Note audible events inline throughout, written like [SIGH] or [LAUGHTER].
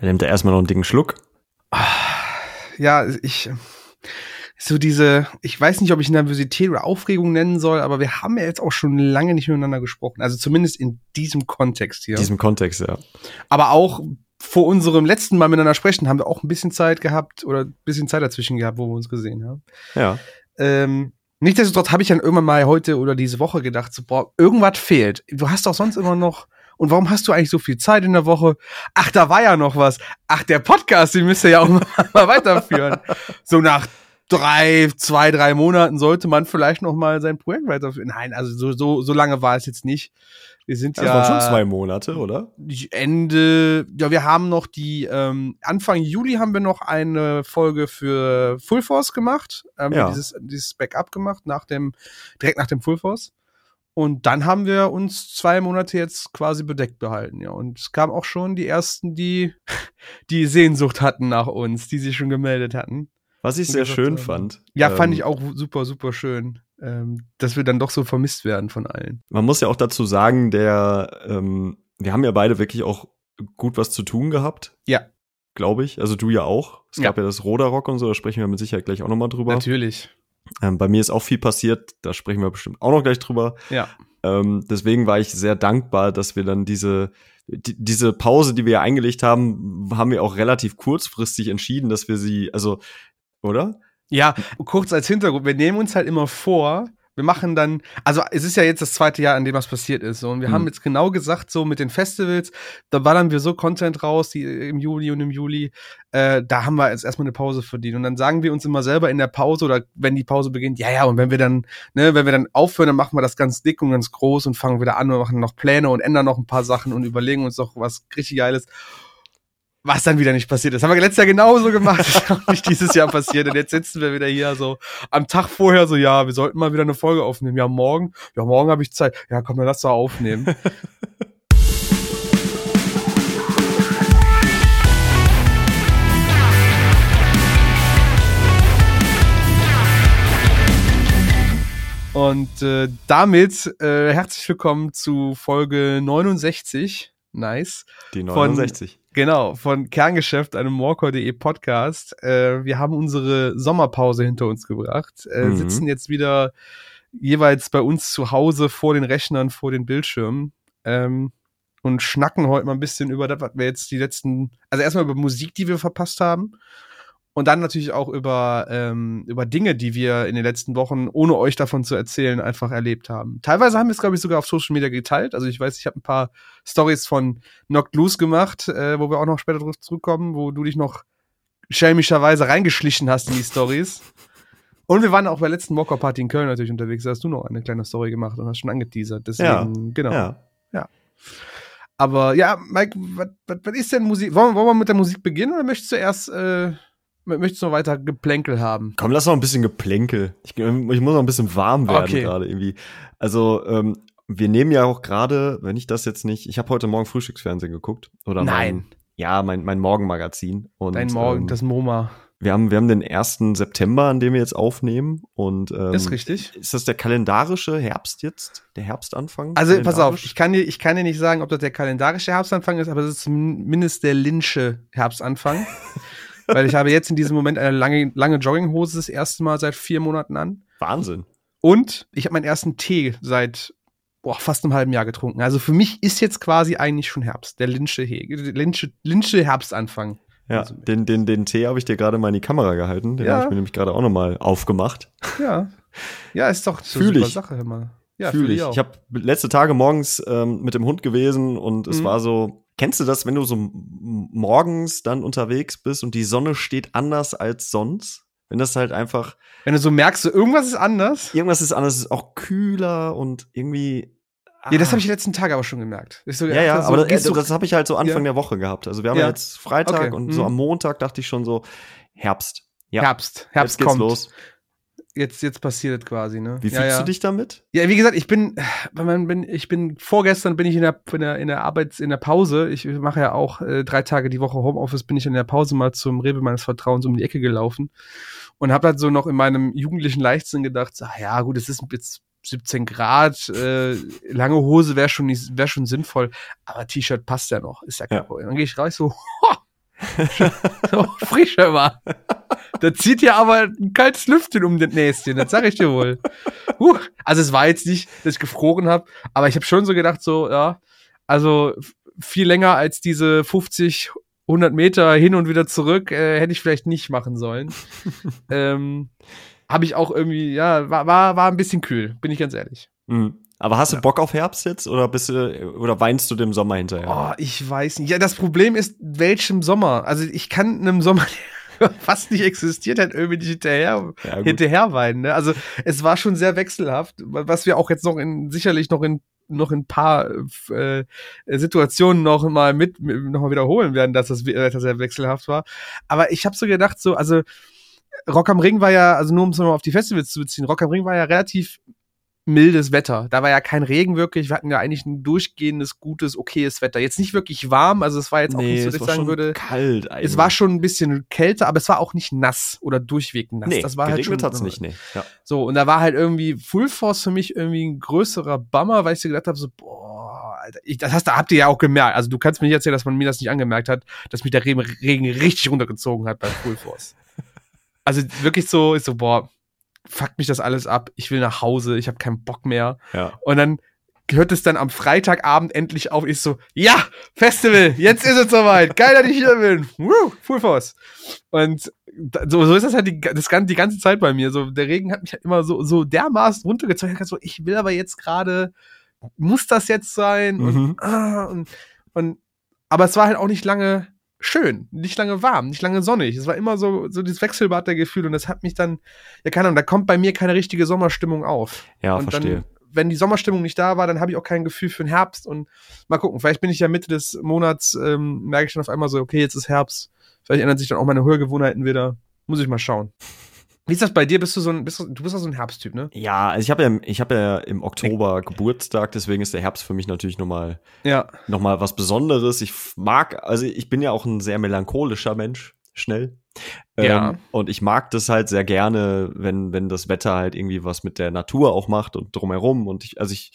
Er nimmt er erstmal noch einen dicken Schluck. Ja, ich, so diese, ich weiß nicht, ob ich Nervosität oder Aufregung nennen soll, aber wir haben ja jetzt auch schon lange nicht miteinander gesprochen. Also zumindest in diesem Kontext hier. In diesem Kontext, ja. Aber auch vor unserem letzten Mal miteinander sprechen, haben wir auch ein bisschen Zeit gehabt oder ein bisschen Zeit dazwischen gehabt, wo wir uns gesehen haben. Ja. Ähm, Nichtsdestotrotz habe ich dann irgendwann mal heute oder diese Woche gedacht, so, boah, irgendwas fehlt. Du hast doch sonst immer noch. Und warum hast du eigentlich so viel Zeit in der Woche? Ach, da war ja noch was. Ach, der Podcast, den müsst ihr ja auch [LAUGHS] mal weiterführen. So nach drei, zwei, drei Monaten sollte man vielleicht noch mal sein Projekt weiterführen. Nein, also so, so, so lange war es jetzt nicht. Wir sind Das ja waren schon zwei Monate, oder? Ende, ja, wir haben noch die, ähm, Anfang Juli haben wir noch eine Folge für Full Force gemacht, ähm, Ja. dieses, dieses Backup gemacht, nach dem, direkt nach dem Full Force. Und dann haben wir uns zwei Monate jetzt quasi bedeckt behalten, ja. Und es kamen auch schon die ersten, die, [LAUGHS] die Sehnsucht hatten nach uns, die sich schon gemeldet hatten. Was ich sehr schön haben. fand. Ja, ähm, fand ich auch super, super schön, ähm, dass wir dann doch so vermisst werden von allen. Man muss ja auch dazu sagen, der, ähm, wir haben ja beide wirklich auch gut was zu tun gehabt. Ja. Glaube ich. Also du ja auch. Es Ja. gab ja das Roderock und so, da sprechen wir mit Sicherheit gleich auch nochmal drüber. Natürlich. Ähm, bei mir ist auch viel passiert, da sprechen wir bestimmt auch noch gleich drüber. Ja. Ähm, deswegen war ich sehr dankbar, dass wir dann diese, die, diese Pause, die wir ja eingelegt haben, haben wir auch relativ kurzfristig entschieden, dass wir sie, also, oder? Ja, kurz als Hintergrund, wir nehmen uns halt immer vor, wir machen dann, also es ist ja jetzt das zweite Jahr, in dem was passiert ist. So, und wir Mhm. haben jetzt genau gesagt, so mit den Festivals, da ballern wir so Content raus, die im Juli und im Juli, äh, da haben wir jetzt erstmal eine Pause verdient. Und dann sagen wir uns immer selber in der Pause oder wenn die Pause beginnt, ja, ja, und wenn wir dann, ne, wenn wir dann aufhören, dann machen wir das ganz dick und ganz groß und fangen wieder an und machen noch Pläne und ändern noch ein paar Sachen und überlegen uns noch was richtig Geiles. Was dann wieder nicht passiert ist. Haben wir letztes Jahr genauso gemacht. Das ist auch nicht dieses Jahr passiert. Und jetzt sitzen wir wieder hier so am Tag vorher so, ja, wir sollten mal wieder eine Folge aufnehmen. Ja, morgen. Ja, morgen habe ich Zeit. Ja, komm, dann lass doch aufnehmen. Und äh, damit äh, herzlich willkommen zu Folge 69. Nice. Die Von- 69. Genau, von Kerngeschäft, einem Walker.de Podcast. Äh, wir haben unsere Sommerpause hinter uns gebracht, äh, Mhm. sitzen jetzt wieder jeweils bei uns zu Hause vor den Rechnern, vor den Bildschirmen ähm, und schnacken heute mal ein bisschen über das, was wir jetzt die letzten, also erstmal über Musik, die wir verpasst haben und dann natürlich auch über, ähm, über Dinge, die wir in den letzten Wochen, ohne euch davon zu erzählen, einfach erlebt haben. Teilweise haben wir es, glaube ich, sogar auf Social Media geteilt. Also ich weiß, ich habe ein paar Stories von Knocked Loose gemacht, äh, wo wir auch noch später drauf zurückkommen, wo du dich noch schelmischerweise reingeschlichen hast in die Stories. Und wir waren auch bei der letzten Walker Party in Köln natürlich unterwegs. Da hast du noch eine kleine Story gemacht und hast schon angeteasert. Deswegen, genau. Ja. Aber ja, Mike, was ist denn Musik? Wollen, wir- wollen wir mit der Musik beginnen oder möchtest du erst, äh, möchtest du noch weiter Geplänkel haben? Komm, lass noch ein bisschen Geplänkel. Ich, ich muss noch ein bisschen warm werden Okay. gerade irgendwie. Also, ähm, wir nehmen ja auch gerade, wenn ich das jetzt nicht, ich habe heute Morgen Frühstücksfernsehen geguckt. Oder Nein. Mein, ja, mein, mein Morgenmagazin. Und, Dein Morgen, ähm, das MoMA. wir, haben, wir haben den 1. September, an dem wir jetzt aufnehmen. Und ähm, ist richtig. ist das der kalendarische Herbst jetzt? Der Herbstanfang? Also pass auf, ich kann, dir, ich kann dir nicht sagen, ob das der kalendarische Herbstanfang ist, aber es ist zumindest der Linsche Herbstanfang. [LAUGHS] Weil ich habe jetzt in diesem Moment eine lange, lange Jogginghose das erste Mal seit vier Monaten an. Wahnsinn. Und ich habe meinen ersten Tee seit boah, fast einem halben Jahr getrunken. Also für mich ist jetzt quasi eigentlich schon Herbst. Der Linsche, He Linsche, Linsche Herbstanfang. Ja, Also- den, den, den Tee habe ich dir gerade mal in die Kamera gehalten. Den Ja. habe ich mir nämlich gerade auch noch mal aufgemacht. Ja. Ja, ist doch so Fühl super ich. Sache immer. Ja, Fühl fühl ich. Ich habe letzte Tage morgens ähm, mit dem Hund gewesen und es Mhm. war so. Kennst du das, wenn du so morgens dann unterwegs bist und die Sonne steht anders als sonst? Wenn das halt einfach Wenn du so merkst, so irgendwas ist anders. irgendwas ist anders, ist auch kühler und irgendwie. Ja, das ah. habe ich die letzten Tage aber schon gemerkt. So, Ja, ja, so, aber das, das, habe ich halt so Anfang Ja. der Woche gehabt. Also wir haben ja, jetzt Freitag Okay. und Mhm. so am Montag dachte ich schon so Herbst. Ja, Herbst. Herbst kommt. los. Jetzt, jetzt passiert es quasi, ne? Wie ja, fühlst ja. du dich damit? Ja, wie gesagt, ich bin, wenn man bin, ich bin vorgestern bin ich in der in der, in der Arbeits in der Pause. Ich mache ja auch äh, drei Tage die Woche Homeoffice. Bin ich in der Pause mal zum Rewe meines Vertrauens um die Ecke gelaufen und habe halt so noch in meinem jugendlichen Leichtsinn gedacht, ach ja gut, es ist jetzt 17 Grad, äh, lange Hose wäre schon nicht, wäre schon sinnvoll, aber T-Shirt passt ja noch, ist ja kein Ja. Problem. Dann gehe ich raus so, [LAUGHS] [LAUGHS] so, frischer war. Da zieht ja aber ein kaltes Lüftchen um den Näschen, das sag ich dir wohl. Uh, also es war jetzt nicht, dass ich gefroren habe, aber ich habe schon so gedacht, so, ja, also viel länger als diese 50, 100 Meter hin und wieder zurück äh, hätte ich vielleicht nicht machen sollen. [LAUGHS] ähm, habe ich auch irgendwie, ja, war, war, war ein bisschen kühl, bin ich ganz ehrlich. Mhm. Aber hast du Bock auf Herbst jetzt oder bist du oder weinst du dem Sommer hinterher? Oh, ich weiß nicht. Ja, das Problem ist, welchem Sommer? Also ich kann einem Sommer [LAUGHS] fast nicht existiert hat, irgendwie nicht hinterher, ja, hinterher weinen. Ne? Also es war schon sehr wechselhaft, was wir auch jetzt noch in sicherlich noch in noch in paar äh, Situationen noch mal mit, noch mal wiederholen werden, dass das, dass das sehr wechselhaft war. Aber ich habe so gedacht, so also Rock am Ring war ja, also nur um es nochmal auf die Festivals zu beziehen, Rock am Ring war ja relativ mildes Wetter. Da war ja kein Regen wirklich. Wir hatten ja eigentlich ein durchgehendes, gutes, okayes Wetter. Jetzt nicht wirklich warm, also es war jetzt auch nee, nicht so, dass ich sagen würde. Kalt eigentlich. Es war schon ein bisschen kälter, aber es war auch nicht nass oder durchweg nass. Nee, das war halt schon. hat's nicht, nee. Ja. So, und da war halt irgendwie Full Force für mich irgendwie ein größerer Bummer, weil ich so gedacht habe, so, boah, Alter, ich, das hast, da habt ihr ja auch gemerkt. Also du kannst mir nicht erzählen, dass man mir das nicht angemerkt hat, dass mich der Regen richtig runtergezogen hat beim Full Force. [LAUGHS] also wirklich so, ist so, boah, fuckt mich das alles ab, ich will nach Hause, ich habe keinen Bock mehr. Ja. Und dann hört es dann am Freitagabend endlich auf, ich so, ja, Festival, jetzt ist es soweit, geil, dass ich hier bin, Woo, Full Force. Und so, so ist das halt die, das, die ganze Zeit bei mir, so, der Regen hat mich halt immer so, so dermaßen runtergezogen, so, ich will aber jetzt gerade, muss das jetzt sein? Und, mhm. ah, und, und, aber es war halt auch nicht lange schön, nicht lange warm, nicht lange sonnig. Es war immer so, so dieses Wechselbad der Gefühle und das hat mich dann, ja keine Ahnung, da kommt bei mir keine richtige Sommerstimmung auf. Ja, und verstehe. Dann, wenn die Sommerstimmung nicht da war, dann habe ich auch kein Gefühl für den Herbst und mal gucken, vielleicht bin ich ja Mitte des Monats, ähm, merke ich dann auf einmal so, okay, jetzt ist Herbst, vielleicht ändern sich dann auch meine Hörgewohnheiten wieder. Muss ich mal schauen. Wie ist das bei dir? Bist du so ein, bist du, du bist ja so ein Herbsttyp, ne? Ja, also ich habe ja, ich habe ja im Oktober Geburtstag, deswegen ist der Herbst für mich natürlich nochmal, ja. noch mal was Besonderes. Ich mag, also ich bin ja auch ein sehr melancholischer Mensch, schnell. Ja. Ähm, und ich mag das halt sehr gerne, wenn, wenn das Wetter halt irgendwie was mit der Natur auch macht und drumherum. Und ich, also ich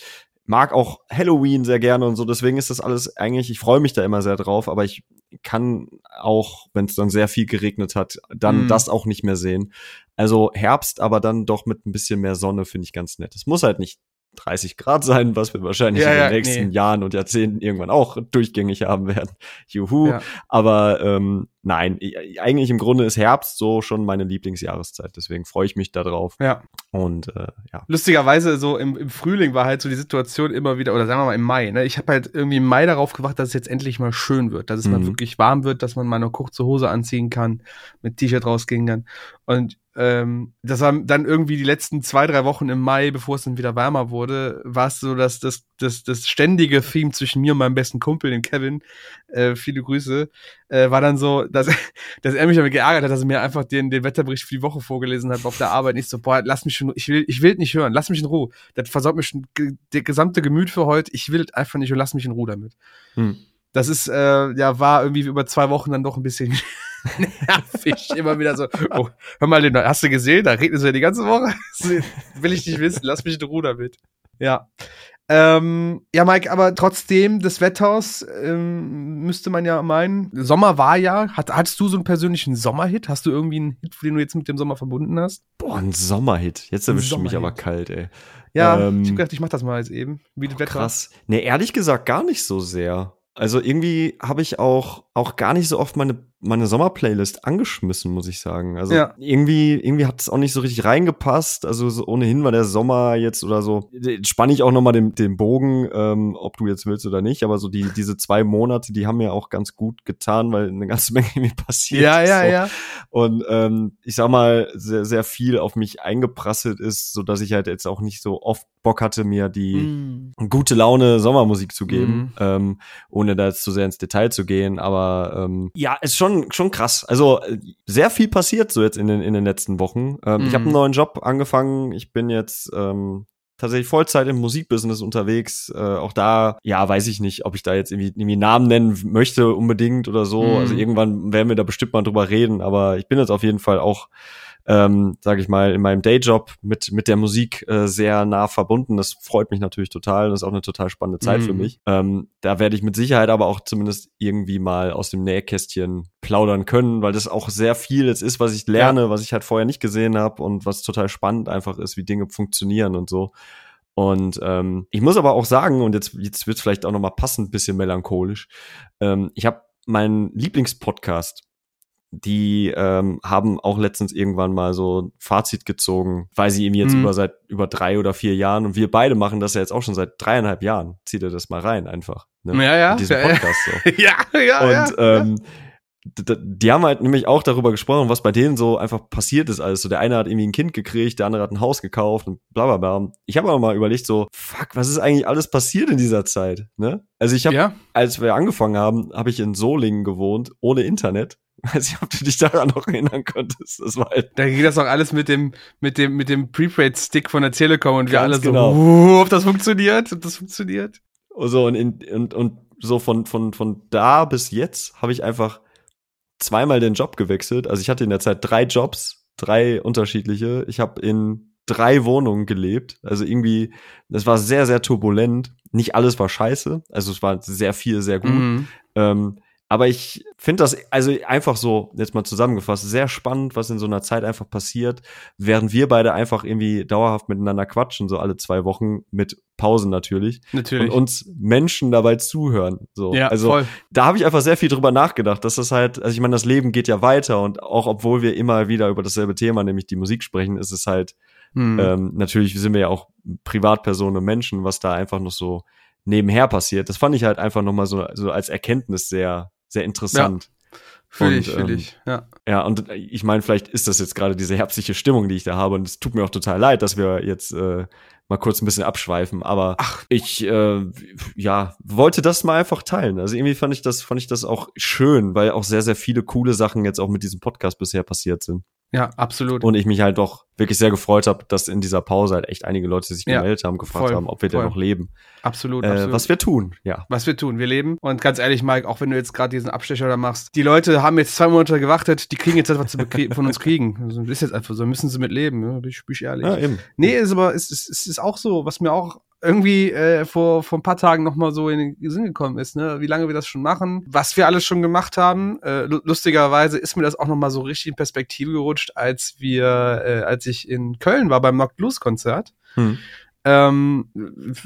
mag auch Halloween sehr gerne und so. Deswegen ist das alles eigentlich, ich freue mich da immer sehr drauf, aber ich kann auch, wenn es dann sehr viel geregnet hat, dann mm. das auch nicht mehr sehen. Also Herbst, aber dann doch mit ein bisschen mehr Sonne finde ich ganz nett. Es muss halt nicht 30 Grad sein, was wir wahrscheinlich ja, in den ja, nächsten nee. Jahren und Jahrzehnten irgendwann auch durchgängig haben werden. Juhu. Ja. Aber ähm, nein, eigentlich im Grunde ist Herbst so schon meine Lieblingsjahreszeit. Deswegen freue ich mich darauf. Ja. Und äh, ja. Lustigerweise, so im, im Frühling war halt so die Situation immer wieder, oder sagen wir mal im Mai, ne? Ich habe halt irgendwie im Mai darauf gewacht, dass es jetzt endlich mal schön wird, dass es mhm. mal wirklich warm wird, dass man mal eine kurze Hose anziehen kann, mit T-Shirt rausgehen kann. Und ähm, das war dann irgendwie die letzten zwei, drei Wochen im Mai, bevor es dann wieder wärmer wurde, war es so, dass das, das, das ständige Theme zwischen mir und meinem besten Kumpel, dem Kevin, äh, viele Grüße, äh, war dann so, dass, [LAUGHS] dass er mich damit geärgert hat, dass er mir einfach den, den Wetterbericht für die Woche vorgelesen hat auf der Arbeit. Nicht so, boah, lass mich schon, ich will, ich will nicht hören, lass mich in Ruhe. Das versorgt mich schon der gesamte Gemüt für heute. Ich will einfach nicht und lass mich in Ruhe damit. Hm. Das ist, äh, ja, war irgendwie über zwei Wochen dann doch ein bisschen [LAUGHS] nervig. Immer wieder so, oh, hör mal, den, hast du gesehen? Da regnet es ja die ganze Woche. [LAUGHS] Will ich nicht wissen, lass mich in Ruhe damit. Ja. Ähm, ja, Mike, aber trotzdem des Wetters ähm, müsste man ja meinen, Sommer war ja, hat, hattest du so einen persönlichen Sommerhit? Hast du irgendwie einen Hit, den du jetzt mit dem Sommer verbunden hast? Boah, ein Sommerhit. Jetzt erwischt du mich aber kalt, ey. Ja, ähm, ich hab gedacht, ich mach das mal jetzt eben. Wie das Wetter. Krass. Nee, ehrlich gesagt gar nicht so sehr. Also irgendwie habe ich auch, auch gar nicht so oft meine meine Sommerplaylist angeschmissen, muss ich sagen. Also ja. irgendwie, irgendwie hat es auch nicht so richtig reingepasst. Also so ohnehin war der Sommer jetzt oder so. Spann ich auch noch mal den, den Bogen, ähm, ob du jetzt willst oder nicht. Aber so die diese zwei Monate, die haben mir auch ganz gut getan, weil eine ganze [LAUGHS] Menge mir passiert ja, ist. Ja, so. ja. Und ähm, ich sag mal sehr sehr viel auf mich eingeprasselt ist, so dass ich halt jetzt auch nicht so oft Bock hatte, mir die mm. gute Laune Sommermusik zu geben, mm. ähm, ohne da jetzt zu sehr ins Detail zu gehen. Aber ähm, ja, ist schon schon, schon krass. Also sehr viel passiert so jetzt in den, in den letzten Wochen. Ähm, mhm. Ich habe einen neuen Job angefangen. Ich bin jetzt ähm, tatsächlich Vollzeit im Musikbusiness unterwegs. Äh, auch da, ja, weiß ich nicht, ob ich da jetzt irgendwie, irgendwie Namen nennen möchte unbedingt oder so. Mhm. Also irgendwann werden wir da bestimmt mal drüber reden. Aber ich bin jetzt auf jeden Fall auch ähm, sage ich mal, in meinem Dayjob mit, mit der Musik äh, sehr nah verbunden. Das freut mich natürlich total. Das ist auch eine total spannende Zeit mhm. für mich. Ähm, da werde ich mit Sicherheit aber auch zumindest irgendwie mal aus dem Nähkästchen plaudern können, weil das auch sehr viel jetzt ist, was ich lerne, ja. was ich halt vorher nicht gesehen habe und was total spannend einfach ist, wie Dinge funktionieren und so. Und ähm, ich muss aber auch sagen, und jetzt, jetzt wird es vielleicht auch nochmal passend bisschen melancholisch, ähm, ich habe meinen Lieblingspodcast die ähm, haben auch letztens irgendwann mal so ein Fazit gezogen, weil sie ihm jetzt mhm. über seit über drei oder vier Jahren und wir beide machen das ja jetzt auch schon seit dreieinhalb Jahren. Zieh dir das mal rein einfach. Ne? Ja, ja. In diesem Podcast so. [LAUGHS] ja, ja. Und ja, ähm, die haben halt nämlich auch darüber gesprochen, was bei denen so einfach passiert ist. Also der eine hat irgendwie ein Kind gekriegt, der andere hat ein Haus gekauft und bla bla bla. Ich habe aber mal überlegt, so, fuck, was ist eigentlich alles passiert in dieser Zeit? Ne? Also ich habe, ja. als wir angefangen haben, habe ich in Solingen gewohnt, ohne Internet. [LAUGHS] Weiß nicht, ob du dich daran noch erinnern konntest. Das war halt da ging das auch alles mit dem, mit dem, mit dem Prepaid-Stick von der Telekom und wir alle so, genau. uh, ob das funktioniert, ob das funktioniert. So, und, in, und, und so von, von, von da bis jetzt habe ich einfach zweimal den Job gewechselt. Also ich hatte in der Zeit drei Jobs, drei unterschiedliche. Ich habe in drei Wohnungen gelebt. Also irgendwie, das war sehr, sehr turbulent. Nicht alles war scheiße. Also es war sehr viel, sehr gut. Mhm. Ähm, aber ich finde das also einfach so, jetzt mal zusammengefasst, sehr spannend, was in so einer Zeit einfach passiert, während wir beide einfach irgendwie dauerhaft miteinander quatschen, so alle zwei Wochen mit Pausen natürlich. Natürlich. Und uns Menschen dabei zuhören. So. Ja, also voll. da habe ich einfach sehr viel drüber nachgedacht, dass das halt, also ich meine, das Leben geht ja weiter und auch obwohl wir immer wieder über dasselbe Thema, nämlich die Musik sprechen, ist es halt, hm. ähm, natürlich sind wir ja auch Privatpersonen und Menschen, was da einfach noch so nebenher passiert. Das fand ich halt einfach nochmal so, so als Erkenntnis sehr, sehr interessant. Ja. Fühle ich, fühle ähm, ich, ja. Ja, und ich meine, vielleicht ist das jetzt gerade diese herbstliche Stimmung, die ich da habe. Und es tut mir auch total leid, dass wir jetzt äh, mal kurz ein bisschen abschweifen. Aber Ach. ich äh, ja wollte das mal einfach teilen. Also irgendwie fand ich das, fand ich das auch schön, weil auch sehr, sehr viele coole Sachen jetzt auch mit diesem Podcast bisher passiert sind. Ja, absolut. Und ich mich halt doch wirklich sehr gefreut habe, dass in dieser Pause halt echt einige Leute sich gemeldet ja, haben, gefragt voll, haben, ob wir voll. denn noch leben. Absolut, äh, absolut. Was wir tun, ja. Was wir tun, wir leben. Und ganz ehrlich, Mike, auch wenn du jetzt gerade diesen Abstecher da machst, die Leute haben jetzt zwei Monate gewartet, die kriegen jetzt etwas von uns kriegen. Also, ist jetzt einfach so, müssen sie mit leben, ja, bin ich, bin ich ehrlich. Ja, eben. Nee, ist aber, es ist, ist, ist auch so, was mir auch irgendwie äh, vor, vor ein paar Tagen noch mal so in den Sinn gekommen ist, ne? wie lange wir das schon machen, was wir alles schon gemacht haben. Äh, lustigerweise ist mir das auch noch mal so richtig in Perspektive gerutscht, als wir, äh, als ich in Köln war beim Knocked Blues Konzert. Hm. Ähm,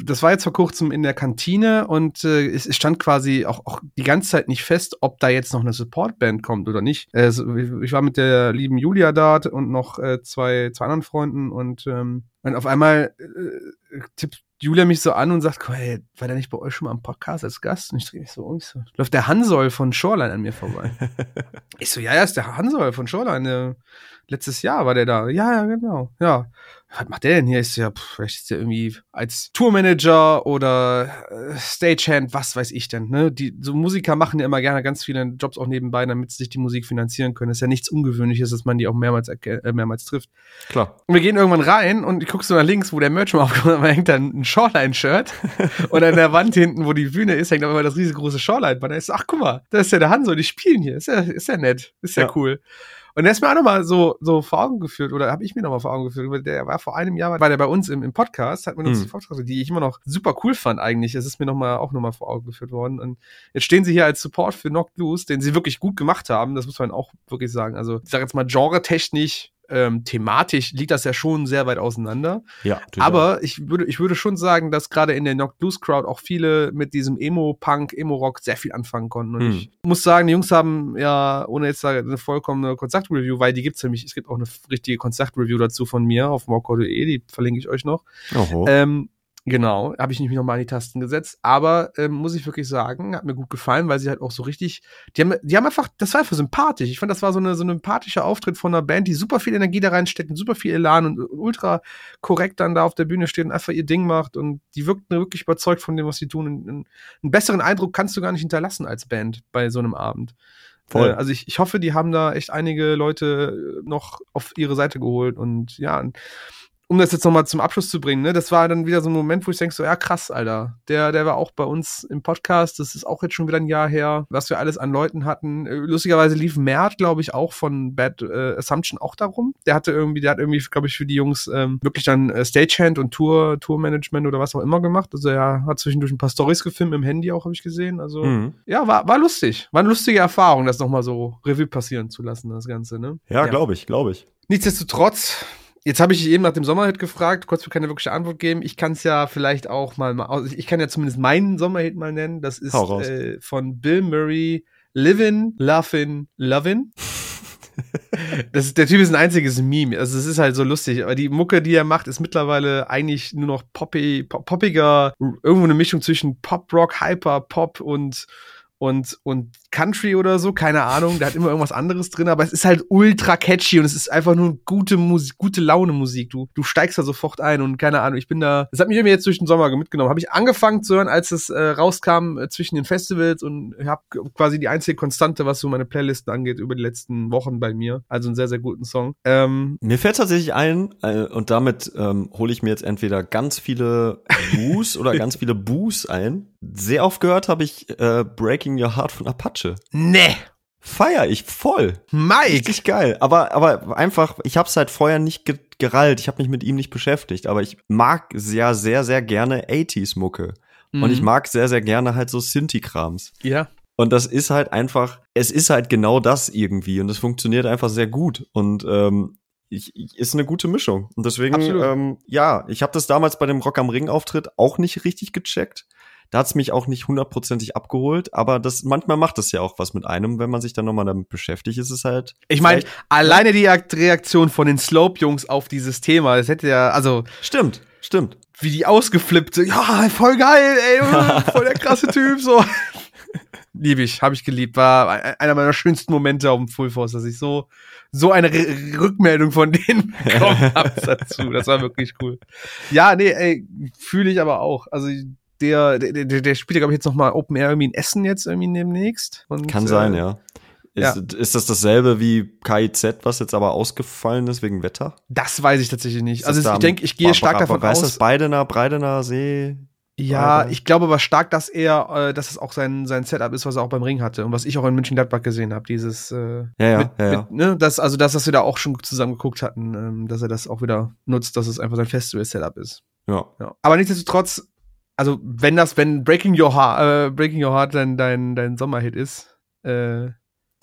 das war jetzt vor kurzem in der Kantine und äh, es, es, stand quasi auch, auch die ganze Zeit nicht fest, ob da jetzt noch eine Supportband kommt oder nicht. Äh, ich war mit der lieben Julia da und noch äh, zwei, zwei anderen Freunden und, ähm, und auf einmal äh, tippt Julia mich so an und sagt, hey, war der nicht bei euch schon mal am Podcast als Gast? Und ich drehe mich so um. Ich so, läuft der Hansol von Shoreline an mir vorbei. [LAUGHS] ich so, ja, ja, ist der Hansol von Shoreline. Der, letztes Jahr war der da. Ja, ja, genau. Ja was macht der denn hier? Ist ja, pff, vielleicht ist der irgendwie als Tourmanager oder äh, Stagehand, was weiß ich denn, ne? Die, so Musiker machen ja immer gerne ganz viele Jobs auch nebenbei, damit sie sich die Musik finanzieren können. Das ist ja nichts Ungewöhnliches, dass man die auch mehrmals, äh, mehrmals trifft. Klar. Und wir gehen irgendwann rein und ich gucke so nach links, wo der Merch mal [LAUGHS] aufkommt, da hängt dann ein Shoreline-Shirt [LAUGHS] und an der Wand hinten, wo die Bühne ist, hängt aber immer das riesengroße Shoreline. Da ist, ach guck mal, das ist ja der Hanso, die spielen hier. Ist ja, ist ja nett. Ist ja, ja. cool. Und der ist mir auch nochmal so, so vor Augen geführt, oder habe ich mir nochmal vor Augen geführt, der war vor einem Jahr, war der bei uns im, im Podcast, hat mir uns mhm. die Vorträge, die ich immer noch super cool fand eigentlich. Es ist mir nochmal auch nochmal vor Augen geführt worden. Und jetzt stehen sie hier als Support für Knocked Loose, den sie wirklich gut gemacht haben, das muss man auch wirklich sagen. Also, ich sag jetzt mal, genre-technisch ähm, thematisch liegt das ja schon sehr weit auseinander. Ja, aber ich würde, ich würde schon sagen, dass gerade in der Knocked Blues Crowd auch viele mit diesem Emo-Punk, Emo-Rock sehr viel anfangen konnten. Und hm. ich muss sagen, die Jungs haben ja, ohne jetzt eine vollkommene Konzertreview, weil die gibt es nämlich, es gibt auch eine richtige Konzertreview dazu von mir auf morco.de, die verlinke ich euch noch. Ähm, Genau, habe ich nicht nochmal an die Tasten gesetzt. Aber ähm, muss ich wirklich sagen, hat mir gut gefallen, weil sie halt auch so richtig, die haben, die haben einfach, das war einfach sympathisch. Ich fand, das war so eine so ein sympathischer Auftritt von einer Band, die super viel Energie da reinsteckt und super viel Elan und, ultra korrekt dann da auf der Bühne steht und einfach ihr Ding macht. Und die wirkten wirklich überzeugt von dem, was sie tun. Und, und einen besseren Eindruck kannst du gar nicht hinterlassen als Band bei so einem Abend. Voll. Äh, also ich, ich hoffe, die haben da echt einige Leute noch auf ihre Seite geholt und ja, um das jetzt nochmal zum Abschluss zu bringen, ne, das war dann wieder so ein Moment, wo ich denke so, ja krass, Alter, der, der war auch bei uns im Podcast, das ist auch jetzt schon wieder ein Jahr her, was wir alles an Leuten hatten. Äh, lustigerweise lief Mert, glaube ich, auch von Bad äh, Assumption auch darum. Der hatte irgendwie, der hat irgendwie, glaube ich, für die Jungs ähm, wirklich dann äh, Stagehand und Tour, Tourmanagement oder was auch immer gemacht. Also er hat zwischendurch ein paar Stories gefilmt im Handy auch, habe ich gesehen. Also mhm. ja, war, war lustig. War eine lustige Erfahrung, das nochmal so Revue passieren zu lassen, das Ganze, ne? Ja, ja. glaube ich, glaube ich. Nichtsdestotrotz, Jetzt habe ich eben nach dem Sommerhit gefragt, kurz mir keine wirkliche Antwort geben. Ich kann es ja vielleicht auch mal, mal, ich kann ja zumindest meinen Sommerhit mal nennen. Das ist äh, von Bill Murray, Livin, Lovin, Lovin. [LAUGHS] das ist, der Typ ist ein einziges Meme. Also es ist halt so lustig. Aber die Mucke, die er macht, ist mittlerweile eigentlich nur noch poppy, poppiger, irgendwo eine Mischung zwischen Pop, Rock, Hyper, Pop und und, und Country oder so, keine Ahnung, der hat immer irgendwas anderes drin, aber es ist halt ultra catchy und es ist einfach nur gute Musik, gute Laune Musik. Du, du steigst da sofort ein und keine Ahnung, ich bin da, das hat mich irgendwie jetzt durch den Sommer mitgenommen. Habe ich angefangen zu hören, als es äh, rauskam äh, zwischen den Festivals und habe quasi die einzige Konstante, was so meine Playlisten angeht, über die letzten Wochen bei mir. Also einen sehr, sehr guten Song. Ähm, mir fällt tatsächlich ein, äh, und damit ähm, hole ich mir jetzt entweder ganz viele Boos oder [LAUGHS] ganz viele Boos ein. Sehr oft gehört habe ich äh, Breaking Your Heart von Apache. Nee. Feier ich voll. Mike. Richtig geil. Aber, aber einfach, ich hab's halt vorher nicht ge gerallt. Ich habe mich mit ihm nicht beschäftigt. Aber ich mag sehr, sehr, sehr gerne 80s-Mucke. Mhm. Und ich mhm. mag sehr, sehr gerne halt so Sinti-Krams. Ja. Und das ist halt einfach, es ist halt genau das irgendwie. Und es funktioniert einfach sehr gut. Und ähm, ich, ich, ist eine gute Mischung. Und deswegen, ähm, ja, ich habe das damals bei dem Rock am Ring-Auftritt auch nicht richtig gecheckt. Da hat's mich auch nicht hundertprozentig abgeholt, aber das manchmal macht es ja auch was mit einem, wenn man sich dann nochmal damit beschäftigt, ist es halt. Ich meine, alleine die Reaktion von den Slope-Jungs auf dieses Thema, das hätte ja, also. Stimmt, stimmt. Wie die ausgeflippt sind, ja, voll geil, ey, [LAUGHS] voll der krasse Typ, so. Lieb ich, habe ich geliebt. War einer meiner schönsten Momente auf dem Full Force, dass ich so, so eine R Rückmeldung von denen [LAUGHS] bekommen habe dazu. Das war wirklich cool. Ja, nee, ey, fühle ich aber auch. Also der, der, der, spielt ja, glaube ich, jetzt noch mal Open Air irgendwie in Essen jetzt irgendwie demnächst. Und, Kann sein, äh, ja. Ist, ja. ist das dasselbe wie KIZ, was jetzt aber ausgefallen ist wegen Wetter? Das weiß ich tatsächlich nicht. Also ich denke, ich gehe stark davon aus. Ist das Beidener, Breidener See? Ja, ich glaube aber stark, dass er, äh, dass es auch sein, sein Setup ist, was er auch beim Ring hatte und was ich auch in München Gladbach gesehen habe. Dieses, äh, ja, ja, mit, ja, ja. Mit, ne, das, also das, was wir da auch schon zusammen geguckt hatten, ähm, dass er das auch wieder nutzt, dass es einfach sein Festival-Setup ist. Ja. ja. Aber nichtsdestotrotz also wenn das, wenn Breaking Your Heart, äh, Breaking Your Heart dein, dein, dein Sommerhit ist, äh,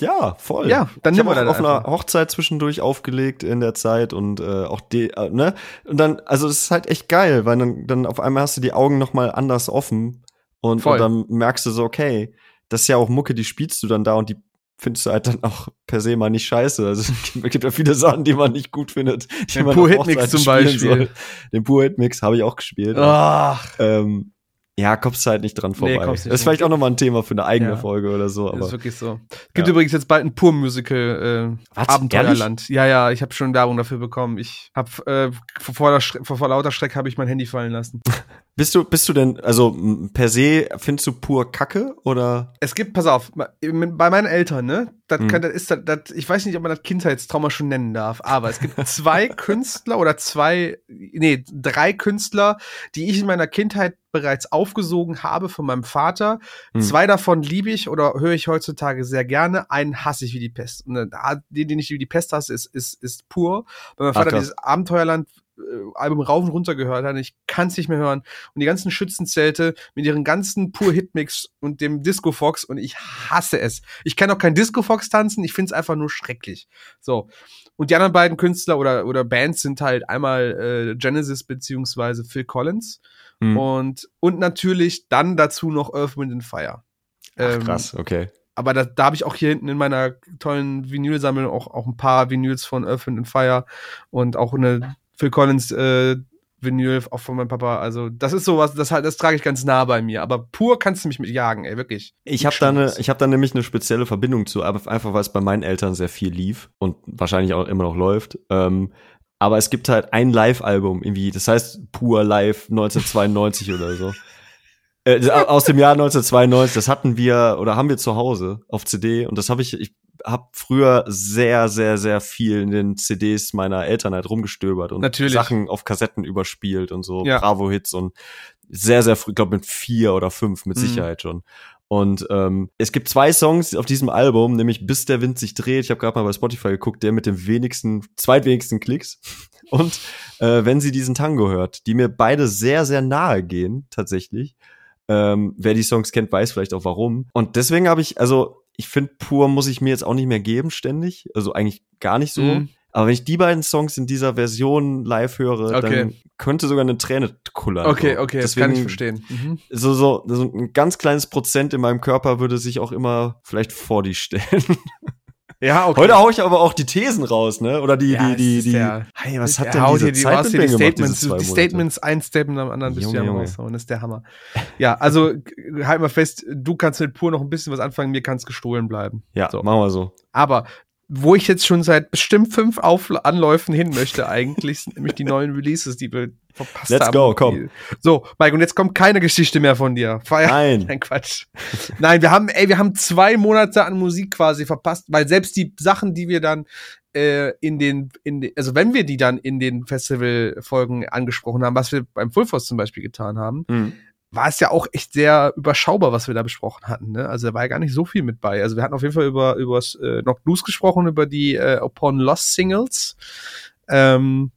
ja, voll. Ja, dann ich habe auch auf einer Hochzeit zwischendurch aufgelegt in der Zeit und äh, auch die, äh, ne? Und dann, also es ist halt echt geil, weil dann, dann auf einmal hast du die Augen noch mal anders offen und, und dann merkst du so, okay, das ist ja auch Mucke, die spielst du dann da und die findest du halt dann auch per se mal nicht scheiße. Also es gibt ja viele Sachen, die man nicht gut findet. Die Den Pur Hitmix zum Beispiel. Soll. Den Pur Hitmix habe ich auch gespielt. Ach. Ähm, ja, kommst du halt nicht dran vorbei. Nee, das ist vielleicht auch nochmal ein Thema für eine eigene ja. Folge oder so. Aber, das ist wirklich so. Gibt ja. übrigens jetzt bald ein Pur-Musical äh, Abenteuerland. Ja, ja, ich habe schon Werbung dafür bekommen. Ich habe äh, vor, vor, vor lauter Schreck habe ich mein Handy fallen lassen. [LAUGHS] Bist du, bist du denn, also per se, findest du pur Kacke oder? Es gibt, pass auf, bei meinen Eltern, ne? Das, hm. kann, das ist das, das, ich weiß nicht, ob man das Kindheitstrauma schon nennen darf, aber es gibt zwei [LAUGHS] Künstler oder zwei, nee, drei Künstler, die ich in meiner Kindheit bereits aufgesogen habe von meinem Vater. Hm. Zwei davon liebe ich oder höre ich heutzutage sehr gerne. Einen hasse ich wie die Pest. Und den, den ich wie die Pest hasse, ist, ist, ist pur. Bei meinem Vater Ach, dieses Abenteuerland äh, Album rauf und runter gehört habe. Ich kann es nicht mehr hören. Und die ganzen Schützenzelte mit ihren ganzen pur Hitmix und dem Disco Fox und ich hasse es. Ich kann auch kein Disco Fox tanzen, ich finde es einfach nur schrecklich. So. Und die anderen beiden Künstler oder, oder Bands sind halt einmal äh, Genesis beziehungsweise Phil Collins. Mhm. Und, und natürlich dann dazu noch Earth, Wind and Fire. Ach, ähm, krass, okay. Aber da, da habe ich auch hier hinten in meiner tollen Vinylsammlung auch, auch ein paar Vinyls von Earth, Wind and Fire und auch eine Phil Collins äh, Vinyl auch von meinem Papa. Also das ist sowas, das das trage ich ganz nah bei mir. Aber pur kannst du mich mit jagen, ey, wirklich. Ich habe da ne, ich habe da nämlich eine spezielle Verbindung zu, aber einfach weil es bei meinen Eltern sehr viel lief und wahrscheinlich auch immer noch läuft. Ähm, aber es gibt halt ein Live-Album irgendwie, das heißt pur Live 1992 oder so. Äh, aus dem Jahr 1992, das hatten wir oder haben wir zu Hause auf CD und das habe ich, ich habe früher sehr, sehr, sehr viel in den CDs meiner Eltern halt rumgestöbert und Natürlich. Sachen auf Kassetten überspielt und so, Ja. Bravo-Hits und sehr, sehr früh, glaube mit vier oder fünf mit Mhm. Sicherheit schon. Und ähm, es gibt zwei Songs auf diesem Album, nämlich Bis der Wind sich dreht. Ich habe gerade mal bei Spotify geguckt, der mit dem wenigsten, zweitwenigsten Klicks. [LAUGHS] Und äh, wenn sie diesen Tango hört, die mir beide sehr, sehr nahe gehen, tatsächlich. Ähm, wer die Songs kennt, weiß vielleicht auch warum. Und deswegen habe ich, also ich finde, pur muss ich mir jetzt auch nicht mehr geben, ständig. Also eigentlich gar nicht so. Mhm. Aber wenn ich die beiden Songs in dieser Version live höre, Okay. dann könnte sogar eine Träne kullern. Okay, so. okay, das Deswegen, kann ich verstehen. Mhm. So, so, so ein ganz kleines Prozent in meinem Körper würde sich auch immer vielleicht vor die stellen. [LAUGHS] Ja, okay. Heute hau ich aber auch die Thesen raus, ne? Oder die, Ja, die, die, die. der- hey, was hat denn diese die, Zeit mit mir die gemacht, Statements, zwei die? Statements, ein Statement am anderen bist du ja Junge, am Junge. raushauen. Das ist der Hammer. Ja, also halt mal fest, du kannst mit pur noch ein bisschen was anfangen, mir kann es gestohlen bleiben. Ja, So. machen wir so. Aber wo ich jetzt schon seit bestimmt fünf Auf Anläufen hin möchte, eigentlich, sind nämlich die neuen Releases, die wir verpasst Let's haben. go, komm. So, Mike, und jetzt kommt keine Geschichte mehr von dir. Feier. Nein. [LAUGHS] Nein, Quatsch. Nein, wir haben, ey, wir haben zwei Monate an Musik quasi verpasst, weil selbst die Sachen, die wir dann äh, in den, in den, also wenn wir die dann in den Festival-Folgen angesprochen haben, was wir beim Full Force zum Beispiel getan haben, Hm. War es ja auch echt sehr überschaubar, was wir da besprochen hatten. Ne? Also da war ja gar nicht so viel mit bei. Also wir hatten auf jeden Fall über übers äh, noch Blues gesprochen, über die äh, Upon Lost Singles, ähm,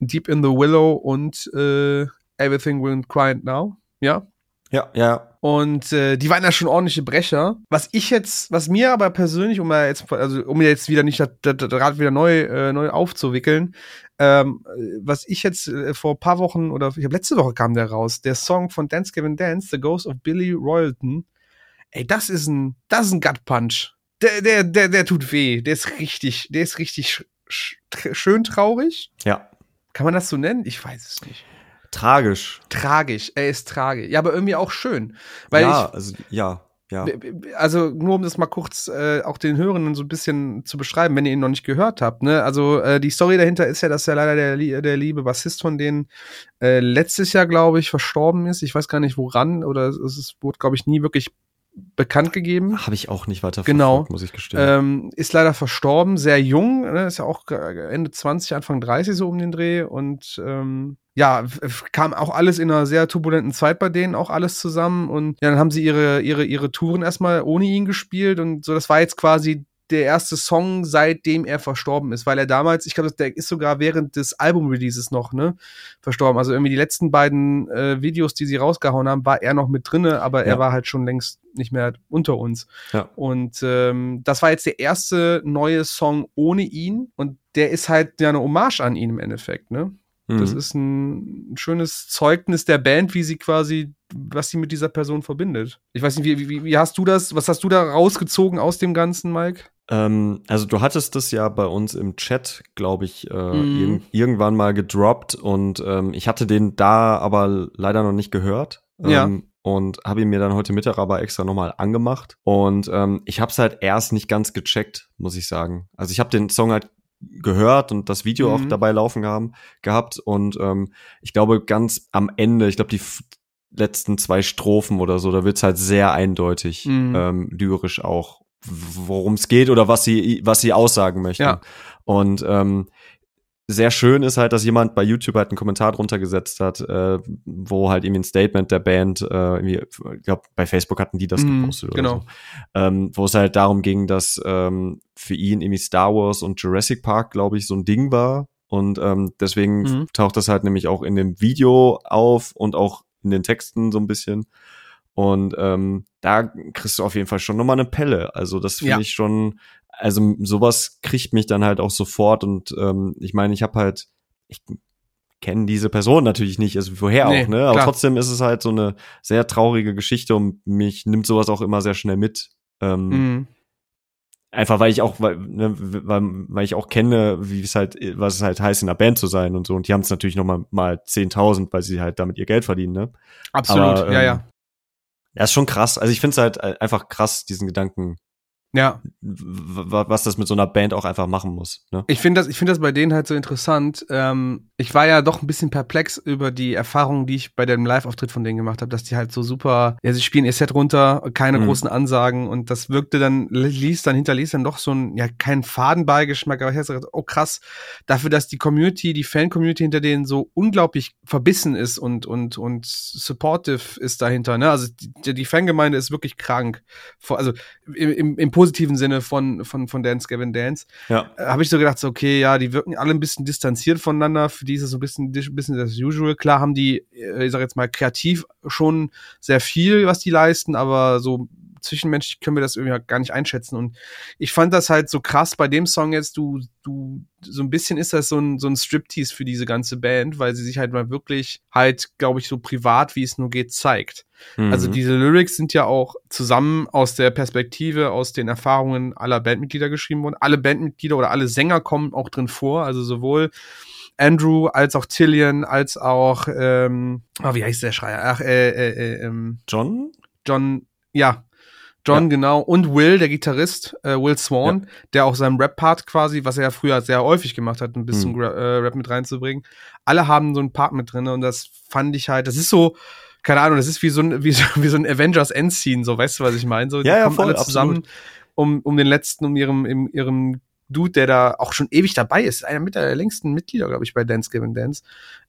Deep in the Willow und äh, Everything Will Quiet Now. Ja, Ja, ja. und äh, die waren ja schon ordentliche Brecher. Was ich jetzt, was mir aber persönlich, um mal jetzt, also um jetzt wieder nicht das, das, das Rad wieder neu, äh, neu aufzuwickeln, ähm, äh, was ich jetzt äh, vor ein paar Wochen oder ich habe letzte Woche kam der raus, der Song von Dance Gavin Dance, The Ghost of Billy Royalton. Ey, das ist ein, das ist ein Gut Punch. Der, der, der, der tut weh. Der ist richtig, der ist richtig sch sch schön traurig. Ja. Kann man das so nennen? Ich weiß es nicht. Tragisch. Tragisch. Er ist tragisch. Ja, aber irgendwie auch schön. Weil ja, ich, also, ja, ja. also nur um das mal kurz äh, auch den Hörenden so ein bisschen zu beschreiben, wenn ihr ihn noch nicht gehört habt. Ne? Also äh, die Story dahinter ist ja, dass ja leider der, der liebe Bassist von denen äh, letztes Jahr, glaube ich, verstorben ist. Ich weiß gar nicht woran oder es, es wurde, glaube ich, nie wirklich bekannt gegeben. Habe ich auch nicht weiter Genau. muss ich gestehen. Ähm, ist leider verstorben, sehr jung, ne? ist ja auch ge- Ende 20, Anfang 30 so um den Dreh und ähm, ja, kam auch alles in einer sehr turbulenten Zeit bei denen auch alles zusammen und ja, dann haben sie ihre ihre ihre Touren erstmal ohne ihn gespielt und so das war jetzt quasi der erste Song, seitdem er verstorben ist, weil er damals, ich glaube, der ist sogar während des Album-Releases noch, ne, verstorben. Also irgendwie die letzten beiden äh, Videos, die sie rausgehauen haben, war er noch mit drinne, aber er Ja. war halt schon längst nicht mehr unter uns. Ja. Und ähm, das war jetzt der erste neue Song ohne ihn und der ist halt ja eine Hommage an ihn im Endeffekt, ne? Das Mhm. ist ein schönes Zeugnis der Band, wie sie quasi, was sie mit dieser Person verbindet. Ich weiß nicht, wie, wie, wie hast du das, was hast du da rausgezogen aus dem Ganzen, Mike? Ähm, also du hattest das ja bei uns im Chat, glaube ich, äh, Mhm. irg irgendwann mal gedroppt und ähm, ich hatte den da aber leider noch nicht gehört. Ja. Ähm, und habe ihn mir dann heute Mittag aber extra nochmal angemacht. Und ähm, ich habe es halt erst nicht ganz gecheckt, muss ich sagen. Also ich habe den Song halt gehört und das Video auch Mhm. dabei laufen haben, gehabt. Und ähm, ich glaube, ganz am Ende, ich glaube, die letzten zwei Strophen oder so, da wird's halt sehr eindeutig, Mhm. ähm, lyrisch auch, worum es geht oder was sie, was sie aussagen möchten. Ja. Und ähm, sehr schön ist halt, dass jemand bei YouTube halt einen Kommentar drunter gesetzt hat, äh, wo halt irgendwie ein Statement der Band, äh, irgendwie, ich glaube, bei Facebook hatten die das Mhm, gepostet oder genau. so. Ähm, wo es halt darum ging, dass ähm, für ihn irgendwie Star Wars und Jurassic Park, glaube ich, so ein Ding war. Und ähm, deswegen Mhm. taucht das halt nämlich auch in dem Video auf und auch in den Texten so ein bisschen. Und ähm, da kriegst du auf jeden Fall schon nochmal eine Pelle. Also das finde Ja. ich schon, also sowas kriegt mich dann halt auch sofort. Und ähm, ich meine, ich habe halt, ich kenne diese Person natürlich nicht, also woher Nee, auch, ne? Aber klar. trotzdem ist es halt so eine sehr traurige Geschichte und mich nimmt sowas auch immer sehr schnell mit. Ähm, Mhm. Einfach weil ich auch, weil, ne, weil, weil ich auch kenne, wie es halt, was es halt heißt, in einer Band zu sein und so. Und die haben es natürlich noch mal, mal 10.000, weil sie halt damit ihr Geld verdienen, ne? Absolut, Aber, ja, ähm, ja. Ja, ist schon krass. Also ich finde es halt äh, einfach krass, diesen Gedanken Ja. Was das mit so einer Band auch einfach machen muss. Ne? Ich finde das, ich finde das bei denen halt so interessant. Ähm, ich war ja doch ein bisschen perplex über die Erfahrungen, die ich bei dem Live-Auftritt von denen gemacht habe, dass die halt so super, ja, sie spielen ihr Set runter, keine mhm. großen Ansagen und das wirkte dann, ließ dann, hinterließ dann doch so ein, ja, keinen Fadenbeigeschmack, aber ich habe gesagt, oh krass, dafür, dass die Community, die Fan-Community hinter denen so unglaublich verbissen ist und, und, und supportive ist dahinter, ne? Also die, die Fangemeinde ist wirklich krank. Also im, im, im positiven Sinne von, von, von Dance Gavin Dance. Ja. Äh, Habe ich so gedacht, so, okay, ja, die wirken alle ein bisschen distanziert voneinander. Für die ist es so ein bisschen, ein bisschen das Usual. Klar haben die, äh, ich sag jetzt mal, kreativ schon sehr viel, was die leisten, aber so zwischenmenschlich können wir das irgendwie gar nicht einschätzen. Und ich fand das halt so krass bei dem Song jetzt, du, du, so ein bisschen ist das so ein, so ein Striptease für diese ganze Band, weil sie sich halt mal wirklich halt, glaube ich, so privat, wie es nur geht, zeigt. Mhm. Also diese Lyrics sind ja auch zusammen aus der Perspektive, aus den Erfahrungen aller Bandmitglieder geschrieben worden. Alle Bandmitglieder oder alle Sänger kommen auch drin vor, also sowohl Andrew als auch Tillian als auch ähm, oh, wie heißt der Schreier? Ach, äh, äh, äh, ähm, John? John, ja, John, ja. genau. Und Will, der Gitarrist, äh, Will Swan, ja. der auch seinen Rap-Part quasi, was er ja früher sehr häufig gemacht hat, ein bisschen mhm. äh, Rap mit reinzubringen. Alle haben so einen Part mit drin und das fand ich halt, das ist so, keine Ahnung, das ist wie so ein, [LAUGHS] wie so, wie so ein Avengers Endscene, so, weißt du, was ich meine? So, die ja, kommen voll, alle zusammen, um, um den letzten, um ihrem, im, ihrem Dude, der da auch schon ewig dabei ist, einer mit der längsten Mitglieder, glaube ich, bei Dance Giving Dance,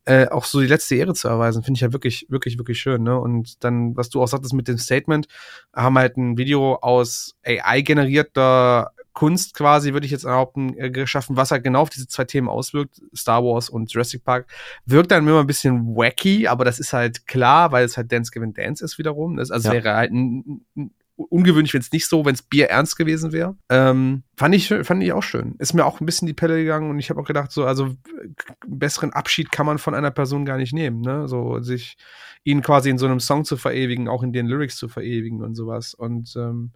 äh, auch so die letzte Ehre zu erweisen, finde ich ja wirklich, wirklich, wirklich schön. Ne? Und dann, was du auch sagtest mit dem Statement, haben halt ein Video aus AI-generierter Kunst quasi, würde ich jetzt behaupten, äh, geschaffen, was halt genau auf diese zwei Themen auswirkt, Star Wars und Jurassic Park. Wirkt dann immer ein bisschen wacky, aber das ist halt klar, weil es halt Dance Giving Dance ist wiederum. Das, also ja. wäre halt ein, ein ungewöhnlich, wenn es nicht so, wenn es Bier ernst gewesen wäre. Ähm, fand ich, fand ich auch schön. Ist mir auch ein bisschen die Pelle gegangen und ich habe auch gedacht, so, also besseren Abschied kann man von einer Person gar nicht nehmen, ne? So sich ihn quasi in so einem Song zu verewigen, auch in den Lyrics zu verewigen und sowas. Und ähm,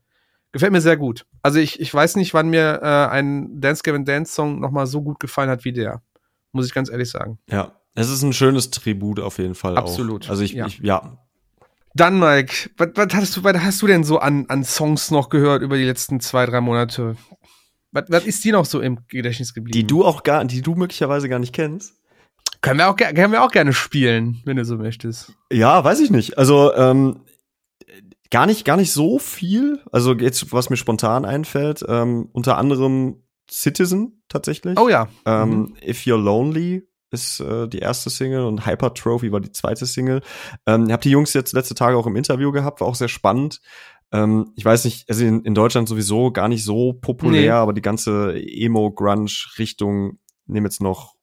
gefällt mir sehr gut. Also ich, ich weiß nicht, wann mir äh, ein Dance Gavin Dance Song nochmal so gut gefallen hat wie der. Muss ich ganz ehrlich sagen. Ja, es ist ein schönes Tribut auf jeden Fall. Absolut. Auch. Also ich, ja. ich, ja, dann, Mike, was, was, hast du, was hast du denn so an, an Songs noch gehört über die letzten zwei, drei Monate? Was, was ist dir noch so im Gedächtnis geblieben? Die du auch gar, die du möglicherweise gar nicht kennst. Können wir auch, können wir auch gerne spielen, wenn du so möchtest. Ja, weiß ich nicht. Also, ähm, gar nicht, gar nicht so viel. Also jetzt, was mir spontan einfällt, ähm, unter anderem Citizen tatsächlich. Oh ja. Ähm, mhm. If You're Lonely ist äh, die erste Single und Hyper Trophy war die zweite Single. Ähm, ich habe die Jungs jetzt letzte Tage auch im Interview gehabt, war auch sehr spannend. Ähm, ich weiß nicht, also in, in Deutschland sowieso gar nicht so populär, nee. aber die ganze Emo-Grunge-Richtung, nehmen jetzt noch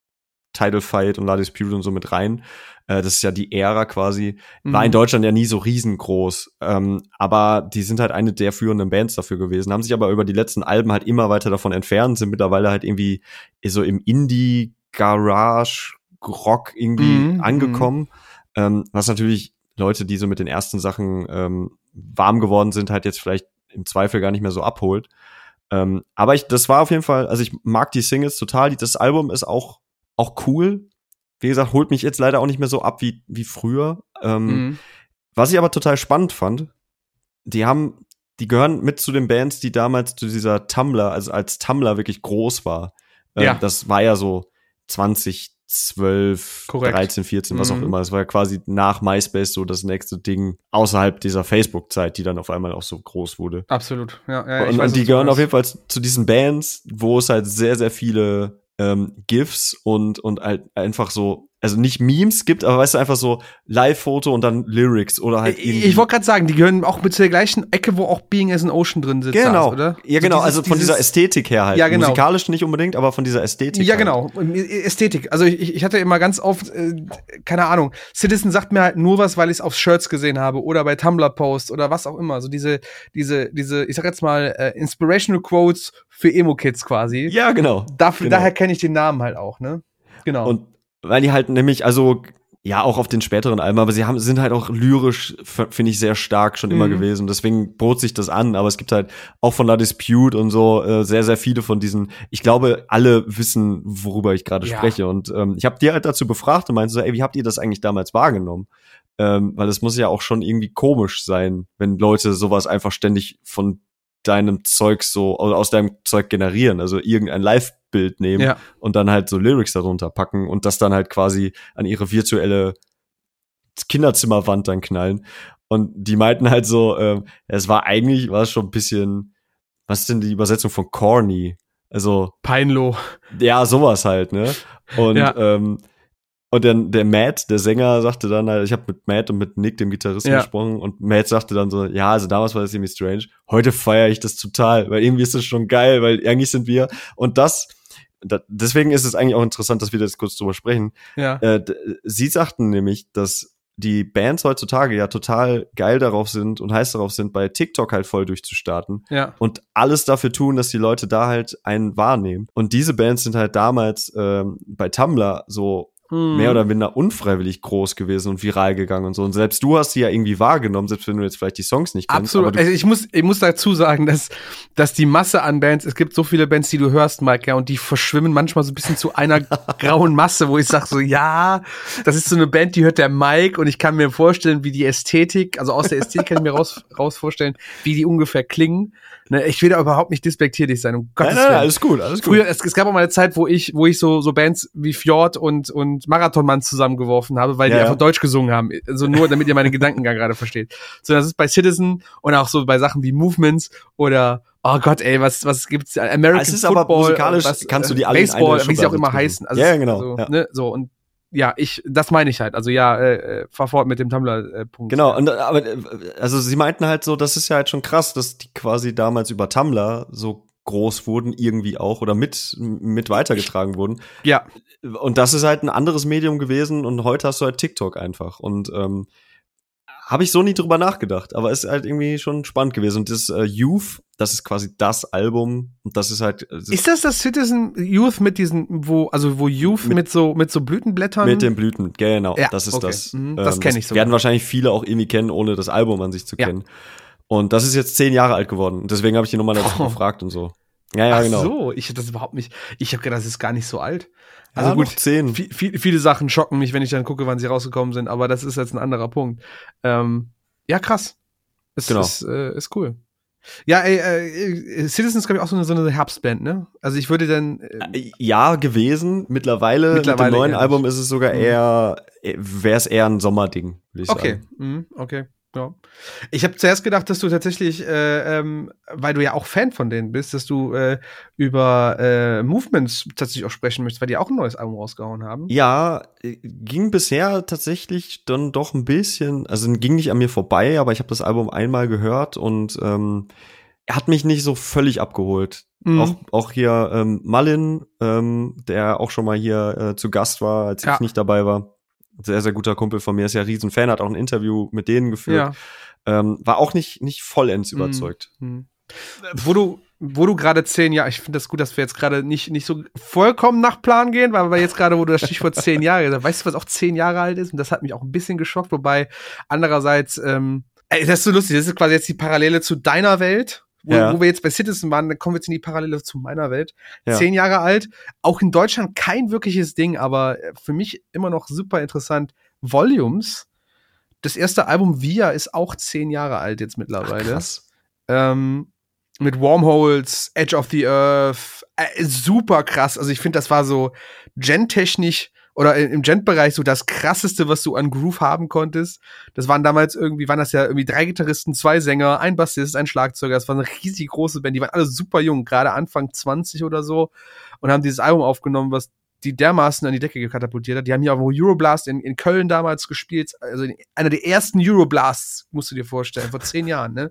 Tidal Fight und La Dispute und so mit rein. Äh, das ist ja die Ära quasi. War mhm. in Deutschland ja nie so riesengroß. Ähm, aber die sind halt eine der führenden Bands dafür gewesen, haben sich aber über die letzten Alben halt immer weiter davon entfernt, sind mittlerweile halt irgendwie so im Indie Garage Rock irgendwie mhm, mhm. angekommen, ähm, was natürlich Leute, die so mit den ersten Sachen ähm, warm geworden sind, halt jetzt vielleicht im Zweifel gar nicht mehr so abholt. Ähm, aber ich, das war auf jeden Fall, also ich mag die Singles total. Das Album ist auch auch cool. Wie gesagt, holt mich jetzt leider auch nicht mehr so ab wie wie früher. Ähm, mhm. Was ich aber total spannend fand, die haben, die gehören mit zu den Bands, die damals zu dieser Tumblr, also als Tumblr wirklich groß war. Ähm, ja. Das war ja so 2012, Korrekt. 13, 14, was mhm. auch immer. Es war ja quasi nach MySpace so das nächste Ding außerhalb dieser Facebook-Zeit, die dann auf einmal auch so groß wurde. Absolut, ja. ja und, weiß, und die gehören auf jeden Fall zu diesen Bands, wo es halt sehr, sehr viele ähm, GIFs und, und halt einfach so also nicht Memes gibt, aber weißt du, einfach so Live-Foto und dann Lyrics oder halt irgendwie. Ich wollte gerade sagen, die gehören auch mit der gleichen Ecke, wo auch Being as an Ocean drin sitzt. Genau, oder? Ja, genau, also, dieses, also von dieser Ästhetik her halt. Ja, genau. Musikalisch nicht unbedingt, aber von dieser Ästhetik Ja, halt. genau. Ästhetik. Also ich, ich hatte immer ganz oft, äh, keine Ahnung, Citizen sagt mir halt nur was, weil ich es auf Shirts gesehen habe oder bei Tumblr-Posts oder was auch immer. Also diese, diese, diese, ich sag jetzt mal, äh, Inspirational Quotes für Emo-Kids quasi. Ja, genau. Dafür, genau. Daher kenne ich den Namen halt auch, ne? Genau. Und weil die halt nämlich, also ja, auch auf den späteren Alben, aber sie haben, sind halt auch lyrisch, finde ich, sehr stark schon immer mhm. gewesen. Deswegen bot sich das an, aber es gibt halt auch von La Dispute und so äh, sehr, sehr viele von diesen, ich glaube, alle wissen, worüber ich gerade ja. spreche. Und ähm, ich habe dir halt dazu befragt und meinte so, ey, wie habt ihr das eigentlich damals wahrgenommen? Ähm, weil es muss ja auch schon irgendwie komisch sein, wenn Leute sowas einfach ständig von deinem Zeug so, aus deinem Zeug generieren, also irgendein Live-Bild nehmen ja. und dann halt so Lyrics darunter packen und das dann halt quasi an ihre virtuelle Kinderzimmerwand dann knallen. Und die meinten halt so, äh, es war eigentlich, war es schon ein bisschen, was ist denn die Übersetzung von corny? Also Peinlo. Ja, sowas halt, ne? Und ja. ähm, und dann der Matt, der Sänger, sagte dann halt, ich habe mit Matt und mit Nick, dem Gitarristen, ja. gesprochen und Matt sagte dann so, ja, also damals war das irgendwie strange. Heute feiere ich das total, weil irgendwie ist das schon geil, weil eigentlich sind wir und das, da, deswegen ist es eigentlich auch interessant, dass wir das kurz drüber sprechen. Ja. Äh, sie sagten nämlich, dass die Bands heutzutage ja total geil darauf sind und heiß darauf sind, bei TikTok halt voll durchzustarten. Ja. Und alles dafür tun, dass die Leute da halt einen wahrnehmen. Und diese Bands sind halt damals ähm, bei Tumblr so hm. mehr oder minder unfreiwillig groß gewesen und viral gegangen und so. Und selbst du hast sie ja irgendwie wahrgenommen, selbst wenn du jetzt vielleicht die Songs nicht kennst. Absolut. Also ich muss, ich muss dazu sagen, dass, dass die Masse an Bands, es gibt so viele Bands, die du hörst, Mike, ja, und die verschwimmen manchmal so ein bisschen zu einer [LAUGHS] grauen Masse, wo ich sage so, ja, das ist so eine Band, die hört der Mike und ich kann mir vorstellen, wie die Ästhetik, also aus der Ästhetik kann ich mir raus, raus vorstellen, wie die ungefähr klingen. Ne, ich will da überhaupt nicht despektierlich sein, um Gottes nein, nein, alles gut, alles gut. Früher, es, es, gab auch mal eine Zeit, wo ich, wo ich so, so Bands wie Fjord und, und Marathonmann zusammengeworfen habe, weil ja, die einfach Deutsch gesungen haben. Also nur, damit ihr meine Gedankengang gerade versteht. So, das ist bei Citizen und auch so bei Sachen wie Movements oder Oh Gott, ey, was was gibt's? American es ist Football, aber musikalisch was, kannst du die alle Baseball, wie sie auch immer heißen. Also ja, genau. So, ja. Ne, so und ja, ich, das meine ich halt. Also ja, äh, äh fahr fort mit dem Tumblr-Punkt. genau, und aber äh, also sie meinten halt so, das ist ja halt schon krass, dass die quasi damals über Tumblr so groß wurden, irgendwie auch, oder mit, mit weitergetragen wurden. Ja. Und das ist halt ein anderes Medium gewesen und heute hast du halt TikTok einfach. Und ähm, habe ich so nie drüber nachgedacht, aber ist halt irgendwie schon spannend gewesen. Und das äh, Youth, das ist quasi das Album und das ist halt. Das ist das das Citizen Youth mit diesen, wo also wo Youth mit, mit so mit so Blütenblättern? Mit den Blüten, genau. Ja, das ist okay. das. Mhm, das ähm, kenne ich so. Werden wahrscheinlich viele auch irgendwie kennen, ohne das Album an sich zu kennen. Ja. Und das ist jetzt zehn Jahre alt geworden. Deswegen habe ich die Nummer [LAUGHS] dazu oh. gefragt und so. Ja, ja, Ach genau. so, ich das überhaupt nicht. Ich habe gedacht, das ist gar nicht so alt. Also ja, gut, zehn. Viel, viele Sachen schocken mich, wenn ich dann gucke, wann sie rausgekommen sind, aber das ist jetzt ein anderer Punkt. Ähm, ja, krass. Ist, genau. ist, äh, ist cool. Ja, ey, äh, Citizens, glaube ich, auch so eine, so eine Herbstband, ne? Also ich würde dann. Äh, ja, gewesen. Mittlerweile, Mittlerweile mit dem neuen Album ist es sogar mhm. eher, äh, wäre es eher ein Sommerding, würde ich okay. sagen. Okay, mhm. okay. Ja. Ich habe zuerst gedacht, dass du tatsächlich, äh, ähm, weil du ja auch Fan von denen bist, dass du äh, über äh, Movements tatsächlich auch sprechen möchtest, weil die auch ein neues Album rausgehauen haben. Ja, äh, ging bisher tatsächlich dann doch ein bisschen, also ging nicht an mir vorbei, aber ich habe das Album einmal gehört und ähm, er hat mich nicht so völlig abgeholt. Mhm. Auch, auch hier ähm, Malin, ähm, der auch schon mal hier äh, zu Gast war, als ja. ich nicht dabei war sehr, sehr guter Kumpel von mir, ist ja riesen Fan, hat auch ein Interview mit denen geführt. Ja. Ähm, war auch nicht, nicht vollends mhm. überzeugt. Mhm. Wo du, wo du gerade zehn Jahre, ich finde das gut, dass wir jetzt gerade nicht, nicht so vollkommen nach Plan gehen, weil wir jetzt gerade, wo du das Stichwort [LAUGHS] zehn Jahre, weißt du, was auch zehn Jahre alt ist? Und das hat mich auch ein bisschen geschockt, wobei andererseits, ähm, ey, das ist so lustig, das ist quasi jetzt die Parallele zu deiner Welt, wo, ja. wo wir jetzt bei Citizen waren, dann kommen wir jetzt in die Parallele zu meiner Welt. Ja. Zehn Jahre alt, auch in Deutschland kein wirkliches Ding, aber für mich immer noch super interessant. Volumes, das erste Album Via ist auch zehn Jahre alt jetzt mittlerweile. Ach, krass. Ähm, mit Wormholes, Edge of the Earth, äh, super krass. Also ich finde, das war so gentechnisch oder im Gent-Bereich so das krasseste, was du an Groove haben konntest. Das waren damals irgendwie, waren das ja irgendwie drei Gitarristen, zwei Sänger, ein Bassist, ein Schlagzeuger. Das war eine riesig große Band. Die waren alle super jung, gerade Anfang 20 oder so und haben dieses Album aufgenommen, was die dermaßen an die Decke gekatapultiert hat. Die haben hier auch Euroblast in, in Köln damals gespielt. Also einer der ersten Euroblasts, musst du dir vorstellen, vor zehn Jahren, ne?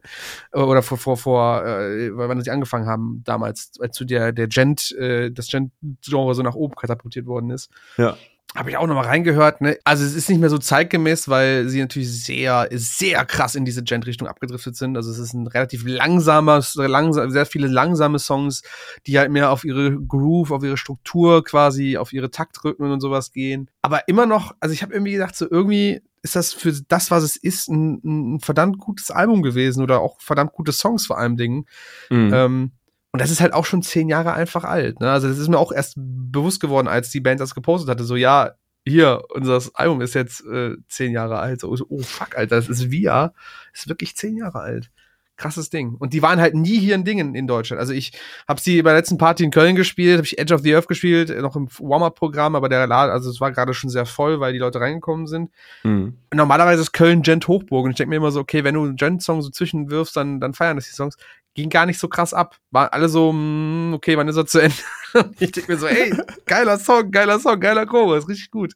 Oder vor, vor, vor, äh, wann sie angefangen haben, damals, als zu der, der Gent, äh, das Gent-Genre so nach oben katapultiert worden ist. Ja habe ich auch noch mal reingehört. Ne? Also es ist nicht mehr so zeitgemäß, weil sie natürlich sehr, sehr krass in diese Gent-Richtung abgedriftet sind. Also es ist ein relativ langsamer, langsam, sehr viele langsame Songs, die halt mehr auf ihre Groove, auf ihre Struktur quasi, auf ihre Taktrhythmen und sowas gehen. Aber immer noch, also ich habe irgendwie gedacht, so irgendwie ist das für das, was es ist, ein, ein verdammt gutes Album gewesen oder auch verdammt gute Songs vor allem Dingen. Mhm. Ähm, und das ist halt auch schon zehn Jahre einfach alt. Ne? Also das ist mir auch erst bewusst geworden, als die Band das gepostet hatte. So, ja, hier, unser Album ist jetzt äh, zehn Jahre alt. So, oh fuck, Alter, das ist Via. Ist wirklich zehn Jahre alt. krasses Ding. Und die waren halt nie hier in Dingen in Deutschland. Also ich habe sie bei der letzten Party in Köln gespielt, habe ich Edge of the Earth gespielt, noch im Warm-Up-Programm, aber der Laden, also es war gerade schon sehr voll, weil die Leute reingekommen sind. Mhm. Normalerweise ist Köln Gent Hochburg und ich denke mir immer so, okay, wenn du einen Gent-Song so zwischenwirfst, dann, dann feiern das die Songs. Ging gar nicht so krass ab. War alle so, mh, mm, okay, wann ist er zu Ende? [LAUGHS] ich denke mir so, ey, geiler Song, geiler Song, geiler Chorus, richtig gut.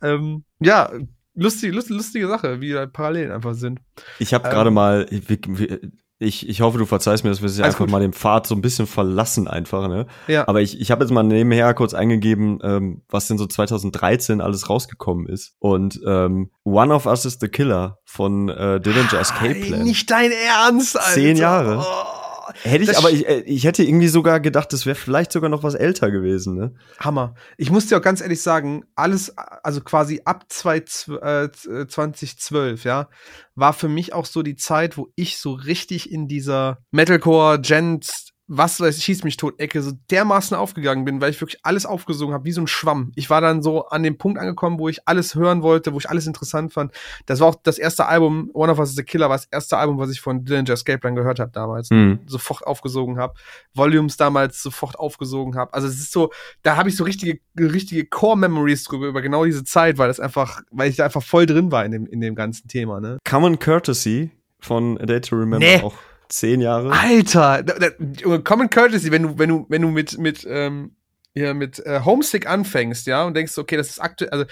Ähm, ja, lustige, lustige, lustige Sache, wie da Parallelen einfach sind. Ich habe ähm, gerade mal, ich, ich hoffe, du verzeihst mir, dass wir sich einfach gut. mal den Pfad so ein bisschen verlassen einfach, ne? Ja. Aber ich, ich habe jetzt mal nebenher kurz eingegeben, ähm, was denn so 2013 alles rausgekommen ist. Und ähm, One of Us is the Killer von äh, Dillinger Escape Plan. Nicht dein Ernst, Alter. Zehn Jahre. Oh. Hätte ich, aber ich, äh, ich hätte irgendwie sogar gedacht, das wäre vielleicht sogar noch was älter gewesen, ne? Hammer. Ich muss dir auch ganz ehrlich sagen, alles, also quasi ab 2012, äh, ja, war für mich auch so die Zeit, wo ich so richtig in dieser Metalcore, Gent, was weiß ich, schieß mich tot Ecke so dermaßen aufgegangen bin, weil ich wirklich alles aufgesogen habe, wie so ein Schwamm. Ich war dann so an dem Punkt angekommen, wo ich alles hören wollte, wo ich alles interessant fand. Das war auch das erste Album, One of Us is the Killer, war das erste Album, was ich von Dillinger Escape Plan gehört habe damals. Mhm. Sofort aufgesogen habe. Volumes damals sofort aufgesogen habe. Also es ist so, da habe ich so richtige, richtige Core-Memories drüber, über genau diese Zeit, weil das einfach, weil ich da einfach voll drin war in dem, in dem ganzen Thema, ne? Common Courtesy von A Day to Remember nee. auch zehn Jahre. Alter, da, da, Common Courtesy, wenn du, wenn du, wenn du mit, mit, ähm, ja, mit äh, Homesick anfängst, ja, und denkst, okay, das ist aktuell, also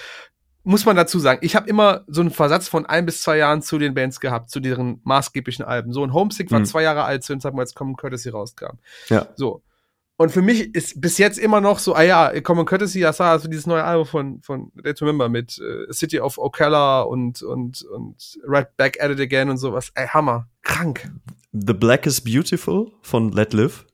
muss man dazu sagen, ich habe immer so einen Versatz von ein bis zwei Jahren zu den Bands gehabt, zu deren maßgeblichen Alben. So ein Homesick war mhm. zwei Jahre alt zu dem Zeitpunkt, als Common Courtesy rauskam. Ja. So. Und für mich ist bis jetzt immer noch so, ah ja, Common Courtesy, das war also dieses neue Album von, von Day to Remember mit äh, City of Ocala und, und, und Right Back at It Again und sowas. Ey, Hammer. Krank. The Black is Beautiful von Let Live.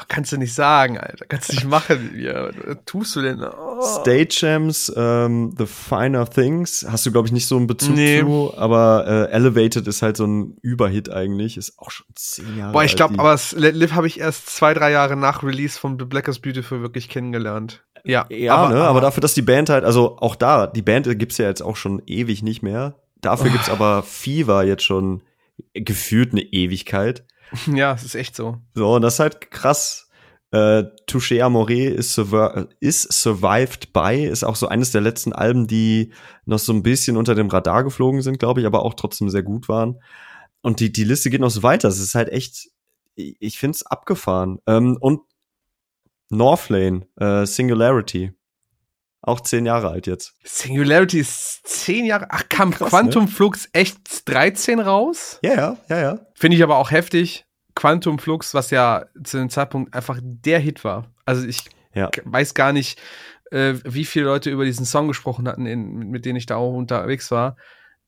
Ach, kannst du nicht sagen, Alter. Kannst du nicht machen. Ja, was tust du denn? Oh. State Jams, ähm, The Finer Things, hast du, glaube ich, nicht so einen Bezug nee. zu, aber äh, Elevated ist halt so ein Überhit eigentlich, ist auch schon zehn Jahre Boah, ich glaube, aber Let Live habe ich erst zwei, drei Jahre nach Release von The Black is Beautiful wirklich kennengelernt. Ja, ja aber, ne, aber, aber dafür, dass die Band halt, also auch da, die Band gibt's ja jetzt auch schon ewig nicht mehr. Dafür oh. gibt's aber Fever jetzt schon gefühlt eine Ewigkeit. [LAUGHS] Ja, es ist echt so. So, und das ist halt krass. Äh, Touché Amoré ist, ist Survived by, ist auch so eines der letzten Alben, die noch so ein bisschen unter dem Radar geflogen sind, glaube ich, aber auch trotzdem sehr gut waren. Und die, die Liste geht noch so weiter. Es ist halt echt, ich finde es abgefahren. Ähm, und Northlane, äh, Singularity. Auch zehn Jahre alt jetzt. Singularity ist zehn Jahre. Ach, kam Krass, Quantum ne? Flux echt 13 raus? Ja, ja, ja, ja. Finde ich aber auch heftig. Quantum Flux, was ja zu dem Zeitpunkt einfach der Hit war. Also ich ja. weiß gar nicht, äh, wie viele Leute über diesen Song gesprochen hatten, in, mit denen ich da auch unterwegs war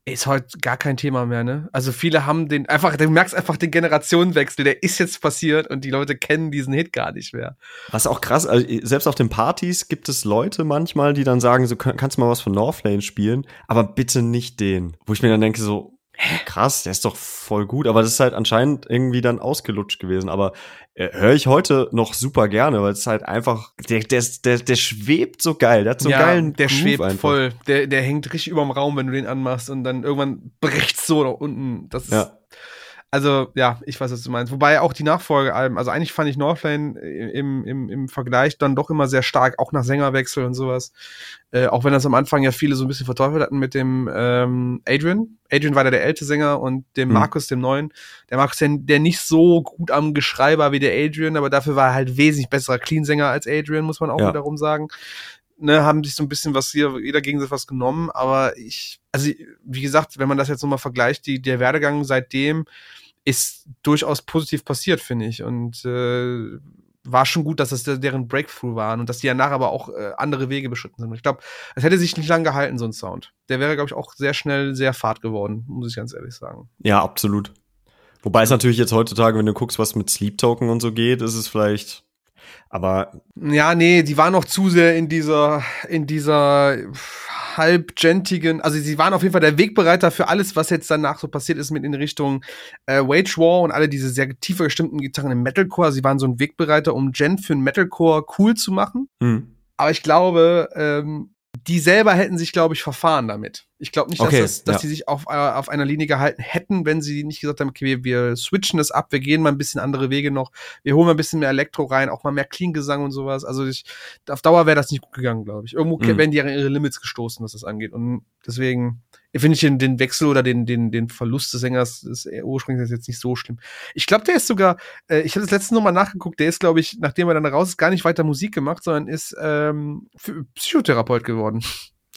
ist heute gar kein Thema mehr, ne? Also viele haben den einfach, du merkst einfach den Generationenwechsel, der ist jetzt passiert und die Leute kennen diesen Hit gar nicht mehr. Was auch krass, also selbst auf den Partys gibt es Leute manchmal, die dann sagen, so kannst du mal was von Northlane spielen, aber bitte nicht den. Wo ich mir dann denke, so, krass, der ist doch voll gut, aber das ist halt anscheinend irgendwie dann ausgelutscht gewesen. Aber äh, höre ich heute noch super gerne, weil es halt einfach, der, der, der, der schwebt so geil, der hat so ja, geilen Der Groove schwebt einfach. voll, der, der hängt richtig überm Raum, wenn du den anmachst und dann irgendwann bricht's so da unten. Das ist, ja. Also, ja, ich weiß, was du meinst. Wobei auch die Nachfolgealben, also eigentlich fand ich Northlane im, im, im Vergleich dann doch immer sehr stark, auch nach Sängerwechsel und sowas. Äh, auch wenn das am Anfang ja viele so ein bisschen verteufelt hatten mit dem ähm, Adrian. Adrian war da der ältere Sänger und dem mhm. Markus, dem neuen. Der Markus, der, der nicht so gut am Geschrei war wie der Adrian, aber dafür war er halt wesentlich besserer Clean-Sänger als Adrian, muss man auch ja. wiederum sagen. Ne, haben sich so ein bisschen was hier, jeder gegen sich was genommen, aber ich, also wie gesagt, wenn man das jetzt nochmal vergleicht, die, der Werdegang seitdem, ist durchaus positiv passiert, finde ich. Und äh, war schon gut, dass das deren Breakthrough waren und dass die danach aber auch äh, andere Wege beschritten sind. Ich glaube, es hätte sich nicht lang gehalten, so ein Sound. Der wäre, glaube ich, auch sehr schnell sehr fad geworden, muss ich ganz ehrlich sagen. Ja, absolut. Wobei es natürlich jetzt heutzutage, wenn du guckst, was mit Sleep Token und so geht, ist es vielleicht. Aber. Ja, nee, die waren noch zu sehr in dieser, in dieser halb gentigen, also sie waren auf jeden Fall der Wegbereiter für alles, was jetzt danach so passiert ist mit in Richtung äh, Wage War und alle diese sehr tiefer gestimmten Gitarren im Metalcore. Sie waren so ein Wegbereiter, um Gent für den Metalcore cool zu machen. Mhm. Aber ich glaube, ähm, die selber hätten sich, glaube ich, verfahren damit. Ich glaube nicht, dass, Okay, das, dass ja. die sich auf, äh, auf einer Linie gehalten hätten, wenn sie nicht gesagt haben, okay, wir, wir switchen es ab, wir gehen mal ein bisschen andere Wege noch, wir holen mal ein bisschen mehr Elektro rein, auch mal mehr Clean-Gesang und sowas. Also ich, auf Dauer wäre das nicht gut gegangen, glaube ich. Irgendwo Mhm. werden die an ihre Limits gestoßen, was das angeht. Und deswegen finde ich den, den Wechsel oder den, den, den Verlust des Sängers ist ursprünglich jetzt nicht so schlimm. Ich glaube, der ist sogar, äh, ich habe das letzte Mal nachgeguckt, der ist, glaube ich, nachdem er dann raus ist, gar nicht weiter Musik gemacht, sondern ist ähm, Psychotherapeut geworden.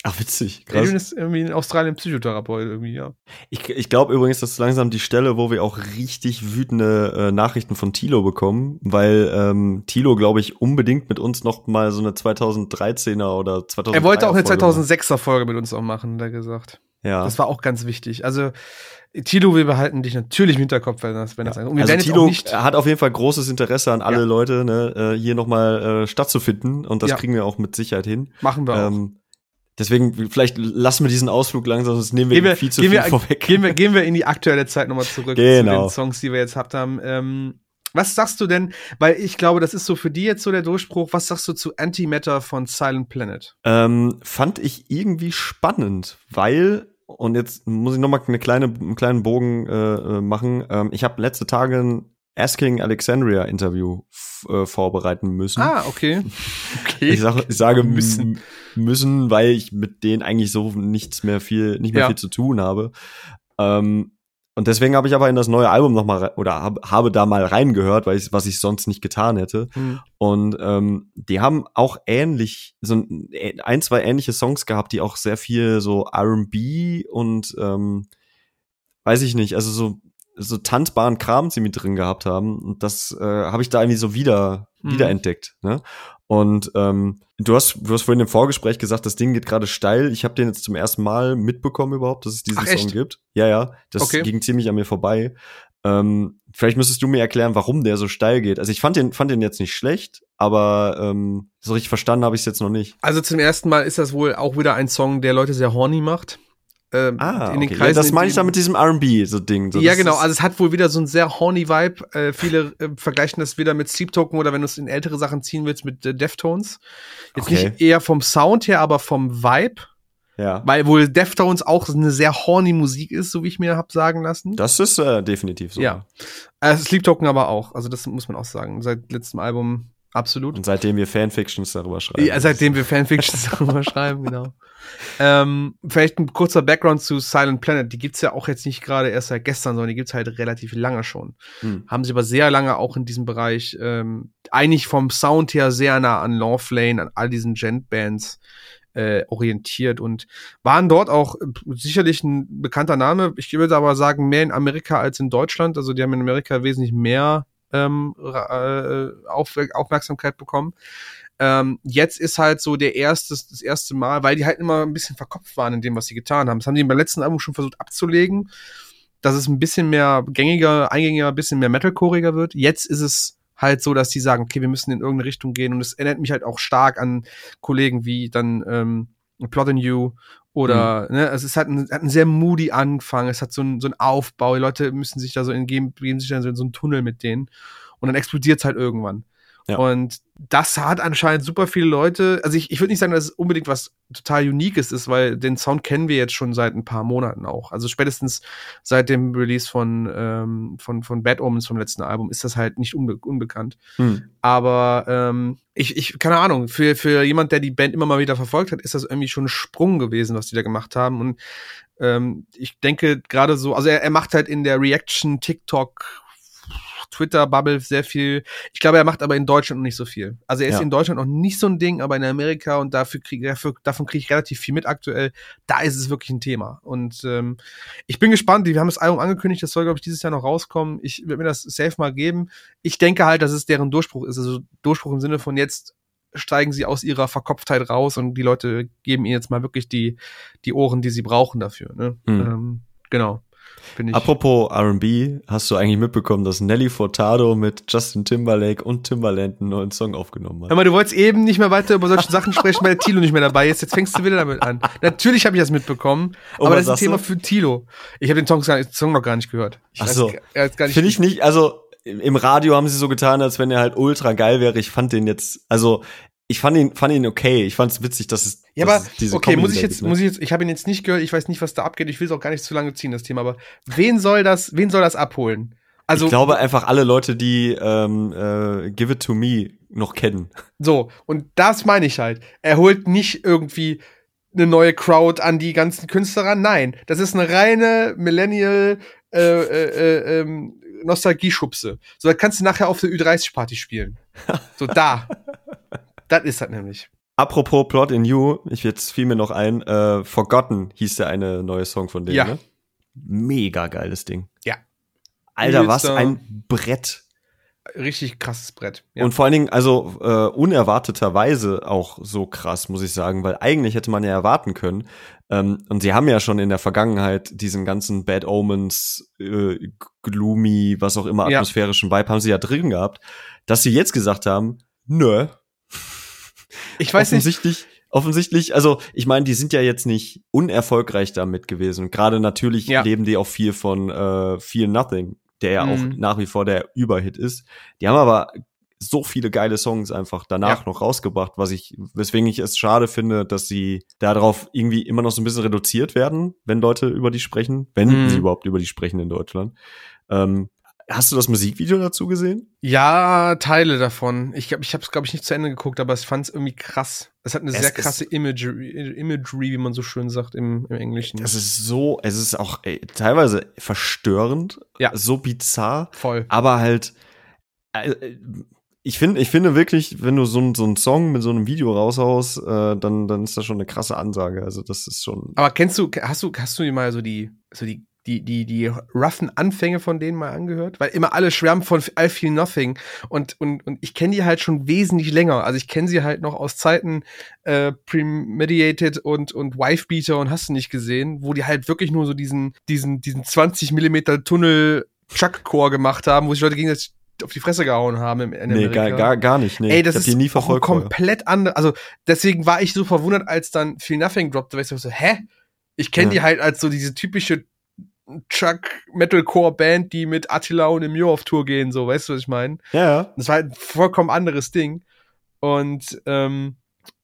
Ach, witzig. Krass. ist irgendwie in Australien Psychotherapeut irgendwie, ja. Ich, ich glaube übrigens, das ist langsam die Stelle, wo wir auch richtig wütende äh, Nachrichten von Tilo bekommen, weil ähm, Tilo, glaube ich, unbedingt mit uns noch mal so eine 2013er oder 2003er Er wollte auch eine Folge macht. 2006er Folge mit uns auch machen, hat er gesagt. Ja. Das war auch ganz wichtig. Also, Tilo, wir behalten dich natürlich im Hinterkopf, wenn das, wenn das Und wir also Tilo hat auf jeden Fall großes Interesse an alle Ja. Leute, ne, äh, hier nochmal äh, stattzufinden und das Ja. kriegen wir auch mit Sicherheit hin. Machen wir auch. Ähm, deswegen, vielleicht lassen wir diesen Ausflug langsam, sonst nehmen wir, Gehen wir, viel zu gehen, viel wir, vorweg. gehen, wir, gehen wir in die aktuelle Zeit nochmal zurück Genau. zu den Songs, die wir jetzt habt haben. Ähm, was sagst du denn, weil ich glaube, das ist so für die jetzt so der Durchbruch, was sagst du zu Antimatter von Silent Planet? Ähm, fand ich irgendwie spannend, weil und jetzt muss ich noch mal eine kleine, einen kleinen Bogen äh, äh, machen. Ähm, ich habe letzte Tage ein Asking Alexandria Interview äh, vorbereiten müssen. Ah, okay. [LAUGHS] Okay. Ich, sag, ich sage Müssen. müssen. müssen, weil ich mit denen eigentlich so nichts mehr viel, nicht mehr Ja. viel zu tun habe. Ähm, und deswegen habe ich aber in das neue Album noch mal rei- oder hab, habe da mal reingehört, weil ich, was ich sonst nicht getan hätte. Hm. Und ähm, die haben auch ähnlich, so ein, ein, zwei ähnliche Songs gehabt, die auch sehr viel so R&B und ähm, weiß ich nicht, also so so tanzbaren Kram sie mit drin gehabt haben. Und das äh, habe ich da irgendwie so wieder Mhm. wiederentdeckt. Ne? Und ähm, du hast du hast vorhin im Vorgespräch gesagt, das Ding geht gerade steil. Ich habe den jetzt zum ersten Mal mitbekommen überhaupt, dass es diesen Ach? Song gibt. Ja, ja, das Okay. ging ziemlich an mir vorbei. Ähm, vielleicht müsstest du mir erklären, warum der so steil geht. Also ich fand den, fand den jetzt nicht schlecht, aber ähm, so richtig verstanden habe ich es jetzt noch nicht. Also zum ersten Mal ist das wohl auch wieder ein Song, der Leute sehr horny macht. Ähm, Ah, in den okay. Kreisen, ja, das in meine ich da mit diesem R&B so Ding. So, ja, genau. Also es hat wohl wieder so einen sehr horny Vibe. Äh, viele äh, vergleichen das wieder mit Sleep Token oder wenn du es in ältere Sachen ziehen willst mit äh, Deftones. Jetzt Okay. nicht eher vom Sound her, aber vom Vibe, ja. weil wohl Deftones auch eine sehr horny Musik ist, so wie ich mir hab sagen lassen. Das ist äh, definitiv so. Ja. Äh, Sleep Token aber auch. Also das muss man auch sagen. Seit letztem Album absolut. Und seitdem wir Fanfictions darüber schreiben. Ja, seitdem wir Fanfictions [LAUGHS] darüber schreiben, genau. Ähm, vielleicht ein kurzer Background zu Silent Planet. Die gibt's ja auch jetzt nicht gerade erst seit gestern, sondern die gibt's halt relativ lange schon. Hm. Haben sie aber sehr lange auch in diesem Bereich, ähm, eigentlich vom Sound her sehr nah an Lawflane, an all diesen Gent-Bands äh, orientiert und waren dort auch äh, sicherlich ein bekannter Name. Ich würde aber sagen, mehr in Amerika als in Deutschland. Also die haben in Amerika wesentlich mehr ähm, äh, Auf Aufmerksamkeit bekommen. Ähm, jetzt ist halt so der erste, das erste Mal, weil die halt immer ein bisschen verkopft waren in dem, was sie getan haben. Das haben die beim letzten Album schon versucht abzulegen, dass es ein bisschen mehr gängiger, eingängiger, ein bisschen mehr Metalcoreiger wird. Jetzt ist es halt so, dass die sagen, okay, wir müssen in irgendeine Richtung gehen und es erinnert mich halt auch stark an Kollegen wie dann ähm, Plot in You oder ne, es ist halt ein, hat einen sehr moody Anfang, es hat so einen so einen Aufbau, die Leute müssen sich da so in geben, geben sich dann so in so einen Tunnel mit denen und dann explodiert es halt irgendwann. Ja. Und das hat anscheinend super viele Leute. Also ich, ich würde nicht sagen, dass es unbedingt was total Uniques ist, weil den Sound kennen wir jetzt schon seit ein paar Monaten auch. Also spätestens seit dem Release von, ähm, von, von Bad Omens vom letzten Album ist das halt nicht unbe unbekannt. Hm. Aber ähm, ich, ich, keine Ahnung, für, für jemand, der die Band immer mal wieder verfolgt hat, ist das irgendwie schon ein Sprung gewesen, was die da gemacht haben. Und ähm, ich denke gerade so, also er, er macht halt in der Reaction, TikTok, Twitter-Bubble sehr viel. Ich glaube, er macht aber in Deutschland noch nicht so viel. Also er ist Ja. in Deutschland noch nicht so ein Ding, aber in Amerika und dafür krieg, dafür, davon kriege ich relativ viel mit aktuell. Da ist es wirklich ein Thema. Und ähm, ich bin gespannt. Wir haben das Album angekündigt, das soll, glaube ich, dieses Jahr noch rauskommen. Ich werde mir das safe mal geben. Ich denke halt, dass es deren Durchbruch ist. Also Durchbruch im Sinne von jetzt steigen sie aus ihrer Verkopftheit raus und die Leute geben ihnen jetzt mal wirklich die, die Ohren, die sie brauchen dafür. Ne? Mhm. Ähm, genau. Apropos R&B, hast du eigentlich mitbekommen, dass Nelly Furtado mit Justin Timberlake und Timbaland einen neuen Song aufgenommen hat? Hör mal, du wolltest eben nicht mehr weiter über solche Sachen sprechen, weil Tilo nicht mehr dabei ist. Jetzt fängst du wieder damit an. Natürlich habe ich das mitbekommen, Oh, aber das ist ein Thema du? für Tilo. Ich habe den Song, Song noch gar nicht gehört. Ich Ach so. er Finde ich nicht, also im im Radio haben sie so getan, als wenn er halt ultra geil wäre. Ich fand den jetzt, also ich fand ihn, fand ihn okay. Ich fand es witzig, dass es. Ja, dass aber es diese okay, Comedy muss ich jetzt, gibt, ne? muss ich jetzt, ich habe ihn jetzt nicht gehört, ich weiß nicht, was da abgeht, ich will es auch gar nicht zu lange ziehen, das Thema, aber wen soll das, wen soll das abholen? Also, ich glaube einfach alle Leute, die ähm, äh, Give It To Me noch kennen. so, und das meine ich halt. Er holt nicht irgendwie eine neue Crowd an die ganzen Künstler ran, nein. Das ist eine reine Millennial, äh, äh, äh, ähm, Nostalgie-Schubse. So, da kannst du nachher auf der Ü30-Party spielen. So, da. [LAUGHS] das ist das nämlich. Apropos Plot in You, ich jetzt fiel mir noch ein, äh, Forgotten hieß der eine neue Song von denen, Ja. ne? Mega geiles Ding. Ja. Alter, was ein Brett. Richtig krasses Brett. Ja. Und vor allen Dingen, also äh, unerwarteterweise auch so krass, muss ich sagen, weil eigentlich hätte man ja erwarten können. Ähm, und sie haben ja schon in der Vergangenheit diesen ganzen Bad Omens, äh, gloomy, was auch immer, Ja. atmosphärischen Vibe haben sie ja drin gehabt, dass sie jetzt gesagt haben, nö, ich weiß nicht, offensichtlich, offensichtlich, also ich meine, die sind ja jetzt nicht unerfolgreich damit gewesen. Gerade natürlich Ja. leben die auch viel von äh, Feel Nothing, der ja auch Mhm. nach wie vor der Überhit ist. Die haben aber so viele geile Songs einfach danach Ja. noch rausgebracht, was ich, weswegen ich es schade finde, dass sie darauf irgendwie immer noch so ein bisschen reduziert werden, wenn Leute über die sprechen, wenn Mhm. sie überhaupt über die sprechen in Deutschland. Ähm, hast du das Musikvideo dazu gesehen? Ja, Teile davon. Ich ich habe es glaube ich nicht zu Ende geguckt, aber ich fand es irgendwie krass. Es hat eine Es sehr krasse Imagery, Imagery, wie man so schön sagt im, im Englischen. Es ist so, es ist auch ey, teilweise verstörend, Ja. so bizarr, Voll. aber halt, äh, ich finde, ich finde wirklich, wenn du so, ein- so einen Song mit so einem Video raushaust, äh, dann, dann ist das schon eine krasse Ansage. Also das ist schon. Aber kennst du, hast du, hast du dir mal so die, so die, die, die, die roughen Anfänge von denen mal angehört? Weil immer alle schwärmen von I Feel Nothing und, und, und ich kenne die halt schon wesentlich länger. Also ich kenne sie halt noch aus Zeiten äh, Premediated und, und Wifebeater und hast du nicht gesehen, wo die halt wirklich nur so diesen, diesen, diesen 20 Millimeter Tunnel Chuck-Core gemacht haben, wo sich Leute gegenseitig auf die Fresse gehauen haben im in Nee, gar, gar, gar nicht. Nee, Ey, das ist die nie verfolgt. komplett andere. Also deswegen war ich so verwundert, als dann Feel Nothing droppte, weil ich so, hä? Ich kenne Ja. die halt als so diese typische Chuck Metalcore Band, die mit Attila und Emir auf Tour gehen, so, weißt du, was ich meine? Ja. Das war halt ein vollkommen anderes Ding. Und ähm,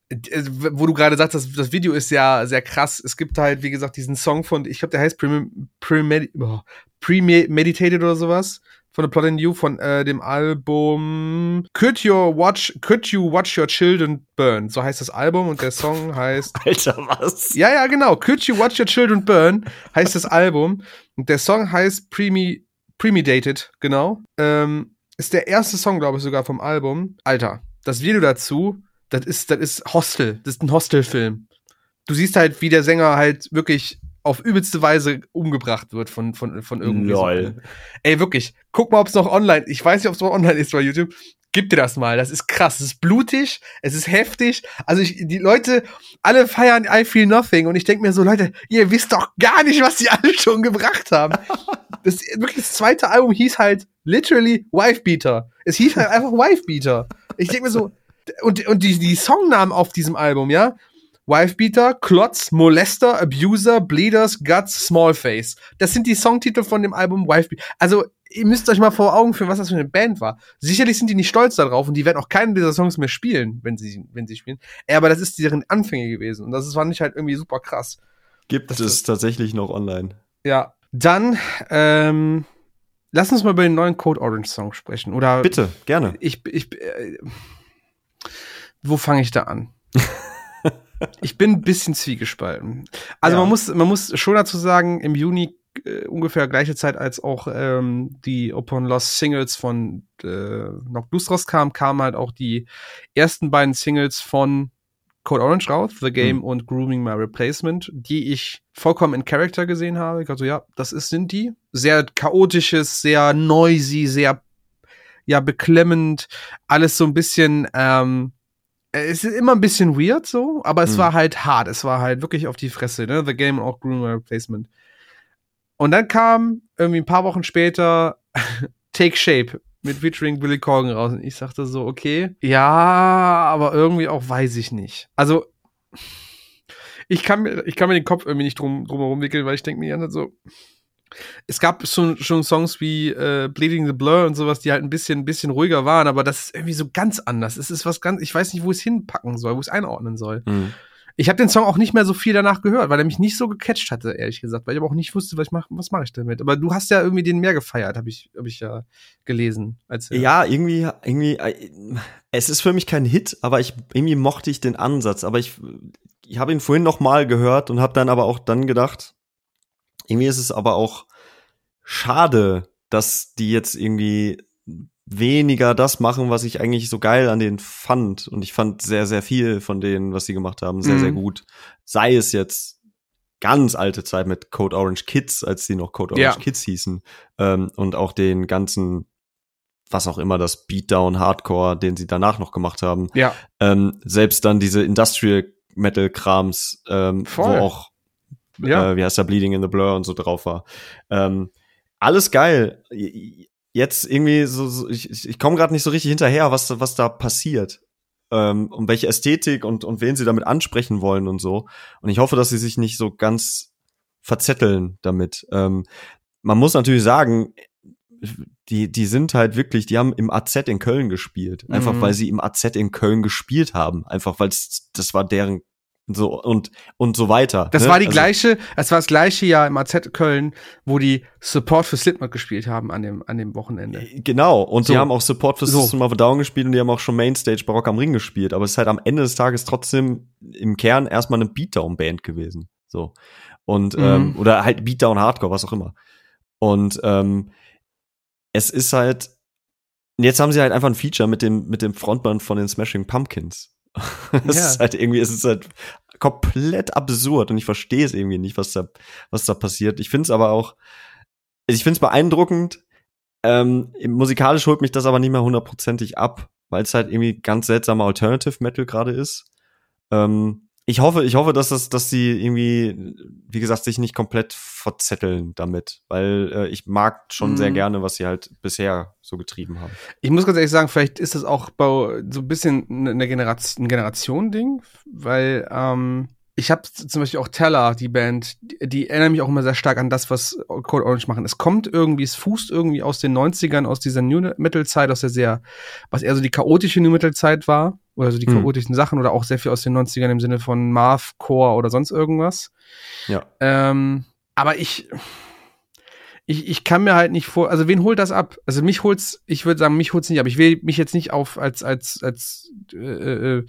äh, wo du gerade sagst, das, das Video ist ja sehr krass. Es gibt halt, wie gesagt, diesen Song von, ich glaube, der heißt Premeditated Premedi oh, Premeditated oder sowas. Von The Plot in You, von äh, dem Album Could You Watch, Could You Watch Your Children Burn? So heißt das Album und der Song heißt [LAUGHS] Alter, was? ja, ja, genau. Could You Watch Your Children Burn heißt das Album. Und der Song heißt Premi Premediated, genau. Ähm, ist der erste Song, glaube ich, sogar vom Album. Alter, das Video dazu, das ist, das ist Hostel. Das ist ein Hostel-Film. Du siehst halt, wie der Sänger halt wirklich auf übelste Weise umgebracht wird von, von, von irgendwie. so- Lol. Ey, wirklich. Guck mal, ob es noch online Ich weiß nicht, ob es noch online ist bei YouTube. Gib dir das mal. Das ist krass. Es ist blutig. Es ist heftig. Also ich, die Leute, alle feiern I Feel Nothing. Und ich denke mir so, Leute, ihr wisst doch gar nicht, was die [LAUGHS] alle schon gebracht haben. Das, wirklich, das zweite Album hieß halt literally Wife Beater. Es hieß halt einfach Wife Beater. Ich denke mir so, und, und die, die Songnamen auf diesem Album, ja? Wifebeater, Klotz, Molester, Abuser, Bleeders, Guts, Smallface. Das sind die Songtitel von dem Album Wifebeater. Also, ihr müsst euch mal vor Augen führen, was das für eine Band war. Sicherlich sind die nicht stolz darauf und die werden auch keinen dieser Songs mehr spielen, wenn sie, wenn sie spielen. Ey, aber das ist deren Anfänge gewesen und das ist- fand ich halt irgendwie super krass. Gibt Das es tatsächlich noch online? Ja. Dann, ähm, lass uns mal über den neuen Code Orange Song sprechen. Oder Bitte, gerne. ich, ich, äh, wo fange ich da an? [LAUGHS] ich bin ein bisschen zwiegespalten. Also Ja. man muss, man muss schon dazu sagen, im Juni äh, ungefähr gleiche Zeit, als auch ähm, die Open Lost Singles von äh, Knock Loose rauskamen, kamen halt auch die ersten beiden Singles von Code Orange raus, The Game Mhm. und Grooming My Replacement, die ich vollkommen in Character gesehen habe. Ich dachte so, ja, das ist, sind die. Sehr chaotisches, sehr noisy, sehr ja, beklemmend, alles so ein bisschen, ähm, es ist immer ein bisschen weird so, aber es Mhm. war halt hart. Es war halt wirklich auf die Fresse, ne? The Game und auch Groom Replacement. Und dann kam irgendwie ein paar Wochen später [LAUGHS] Take Shape mit featuring Billy Corgan raus und ich sagte so, okay, ja, aber irgendwie auch weiß ich nicht. Also, ich kann mir, ich kann mir den Kopf irgendwie nicht drum, drum herum wickeln, weil ich denke mir die ganze Zeit so, Es gab schon, schon Songs wie äh, Bleeding the Blur und sowas, die halt ein bisschen, ein bisschen ruhiger waren, aber das ist irgendwie so ganz anders. Es ist was ganz, ich weiß nicht, wo es hinpacken soll, wo es einordnen soll. Mhm. Ich habe den Song auch nicht mehr so viel danach gehört, weil er mich nicht so gecatcht hatte, ehrlich gesagt, weil ich aber auch nicht wusste, was ich mache, was mache ich damit. Aber du hast ja irgendwie den mehr gefeiert, habe ich, hab ich ja gelesen. Als ja, irgendwie, irgendwie, äh, es ist für mich kein Hit, aber ich irgendwie mochte ich den Ansatz. Aber ich, ich habe ihn vorhin noch mal gehört und habe dann aber auch dann gedacht, irgendwie ist es aber auch schade, dass die jetzt irgendwie weniger das machen, was ich eigentlich so geil an denen fand. Und ich fand sehr, sehr viel von denen, was sie gemacht haben, sehr, mhm. sehr gut. Sei es jetzt ganz alte Zeit mit Code Orange Kids, als sie noch Code Orange ja. Kids hießen. Ähm, und auch den ganzen, was auch immer, das Beatdown Hardcore, den sie danach noch gemacht haben. Ja. Ähm, selbst dann diese Industrial Metal Krams, ähm, wo auch, ja. äh, wie heißt der, Bleeding in the Blur und so drauf war. Ähm, alles geil jetzt irgendwie so, so ich, ich komme gerade nicht so richtig hinterher, was, was da passiert. Ähm, um welche Ästhetik und, und wen sie damit ansprechen wollen und so. Und ich hoffe, dass sie sich nicht so ganz verzetteln damit. Ähm, man muss natürlich sagen, die, die sind halt wirklich, die haben im AZ in Köln gespielt. Einfach mhm. weil sie im AZ in Köln gespielt haben. Einfach weil das war deren so und und so weiter. Das ne? war die also, gleiche, das war das gleiche Jahr im AZ Köln, wo die Support für Slipknot gespielt haben an dem an dem Wochenende. Äh, genau, und so. die haben auch Support für so. System of Down gespielt und die haben auch schon Mainstage Barock am Ring gespielt, aber es ist halt am Ende des Tages trotzdem im Kern erstmal eine Beatdown Band gewesen, so. Und mhm. ähm, oder halt Beatdown Hardcore, was auch immer. Und ähm, es ist halt jetzt haben sie halt einfach ein Feature mit dem mit dem Frontmann von den Smashing Pumpkins [LAUGHS] das ja. ist halt irgendwie, es ist halt komplett absurd und ich verstehe es irgendwie nicht, was da, was da passiert. Ich finde es aber auch, ich finde es beeindruckend. Ähm, musikalisch holt mich das aber nicht mehr hundertprozentig ab, weil es halt irgendwie ganz seltsamer Alternative Metal gerade ist. Ähm, ich hoffe, ich hoffe, dass das, dass sie irgendwie, wie gesagt, sich nicht komplett verzetteln damit, weil äh, ich mag schon mm. sehr mhm. gerne, was sie halt bisher so getrieben haben. Ich muss ganz ehrlich sagen, vielleicht ist das auch bei, so ein bisschen eine Generation, ein Generation-Ding, weil ähm, ich habe zum Beispiel auch Teller, die Band, die, die erinnern mich auch immer sehr stark an das, was Code Orange machen. Es kommt irgendwie, es fußt irgendwie aus den 90ern, aus dieser New Metal Zeit, aus der sehr, was eher so die chaotische New Metal Zeit war, oder so die hm. chaotischen Sachen, oder auch sehr viel aus den 90ern im Sinne von Marv, Core oder sonst irgendwas. Ja. Ähm, aber ich, ich, ich kann mir halt nicht vor, also wen holt das ab? Also mich holt's, ich würde sagen, mich holt's nicht ab. Ich will mich jetzt nicht auf als als als äh, äh,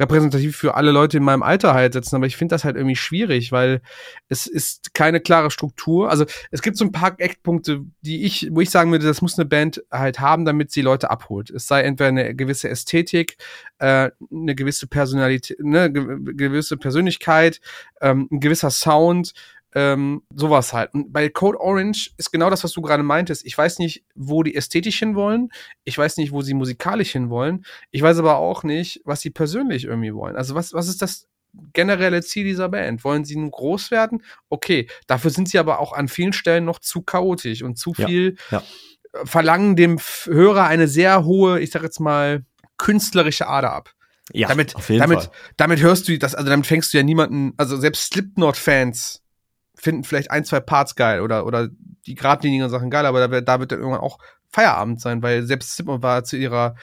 repräsentativ für alle Leute in meinem Alter halt setzen, aber ich finde das halt irgendwie schwierig, weil es ist keine klare Struktur. Also es gibt so ein paar Eckpunkte, die ich, wo ich sagen würde, das muss eine Band halt haben, damit sie Leute abholt. Es sei entweder eine gewisse Ästhetik, äh, eine gewisse Personalität, eine gewisse Persönlichkeit, ähm, ein gewisser Sound, ähm, sowas halt. Und bei Code Orange ist genau das, was du gerade meintest. Ich weiß nicht, wo die ästhetisch hinwollen. Ich weiß nicht, wo sie musikalisch hinwollen. Ich weiß aber auch nicht, was sie persönlich irgendwie wollen. Also was, was ist das generelle Ziel dieser Band? Wollen sie nun groß werden? Okay, dafür sind sie aber auch an vielen Stellen noch zu chaotisch und zu viel ja, ja. verlangen dem Hörer eine sehr hohe, ich sag jetzt mal, künstlerische Ader ab. Ja, damit, auf jeden damit, Fall. damit hörst du das, also damit fängst du ja niemanden, also selbst Slipknot-Fans finden vielleicht ein, zwei Parts geil oder, oder die geradlinigen Sachen geil, aber da, da wird dann irgendwann auch Feierabend sein, weil selbst Zimmer war zu ihrer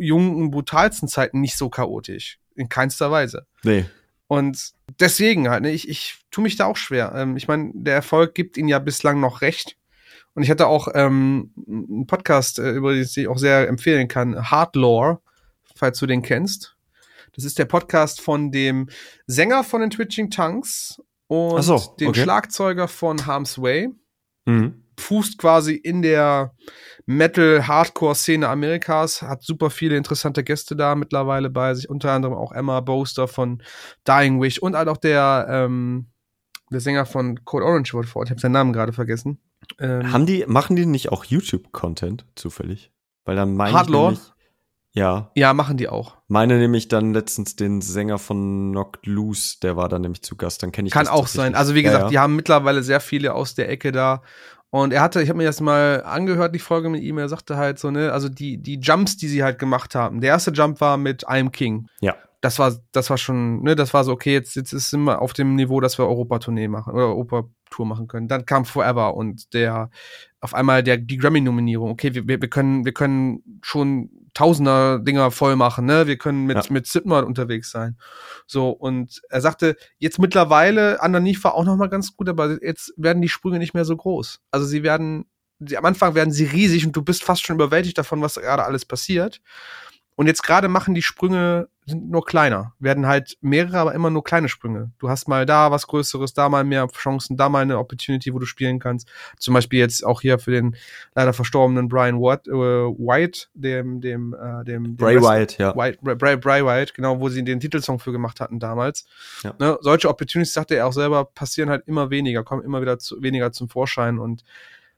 jungen, brutalsten Zeit nicht so chaotisch. In keinster Weise. Nee. Und deswegen halt, ne, ich, ich tue mich da auch schwer. Ähm, ich meine, der Erfolg gibt ihnen ja bislang noch recht. Und ich hatte auch ähm, einen Podcast, äh, über den ich auch sehr empfehlen kann, Hardlore, falls du den kennst. Das ist der Podcast von dem Sänger von den Twitching Tongues und so, okay. den Schlagzeuger von Harm's Way. Mhm. Fußt quasi in der Metal-Hardcore-Szene Amerikas, hat super viele interessante Gäste da mittlerweile bei sich, unter anderem auch Emma Boaster von Dying Wish und halt auch der, ähm, der Sänger von Code Orange wurde vor. Ich habe seinen Namen gerade vergessen. Ähm, Haben die, machen die nicht auch YouTube-Content zufällig? Weil dann meine Hardlore? ich ja. Ja, machen die auch. Meine nämlich dann letztens den Sänger von Knocked Loose, der war dann nämlich zu Gast. Dann kenne ich Kann auch sein. Also wie gesagt, ja, ja. die haben mittlerweile sehr viele aus der Ecke da. Und er hatte, ich habe mir das mal angehört, die Folge mit ihm, er sagte halt so, ne, also die, die Jumps, die sie halt gemacht haben. Der erste Jump war mit I'm King. Ja. das war, das war schon, ne, das war so, okay, jetzt, jetzt ist immer auf dem Niveau, dass wir Europa-Tournee machen oder Europa-Tour machen können. Dann kam Forever und der, auf einmal der, die Grammy-Nominierung. Okay, wir, wir können, wir können schon Tausender Dinger voll machen, ne? Wir können mit, ja. mit Slipknot unterwegs sein. So, und er sagte, jetzt mittlerweile, Underneath war auch nochmal ganz gut, aber jetzt werden die Sprünge nicht mehr so groß. Also sie werden, sie, am Anfang werden sie riesig und du bist fast schon überwältigt davon, was gerade alles passiert. Und jetzt gerade machen die Sprünge sind nur kleiner, werden halt mehrere, aber immer nur kleine Sprünge. Du hast mal da was Größeres, da mal mehr Chancen, da mal eine Opportunity, wo du spielen kannst. Zum Beispiel jetzt auch hier für den leider verstorbenen Brian Watt, äh, White, dem, dem, äh, dem, Bray White, ja. White, Bray, Bray White, genau, wo sie den Titelsong für gemacht hatten damals. Ja. Ne, solche Opportunities, sagte er auch selber, passieren halt immer weniger, kommen immer wieder zu, weniger zum Vorschein und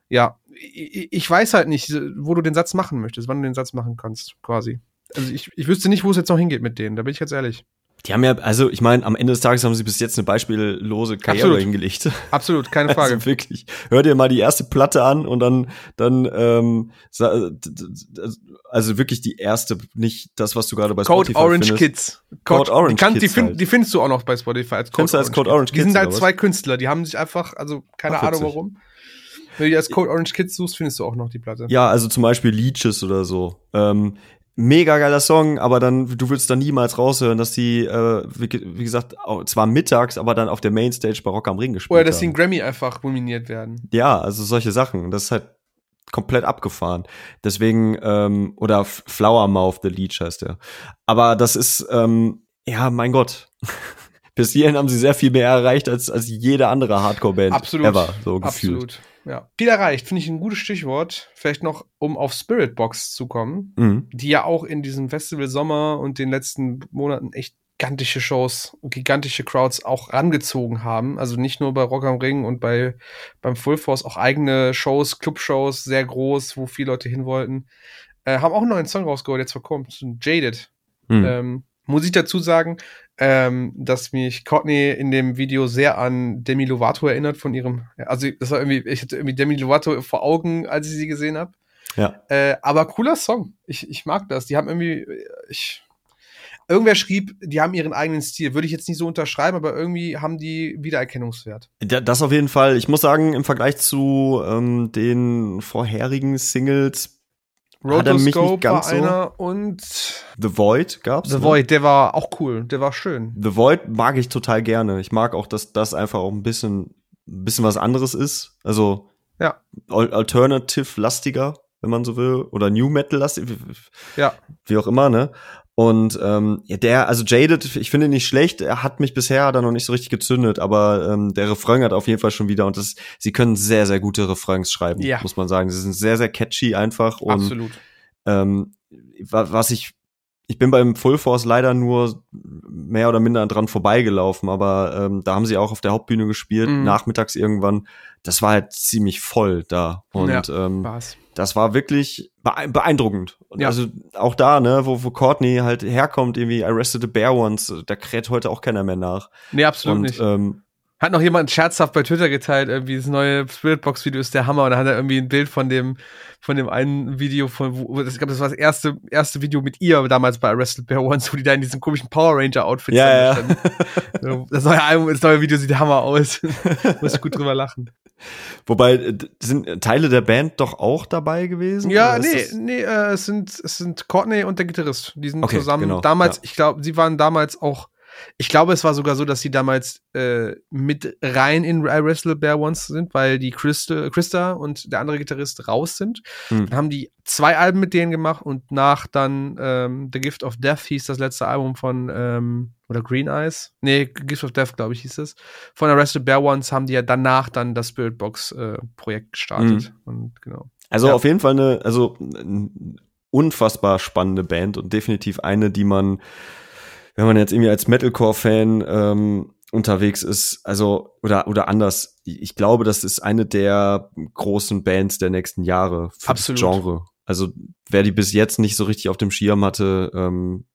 ja, ich, ich weiß halt nicht, wo du den Satz machen möchtest, wann du den Satz machen kannst, quasi also ich, ich wüsste nicht, wo es jetzt noch hingeht mit denen, da bin ich jetzt ehrlich. Die haben ja, also ich meine, am Ende des Tages haben sie bis jetzt eine beispiellose Karriere Absolut. hingelegt. Absolut, keine [LAUGHS] Frage. Also wirklich. Hör dir mal die erste Platte an und dann, dann, ähm, also wirklich die erste, nicht das, was du gerade bei Code Spotify Orange findest. Kids. Code, Code Orange die, kann, Kids die, find, halt. die findest du auch noch bei Spotify als Code, du als Code Orange Die Kids, sind halt zwei Künstler, die haben sich einfach, also keine Ach, Ahnung warum. Wenn du die als Code Orange Kids suchst, findest du auch noch die Platte. Ja, also zum Beispiel Leeches oder so. Ähm, mega geiler Song, aber dann, du willst da niemals raushören, dass die, äh, wie, wie gesagt, zwar mittags, aber dann auf der Mainstage bei Rock am Ring gespielt Oder dass sie haben. einen Grammy einfach nominiert werden. Ja, also solche Sachen. Das ist halt komplett abgefahren. Deswegen, ähm, oder Flower Mouth, The Leech heißt der. Aber das ist, ähm, ja, mein Gott. [LAUGHS] Bis hierhin haben sie sehr viel mehr erreicht als, als jede andere Hardcore-Band Absolut. ever, so gefühlt. Absolut. Ja. Viel erreicht, finde ich ein gutes Stichwort. Vielleicht noch, um auf Spirit Box zu kommen. Mhm. die ja auch in diesem Festival Sommer und den letzten Monaten echt gigantische Shows und gigantische Crowds auch rangezogen haben. Also nicht nur bei Rock am Ring und bei beim Full Force, auch eigene Shows, Clubshows, sehr groß, wo viele Leute hin wollten. Äh, haben auch einen neuen Song rausgeholt, jetzt kurzem, Jaded. Mhm. Ähm, muss ich dazu sagen, ähm, dass mich Courtney in dem Video sehr an Demi Lovato erinnert von ihrem, also das war irgendwie, ich hatte irgendwie Demi Lovato vor Augen, als ich sie gesehen habe. Ja. Äh, aber cooler Song. Ich, ich mag das. Die haben irgendwie, ich, irgendwer schrieb, die haben ihren eigenen Stil. Würde ich jetzt nicht so unterschreiben, aber irgendwie haben die Wiedererkennungswert. Da- Das auf jeden Fall. Ich muss sagen, im Vergleich zu ähm, den vorherigen Singles, Hat er mich nicht Rotoscope ganz war so? einer und The Void gab's. The ne? Void, der war auch cool. Der war schön. The Void mag ich total gerne. Ich mag auch, dass das einfach auch ein bisschen, ein bisschen was anderes ist. Also Ja. al- alternative-lastiger, wenn man so will, oder New Metal-lastig, Ja. wie auch immer, ne? Und ähm, der, also Jaded, ich finde ihn nicht schlecht, er hat mich bisher da noch nicht so richtig gezündet, aber ähm, der Refrain hat auf jeden Fall schon wieder und das, sie können sehr, sehr gute Refrains schreiben, Ja. muss man sagen. Sie sind sehr, sehr catchy einfach und Absolut. ähm, wa- was ich, ich bin beim Full Force leider nur mehr oder minder dran vorbeigelaufen, aber ähm, da haben sie auch auf der Hauptbühne gespielt, Mhm. nachmittags irgendwann. Das war halt ziemlich voll da. Und Ja, ähm, War's. Das war wirklich bee- beeindruckend. Und Ja. Also auch da, ne, wo, wo Courtney halt herkommt, irgendwie Arrested the Bear Ones, da kräht heute auch keiner mehr nach. Nee, absolut und nicht. ähm, Hat noch jemand scherzhaft bei Twitter geteilt, irgendwie das neue Spiritbox-Video ist der Hammer und da hat er irgendwie ein Bild von dem, von dem einen Video von, wo, ich glaube, das war das erste, erste Video mit ihr damals bei Arrested Bear Ones, wo die da in diesem komischen Power Ranger-Outfit Ja, ja. [LAUGHS] Das neue Album, das neue Video sieht der Hammer aus. [LAUGHS] Muss ich gut drüber lachen. wobei, äh, sind Teile der Band doch auch dabei gewesen? Ja, nee, das- nee, äh, es sind, es sind Courtney und der Gitarrist. Die sind Okay, zusammen. genau, damals, ja. ich glaube, sie waren damals auch, ich glaube, es war sogar so, dass sie damals äh, mit rein in I Wrestle Bear Ones sind, weil die Christa, Christa und der andere Gitarrist raus sind. Hm. Dann haben die zwei Alben mit denen gemacht und nach dann ähm, The Gift of Death hieß das letzte Album von ähm, oder Green Eyes. Nee, Gift of Death, glaube ich, hieß es. Von Arrested Bear Ones haben die ja danach dann das Spirit Box äh, Projekt gestartet. Und genau. Also Ja. auf jeden Fall eine, also unfassbar spannende Band und definitiv eine, die man, wenn man jetzt irgendwie als Metalcore-Fan ähm, unterwegs ist, also oder oder anders, ich glaube, das ist eine der großen Bands der nächsten Jahre für Absolut. das Genre. Also wer die bis jetzt nicht so richtig auf dem Schirm hatte, ähm,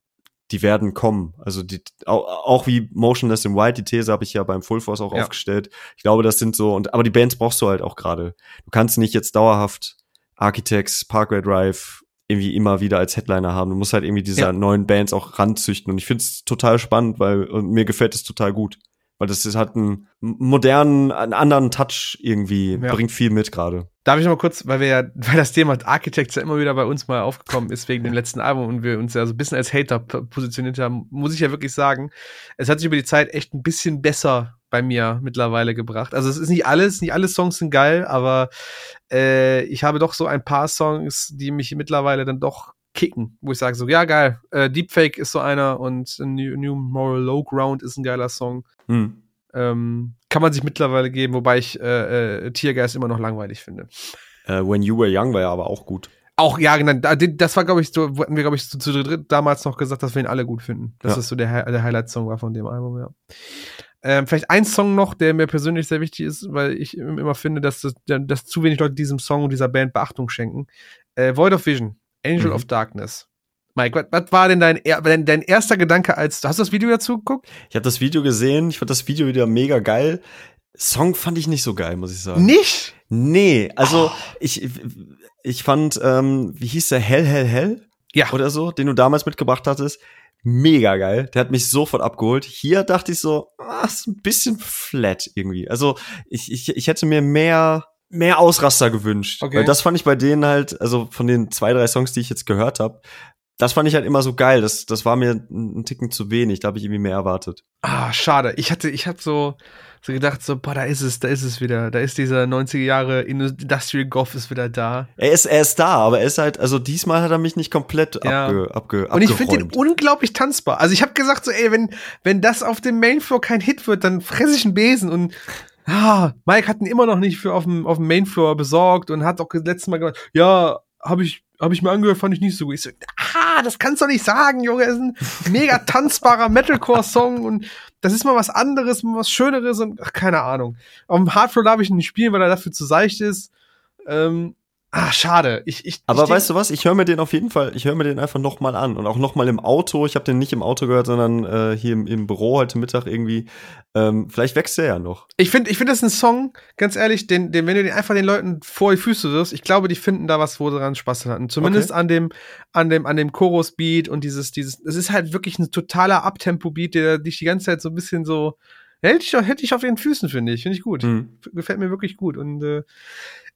die werden kommen. Also die, auch, auch wie Motionless in White, die These habe ich ja beim Full Force auch Ja. aufgestellt. Ich glaube, das sind so, und aber die Bands brauchst du halt auch gerade. Du kannst nicht jetzt dauerhaft Architects, Parkway Drive, irgendwie immer wieder als Headliner haben. Du musst halt irgendwie diese ja. neuen Bands auch ranzüchten. Und ich finde es total spannend, weil mir gefällt es total gut. Weil das ist, hat einen modernen, einen anderen Touch irgendwie, ja. bringt viel mit gerade. Darf ich noch mal kurz, weil wir ja, weil das Thema Architects ja immer wieder bei uns mal aufgekommen ist wegen dem letzten Album und wir uns ja so ein bisschen als Hater positioniert haben, muss ich ja wirklich sagen, es hat sich über die Zeit echt ein bisschen besser bei mir mittlerweile gebracht. Also es ist nicht alles, nicht alle Songs sind geil, aber äh, ich habe doch so ein paar Songs, die mich mittlerweile dann doch kicken, wo ich sage so, ja geil, äh, Deepfake ist so einer und New, New Moral Low Ground ist ein geiler Song. Hm. Ähm, kann man sich mittlerweile geben, wobei ich äh, äh, Tiergeist immer noch langweilig finde. Uh, When You Were Young war ja aber auch gut. Auch, ja, genau. Das war, glaube ich, so, hatten wir, glaube ich, zu, zu dritt damals noch gesagt, dass wir ihn alle gut finden. Dass ja. das so der, der Highlight-Song war von dem Album, ja. Ähm, vielleicht ein Song noch, der mir persönlich sehr wichtig ist, weil ich immer finde, dass, das, dass zu wenig Leute diesem Song und dieser Band Beachtung schenken. Äh, Void of Vision, Angel mhm. of Darkness. Mike, was, war denn dein, dein, dein erster Gedanke als, hast du das Video dazu geguckt? Ich habe das Video gesehen, ich fand das Video wieder mega geil. Song fand ich nicht so geil, muss ich sagen. Nicht? Nee, also oh. ich, ich fand, ähm, wie hieß der, Hell, Hell, Hell? Ja. Oder so, den du damals mitgebracht hattest. Mega geil. Der hat mich sofort abgeholt. Hier dachte ich so, ah, ist ein bisschen flat irgendwie. Also ich, ich, ich hätte mir mehr, mehr Ausraster gewünscht. Okay. Weil das fand ich bei denen halt, also von den zwei, drei Songs, die ich jetzt gehört habe, das fand ich halt immer so geil. Das, das war mir ein Ticken zu wenig. Da habe ich irgendwie mehr erwartet. Ah, schade. Ich hatte, ich habe so, so gedacht, so, boah, da ist es, da ist es wieder. Da ist dieser 90er Jahre Industrial Goth ist wieder da. Er ist, er ist da, aber er ist halt, also diesmal hat er mich nicht komplett ja. abge, abge, Und ich finde ihn unglaublich tanzbar. Also ich habe gesagt, so, ey, wenn, wenn das auf dem Mainfloor kein Hit wird, dann fresse ich einen Besen und ah, Mike hat ihn immer noch nicht für auf dem, auf dem Mainfloor besorgt und hat auch letztes Mal gesagt, ja, habe ich habe ich mir angehört, fand ich nicht so gut. Ich so, ah, das kannst du nicht sagen, Junge. Das ist ein mega tanzbarer Metalcore-Song und das ist mal was anderes, mal was Schöneres und ach, keine Ahnung. Auf dem Hardfloor darf ich nicht spielen, weil er dafür zu seicht ist. Ähm, Ah, schade. Ich, ich, Aber ich weißt du was? Ich höre mir den auf jeden Fall, ich höre mir den einfach noch mal an und auch noch mal im Auto. Ich habe den nicht im Auto gehört, sondern äh, hier im, im Büro heute Mittag irgendwie. Ähm, vielleicht wächst der ja noch. Ich finde, ich finde das ist ein Song, ganz ehrlich, den, den, wenn du den einfach den Leuten vor die Füße wirst, ich glaube, die finden da was, wo sie dran Spaß hatten. Zumindest okay. an dem, an dem, an dem Chorus-Beat und dieses, dieses, es ist halt wirklich ein totaler Abtempo-Beat, der dich die ganze Zeit so ein bisschen so, hätte ich, hätte ich auf den Füßen, finde ich. Finde ich gut. Mhm. Gefällt mir wirklich gut. Und äh,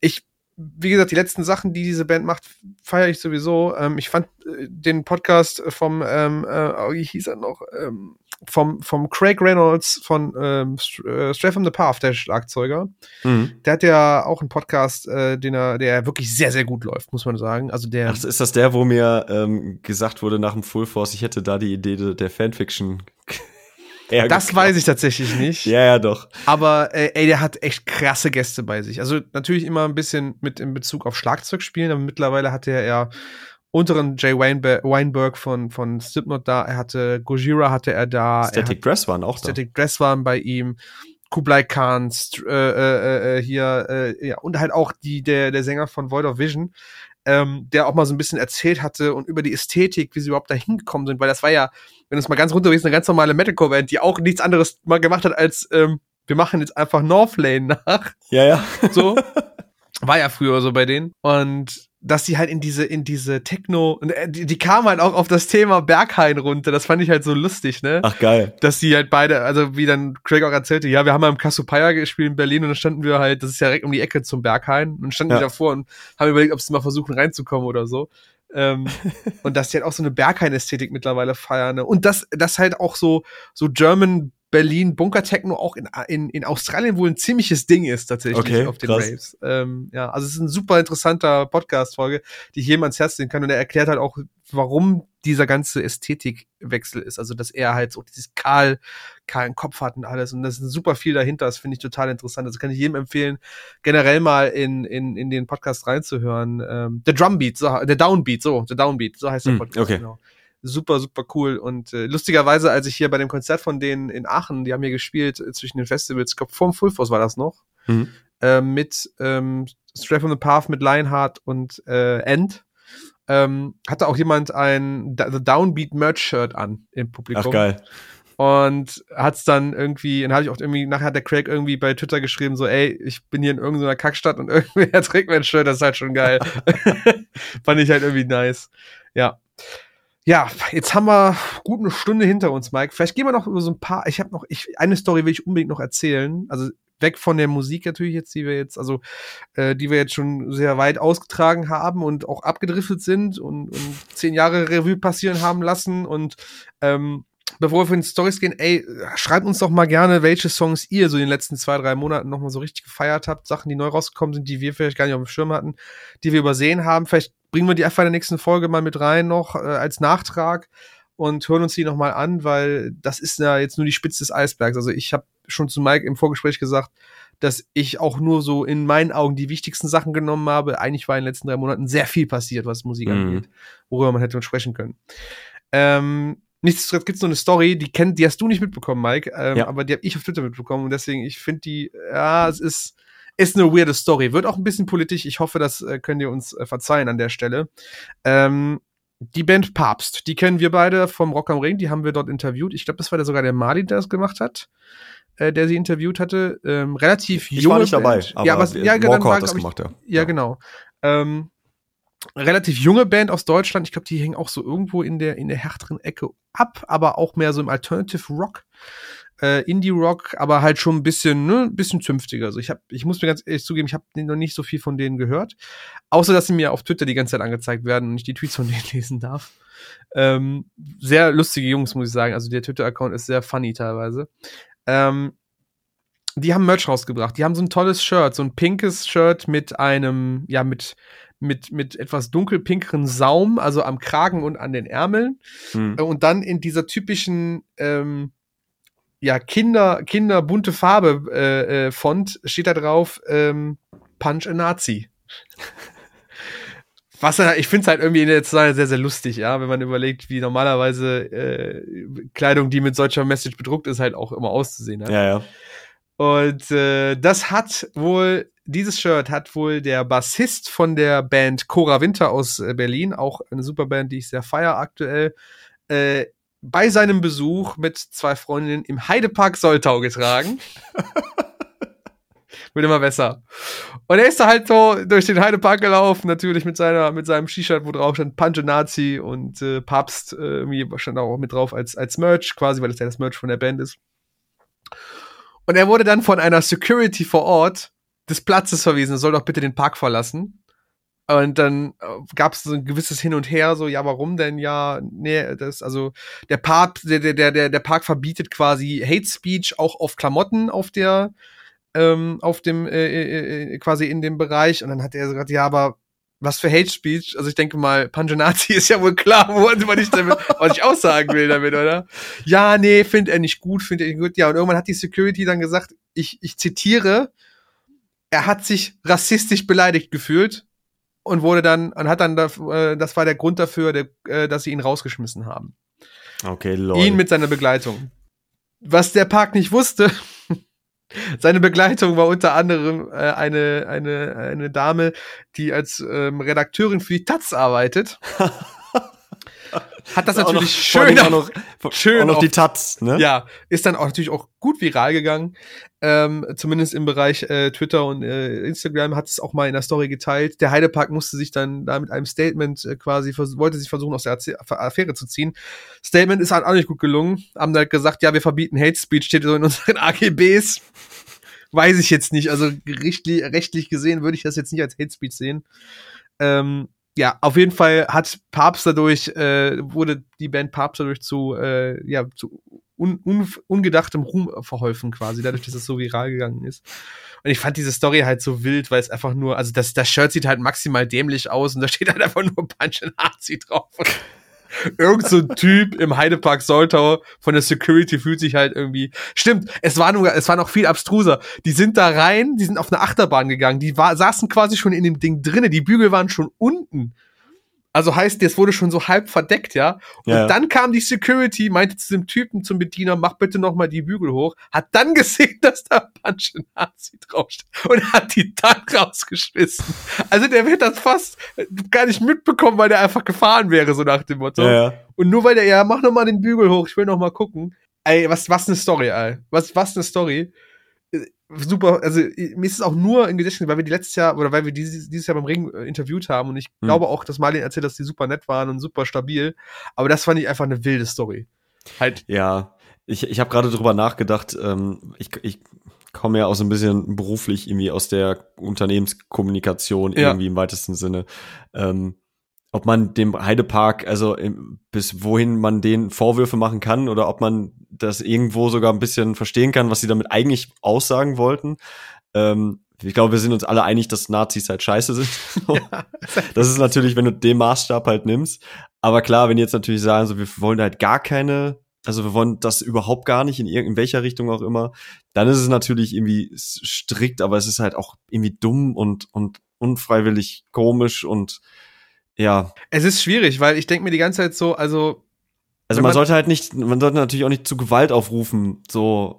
ich wie gesagt, die letzten Sachen, die diese Band macht, feiere ich sowieso. Ähm, ich fand äh, den Podcast vom, ähm, äh, oh, wie hieß er noch, ähm, vom, vom Craig Reynolds von ähm, äh, Stray from the Path, der Schlagzeuger. Mhm. Der hat ja auch einen Podcast, äh, den er, der wirklich sehr, sehr gut läuft, muss man sagen. Also der. Ach, ist das der, wo mir ähm, gesagt wurde nach dem Full Force, ich hätte da die Idee der Fanfiction das geklaut. weiß ich tatsächlich nicht. ja, ja, doch. Aber äh, ey, der hat echt krasse Gäste bei sich. Also natürlich immer ein bisschen mit in Bezug auf Schlagzeug spielen, aber mittlerweile hat er ja unteren Jay Weinberg, von, von Slipknot da, er hatte Gojira hatte er da. Static er Dress waren auch da. Static Dress waren bei ihm. Kublai Khan, äh, äh, äh, hier, äh, ja, und halt auch die, der, der Sänger von Void of Vision ähm, der auch mal so ein bisschen erzählt hatte und über die Ästhetik, wie sie überhaupt da hingekommen sind, weil das war ja, wenn es mal ganz runter ist, eine ganz normale Metalcore-Band, die auch nichts anderes mal gemacht hat als ähm, wir machen jetzt einfach Northlane nach. Ja, ja. So. [LAUGHS] War ja früher so bei denen. Und dass sie halt in diese, in diese Techno, äh, die, die kam halt auch auf das Thema Berghain runter. Das fand ich halt so lustig, ne? Ach, geil. Dass sie halt beide, also wie dann Craig auch erzählte, ja, wir haben mal im Cassiopeia gespielt in Berlin und dann standen wir halt, das ist ja direkt um die Ecke zum Berghain und standen ja. die davor und haben überlegt, ob sie mal versuchen reinzukommen oder so. ähm, [LAUGHS] und dass die halt auch so eine Berghain-Ästhetik mittlerweile feiern. Ne? Und das, das halt auch so, so German Berlin Bunker Techno auch in, in, in Australien wohl ein ziemliches Ding ist tatsächlich okay, auf den krass. Raves. Ähm, ja, also es ist ein super interessanter Podcast-Folge, die ich jedem ans Herz legen kann und er erklärt halt auch, warum dieser ganze Ästhetikwechsel ist. Also dass er halt so dieses kahl, kahlen Kopf hat und alles und das ist super viel dahinter. Das finde ich total interessant. Also kann ich jedem empfehlen, generell mal in, in, in den Podcast reinzuhören. Ähm, der Drumbeat, so, der Downbeat, so, der Downbeat, so heißt der hm, Podcast. Okay. Genau super, super cool. Und äh, lustigerweise, als ich hier bei dem Konzert von denen in Aachen, die haben hier gespielt äh, zwischen den Festivals, ich glaube, vorm Full Force war das noch, mhm. äh, mit ähm, Stray from the Path, mit Lionheart und äh, End. Ähm, hatte auch jemand ein The Downbeat Merch Shirt an im Publikum. Ach geil und hat's dann irgendwie, dann habe ich auch irgendwie, nachher hat der Craig irgendwie bei Twitter geschrieben, so, ey, ich bin hier in irgendeiner Kackstadt und [LAUGHS] irgendwer trägt mein Shirt, das ist halt schon geil. [LAUGHS] Fand ich halt irgendwie nice. Ja. Ja, jetzt haben wir gut eine Stunde hinter uns, Mike. Vielleicht gehen wir noch über so ein paar. Ich habe noch, ich, eine Story will ich unbedingt noch erzählen. Also weg von der Musik natürlich jetzt, die wir jetzt, also äh, die wir jetzt schon sehr weit ausgetragen haben und auch abgedriftet sind und, und zehn Jahre Revue passieren haben lassen. Und ähm, bevor wir von den Stories gehen, ey, schreibt uns doch mal gerne, welche Songs ihr so in den letzten zwei, drei Monaten nochmal so richtig gefeiert habt. Sachen, die neu rausgekommen sind, die wir vielleicht gar nicht auf dem Schirm hatten, die wir übersehen haben. Vielleicht bringen wir die einfach in der nächsten Folge mal mit rein noch äh, als Nachtrag und hören uns die nochmal an, weil das ist ja jetzt nur die Spitze des Eisbergs. Also ich habe schon zu Mike im Vorgespräch gesagt, dass ich auch nur so in meinen Augen die wichtigsten Sachen genommen habe. Eigentlich war in den letzten drei Monaten sehr viel passiert, was Musik mhm. angeht, worüber man hätte sprechen können. Ähm, Nichtsdestotrotz gibt es noch eine Story, die kennt, die hast du nicht mitbekommen, Mike, ähm, ja. aber die habe ich auf Twitter mitbekommen und deswegen, ich finde die, ja, es ist, ist eine weirde Story. Wird auch ein bisschen politisch. Ich hoffe, das äh, könnt ihr uns äh, verzeihen an der Stelle. Ähm, die Band Papst, die kennen wir beide vom Rock am Ring, die haben wir dort interviewt. Ich glaube, das war der sogar der Mali, der das gemacht hat, äh, der sie interviewt hatte. Ähm, relativ ich junge war nicht Band. dabei, aber ja, aber, ja, genau, war, hat das gemacht, ja. Ja, genau. Ähm, relativ junge Band aus Deutschland. Ich glaube, die hängen auch so irgendwo in der in der härteren Ecke ab, aber auch mehr so im Alternative Rock äh, Indie-Rock, aber halt schon ein bisschen, ne, ein bisschen zünftiger. Also ich hab, ich muss mir ganz ehrlich zugeben, ich habe noch nicht so viel von denen gehört. Außer, dass sie mir auf Twitter die ganze Zeit angezeigt werden und ich die Tweets von [LAUGHS] denen lesen darf. Ähm, sehr lustige Jungs, muss ich sagen. Also der Twitter-Account ist sehr funny teilweise. Ähm, die haben Merch rausgebracht. Die haben so ein tolles Shirt, so ein pinkes Shirt mit einem, ja, mit, mit, mit etwas dunkelpinkeren Saum, also am Kragen und an den Ärmeln. Hm. Und dann in dieser typischen, ähm, ja, Kinder, Kinder bunte Farbe äh, äh, Font steht da drauf, ähm, Punch a Nazi. [LAUGHS] Was ich finde es halt irgendwie in der Zeit sehr, sehr lustig, ja, wenn man überlegt, wie normalerweise äh, Kleidung, die mit solcher Message bedruckt ist, halt auch immer auszusehen hat. Ja, ja. Und äh, das hat wohl, dieses Shirt hat wohl der Bassist von der Band Cora Winter aus äh, Berlin, auch eine super Band, die ich sehr feier aktuell, äh, bei seinem Besuch mit zwei Freundinnen im Heidepark Soltau getragen. [LAUGHS] Wird immer besser. Und er ist da halt so durch den Heidepark gelaufen, natürlich mit seiner, mit seinem T-Shirt, wo drauf stand Punch Nazi und äh, Papst, äh, irgendwie stand auch mit drauf als, als Merch, quasi, weil das ja das Merch von der Band ist. Und er wurde dann von einer Security vor Ort des Platzes verwiesen, er soll doch bitte den Park verlassen. Und dann äh, gab es so ein gewisses Hin und Her, so, ja, warum denn? Ja, nee, das, also der Park, der, der, der, der Park verbietet quasi Hate Speech auch auf Klamotten auf der, ähm, auf dem, äh, äh, äh quasi in dem Bereich. Und dann hat er gesagt, ja, aber was für Hate Speech? Also ich denke mal, Panjanazi [LAUGHS] ist ja wohl klar, was ich damit, was ich aussagen will damit, oder? Ja, nee, findet er nicht gut, findet er nicht gut. Ja, und irgendwann hat die Security dann gesagt, ich, ich zitiere, er hat sich rassistisch beleidigt gefühlt und wurde dann und hat dann äh, das war der Grund dafür, äh, dass sie ihn rausgeschmissen haben. Okay, lol. Ihn mit seiner Begleitung. Was der Park nicht wusste, [LAUGHS] seine Begleitung war unter anderem äh, eine, eine, eine Dame, die als ähm, Redakteurin für die Taz arbeitet. [LAUGHS] hat das natürlich noch, schön, auch noch, schön auch noch die Taz, ne? Ja, ist dann auch natürlich auch gut viral gegangen. Ähm, zumindest im Bereich äh, Twitter und äh, Instagram hat es auch mal in der Story geteilt. Der Heidepark musste sich dann da mit einem Statement äh, quasi wollte sich versuchen aus der Affäre zu ziehen. Statement ist halt auch nicht gut gelungen. Haben halt gesagt, ja, wir verbieten Hate Speech, steht so in unseren [LAUGHS] AGBs. Weiß ich jetzt nicht. Also rechtlich, rechtlich gesehen würde ich das jetzt nicht als Hate Speech sehen. Ähm, ja, auf jeden Fall hat Papst dadurch, äh, wurde die Band Papst dadurch zu, äh, ja, zu un, un, ungedachtem Ruhm verholfen quasi, dadurch, dass es so viral gegangen ist. Und ich fand diese Story halt so wild, weil es einfach nur, also das, das Shirt sieht halt maximal dämlich aus und da steht halt einfach nur Punch Nazi drauf. Irgend so ein Typ im Heidepark Soltau von der Security fühlt sich halt irgendwie. Stimmt, es war nur, es war noch viel abstruser. Die sind da rein, die sind auf eine Achterbahn gegangen, die war, saßen quasi schon in dem Ding drinnen, die Bügel waren schon unten. Also heißt, das wurde schon so halb verdeckt, ja. Und ja. dann kam die Security, meinte zu dem Typen, zum Bediener, mach bitte noch mal die Bügel hoch, hat dann [LAUGHS] gesehen, dass da Punch Nazi draufsteht und hat die dann rausgeschmissen. Also der wird das fast gar nicht mitbekommen, weil der einfach gefahren wäre, so nach dem Motto. Ja. Und nur weil der, ja, mach noch mal den Bügel hoch, ich will noch mal gucken. Ey, was, was eine Story, ey. Was, was eine Story super, also mir ist es auch nur im Gedächtnis, weil wir die letztes Jahr oder weil wir dieses, dieses Jahr beim Ring äh, interviewt haben und ich hm. glaube auch, dass Marlin erzählt, dass die super nett waren und super stabil. Aber das fand ich einfach eine wilde Story. Halt. Ja, ich, ich habe gerade drüber nachgedacht, ähm, ich, ich komme ja auch so ein bisschen beruflich irgendwie aus der Unternehmenskommunikation ja. irgendwie im weitesten Sinne. Ähm, ob man dem Heidepark, also im, bis wohin man den Vorwürfe machen kann oder ob man das irgendwo sogar ein bisschen verstehen kann, was sie damit eigentlich aussagen wollten. Ähm, ich glaube, wir sind uns alle einig, dass Nazis halt scheiße sind. [LAUGHS] Ja. [LAUGHS] das ist natürlich, wenn du den Maßstab halt nimmst. Aber klar, wenn die jetzt natürlich sagen, so, wir wollen halt gar keine, also wir wollen das überhaupt gar nicht in irgendeiner Richtung auch immer, dann ist es natürlich irgendwie strikt, aber es ist halt auch irgendwie dumm und, und unfreiwillig komisch und ja. Es ist schwierig, weil ich denke mir die ganze Zeit so, also. Also man, man, sollte halt nicht, man sollte natürlich auch nicht zu Gewalt aufrufen, so.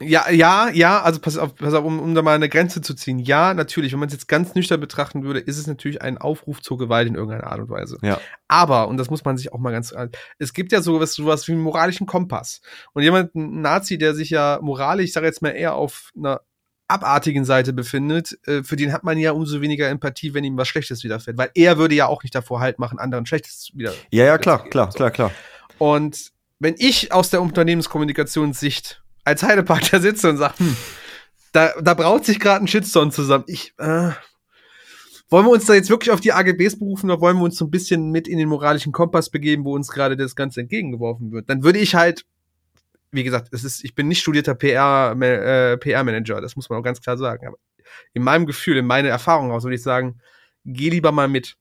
Ja, ja, ja, also pass auf, pass auf um, um da mal eine Grenze zu ziehen. Ja, natürlich, wenn man es jetzt ganz nüchtern betrachten würde, ist es natürlich ein Aufruf zur Gewalt in irgendeiner Art und Weise. Ja. Aber, und das muss man sich auch mal ganz, es gibt ja sowas, sowas wie einen moralischen Kompass. Und jemand, ein Nazi, der sich ja moralisch, ich sage jetzt mal eher auf einer abartigen Seite befindet, äh, für den hat man ja umso weniger Empathie, wenn ihm was Schlechtes widerfährt. Weil er würde ja auch nicht davor Halt machen, anderen Schlechtes wieder. Ja, ja, klar, klar, klar, klar. Und wenn ich aus der Unternehmenskommunikationssicht als Heidepark da sitze und sage, hm, da, da braut sich gerade ein Shitstorm zusammen. Ich, äh, wollen wir uns da jetzt wirklich auf die AGBs berufen oder wollen wir uns so ein bisschen mit in den moralischen Kompass begeben, wo uns gerade das Ganze entgegengeworfen wird? Dann würde ich halt wie gesagt, es ist, ich bin nicht studierter PR, äh, PR-Manager, das muss man auch ganz klar sagen. Aber in meinem Gefühl, in meiner Erfahrung aus, würde ich sagen, geh lieber mal mit.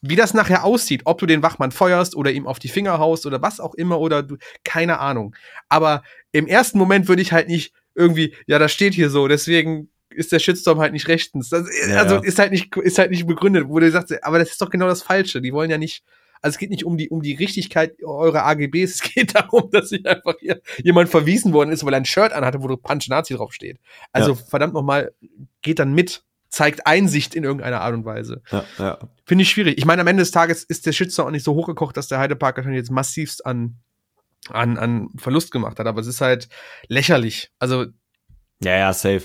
Wie das nachher aussieht, ob du den Wachmann feuerst oder ihm auf die Finger haust oder was auch immer oder du, keine Ahnung. Aber im ersten Moment würde ich halt nicht irgendwie, ja, das steht hier so, deswegen ist der Shitstorm halt nicht rechtens. Das, ja, also ja. ist halt nicht, ist halt nicht begründet, wo du sagst, aber das ist doch genau das Falsche. Die wollen ja nicht, also es geht nicht um die, um die Richtigkeit eurer AGBs, [LAUGHS] es geht darum, dass sich einfach hier jemand verwiesen worden ist, weil er ein Shirt anhatte, wo du Punch Nazi draufsteht. Also ja. verdammt nochmal, geht dann mit, zeigt Einsicht in irgendeiner Art und Weise. Ja, ja. Finde ich schwierig. Ich meine, am Ende des Tages ist der Shitstorm auch nicht so hochgekocht, dass der Heidepark schon jetzt massivst an, an, an Verlust gemacht hat, aber es ist halt lächerlich. Also. Ja, ja, safe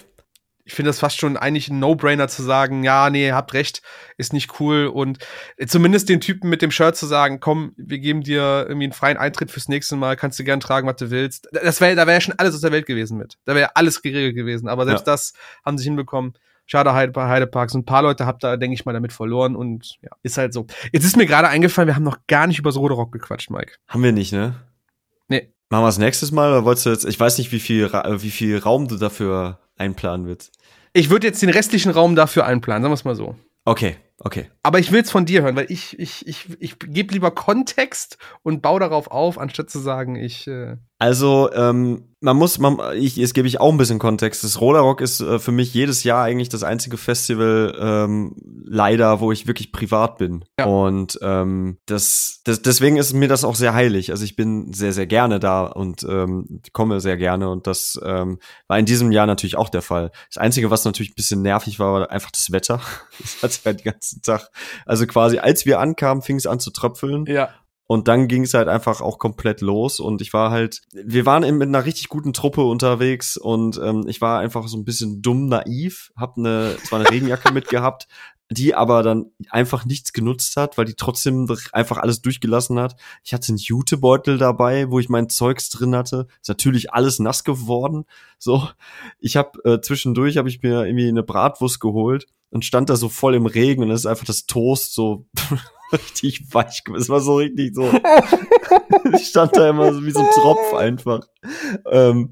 ich finde das fast schon eigentlich ein No-Brainer zu sagen, ja, nee, habt recht, ist nicht cool. Und zumindest den Typen mit dem Shirt zu sagen, komm, wir geben dir irgendwie einen freien Eintritt fürs nächste Mal, kannst du gern tragen, was du willst. Das wäre, da wäre ja schon alles aus der Welt gewesen mit. Da wäre alles geregelt gewesen. Aber selbst ja. das haben sie hinbekommen. Schade Heide, Heidepark. So ein paar Leute habt da, denke ich mal, damit verloren und ja, ist halt so. Jetzt ist mir gerade eingefallen, wir haben noch gar nicht über das Rote Rock gequatscht, Mike. Haben wir nicht, ne? Nee. Machen wir es nächstes Mal oder wolltest du jetzt, ich weiß nicht, wie viel, wie viel Raum du dafür einplanen willst. Ich würde jetzt den restlichen Raum dafür einplanen, sagen wir es mal so. Okay, okay. Aber ich will es von dir hören, weil ich, ich, ich, ich gebe lieber Kontext und baue darauf auf, anstatt zu sagen, ich. Äh also, ähm, man muss, man, ich, jetzt gebe ich auch ein bisschen Kontext. Das Roller Rock ist äh, für mich jedes Jahr eigentlich das einzige Festival, ähm, leider, wo ich wirklich privat bin. Ja. Und ähm, das, das, deswegen ist mir das auch sehr heilig. Also ich bin sehr, sehr gerne da und ähm, komme sehr gerne. Und das ähm, war in diesem Jahr natürlich auch der Fall. Das Einzige, was natürlich ein bisschen nervig war, war einfach das Wetter. [LAUGHS] Das hat ja den Tag. Also quasi, als wir ankamen, fing es an zu tröpfeln. Ja. Und dann ging es halt einfach auch komplett los und ich war halt, wir waren mit einer richtig guten Truppe unterwegs und ähm, ich war einfach so ein bisschen dumm naiv, hab eine zwar eine Regenjacke [LAUGHS] mitgehabt, die aber dann einfach nichts genutzt hat, weil die trotzdem einfach alles durchgelassen hat. Ich hatte einen Jutebeutel dabei, wo ich mein Zeugs drin hatte. Ist natürlich alles nass geworden. So, ich habe äh, zwischendurch habe ich mir irgendwie eine Bratwurst geholt und stand da so voll im Regen und das ist einfach das Toast so [LAUGHS] richtig weich. Es war so richtig so. [LAUGHS] ich stand da immer so wie so ein Tropf einfach. Ähm,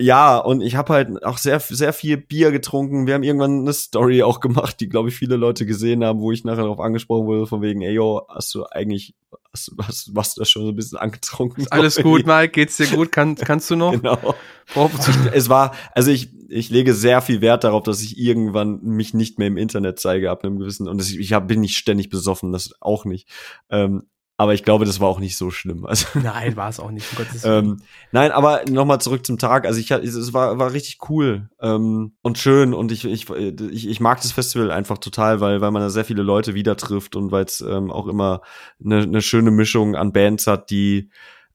ja, und ich habe halt auch sehr, sehr viel Bier getrunken. Wir haben irgendwann eine Story [LAUGHS] auch gemacht, die, glaube ich, viele Leute gesehen haben, wo ich nachher darauf angesprochen wurde, von wegen, ey, yo, hast du eigentlich, hast, hast, warst du das schon so ein bisschen angetrunken? Ist alles gut, [LAUGHS] Mike, geht's dir gut? Kann, kannst du noch? Genau. es war, also ich, ich lege sehr viel Wert darauf, dass ich irgendwann mich nicht mehr im Internet zeige ab einem gewissen, und ich hab, bin nicht ständig besoffen, das auch nicht. Ähm, aber ich glaube, das war auch nicht so schlimm. Also, [LAUGHS] nein, war es auch nicht. Um ähm, nein, aber nochmal zurück zum Tag. Also ich, es war, war richtig cool ähm, und schön und ich, ich, ich, ich mag das Festival einfach total, weil, weil man da sehr viele Leute wieder trifft und weil es ähm, auch immer eine, eine schöne Mischung an Bands hat, die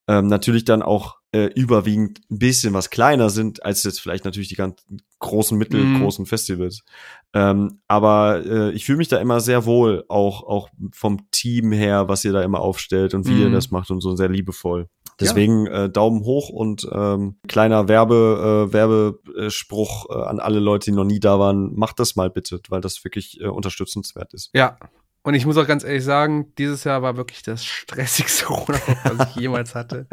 ähm, natürlich dann auch äh, überwiegend ein bisschen was kleiner sind, als jetzt vielleicht natürlich die ganzen großen, mittelgroßen mhm. Festivals. Ähm, aber äh, ich fühle mich da immer sehr wohl, auch, auch vom Team her, was ihr da immer aufstellt und wie mhm. ihr das macht und so sehr liebevoll. Deswegen ja. äh, Daumen hoch und ähm, kleiner Werbe, äh, Werbespruch äh, an alle Leute, die noch nie da waren, macht das mal bitte, weil das wirklich äh, unterstützenswert ist. Ja, und ich muss auch ganz ehrlich sagen, dieses Jahr war wirklich das [LAUGHS] stressigste Corona, was ich jemals hatte.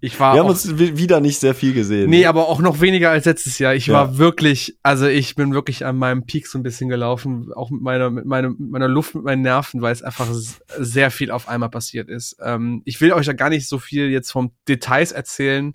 Ich war Wir haben uns wieder nicht sehr viel gesehen. Nee, aber auch noch weniger als letztes Jahr. Ich ja. war wirklich, also ich bin wirklich an meinem Peak so ein bisschen gelaufen, auch mit meiner, mit meiner, mit meiner Luft, mit meinen Nerven, weil es einfach sehr viel auf einmal passiert ist. Ähm, ich will euch da gar nicht so viel jetzt vom Details erzählen.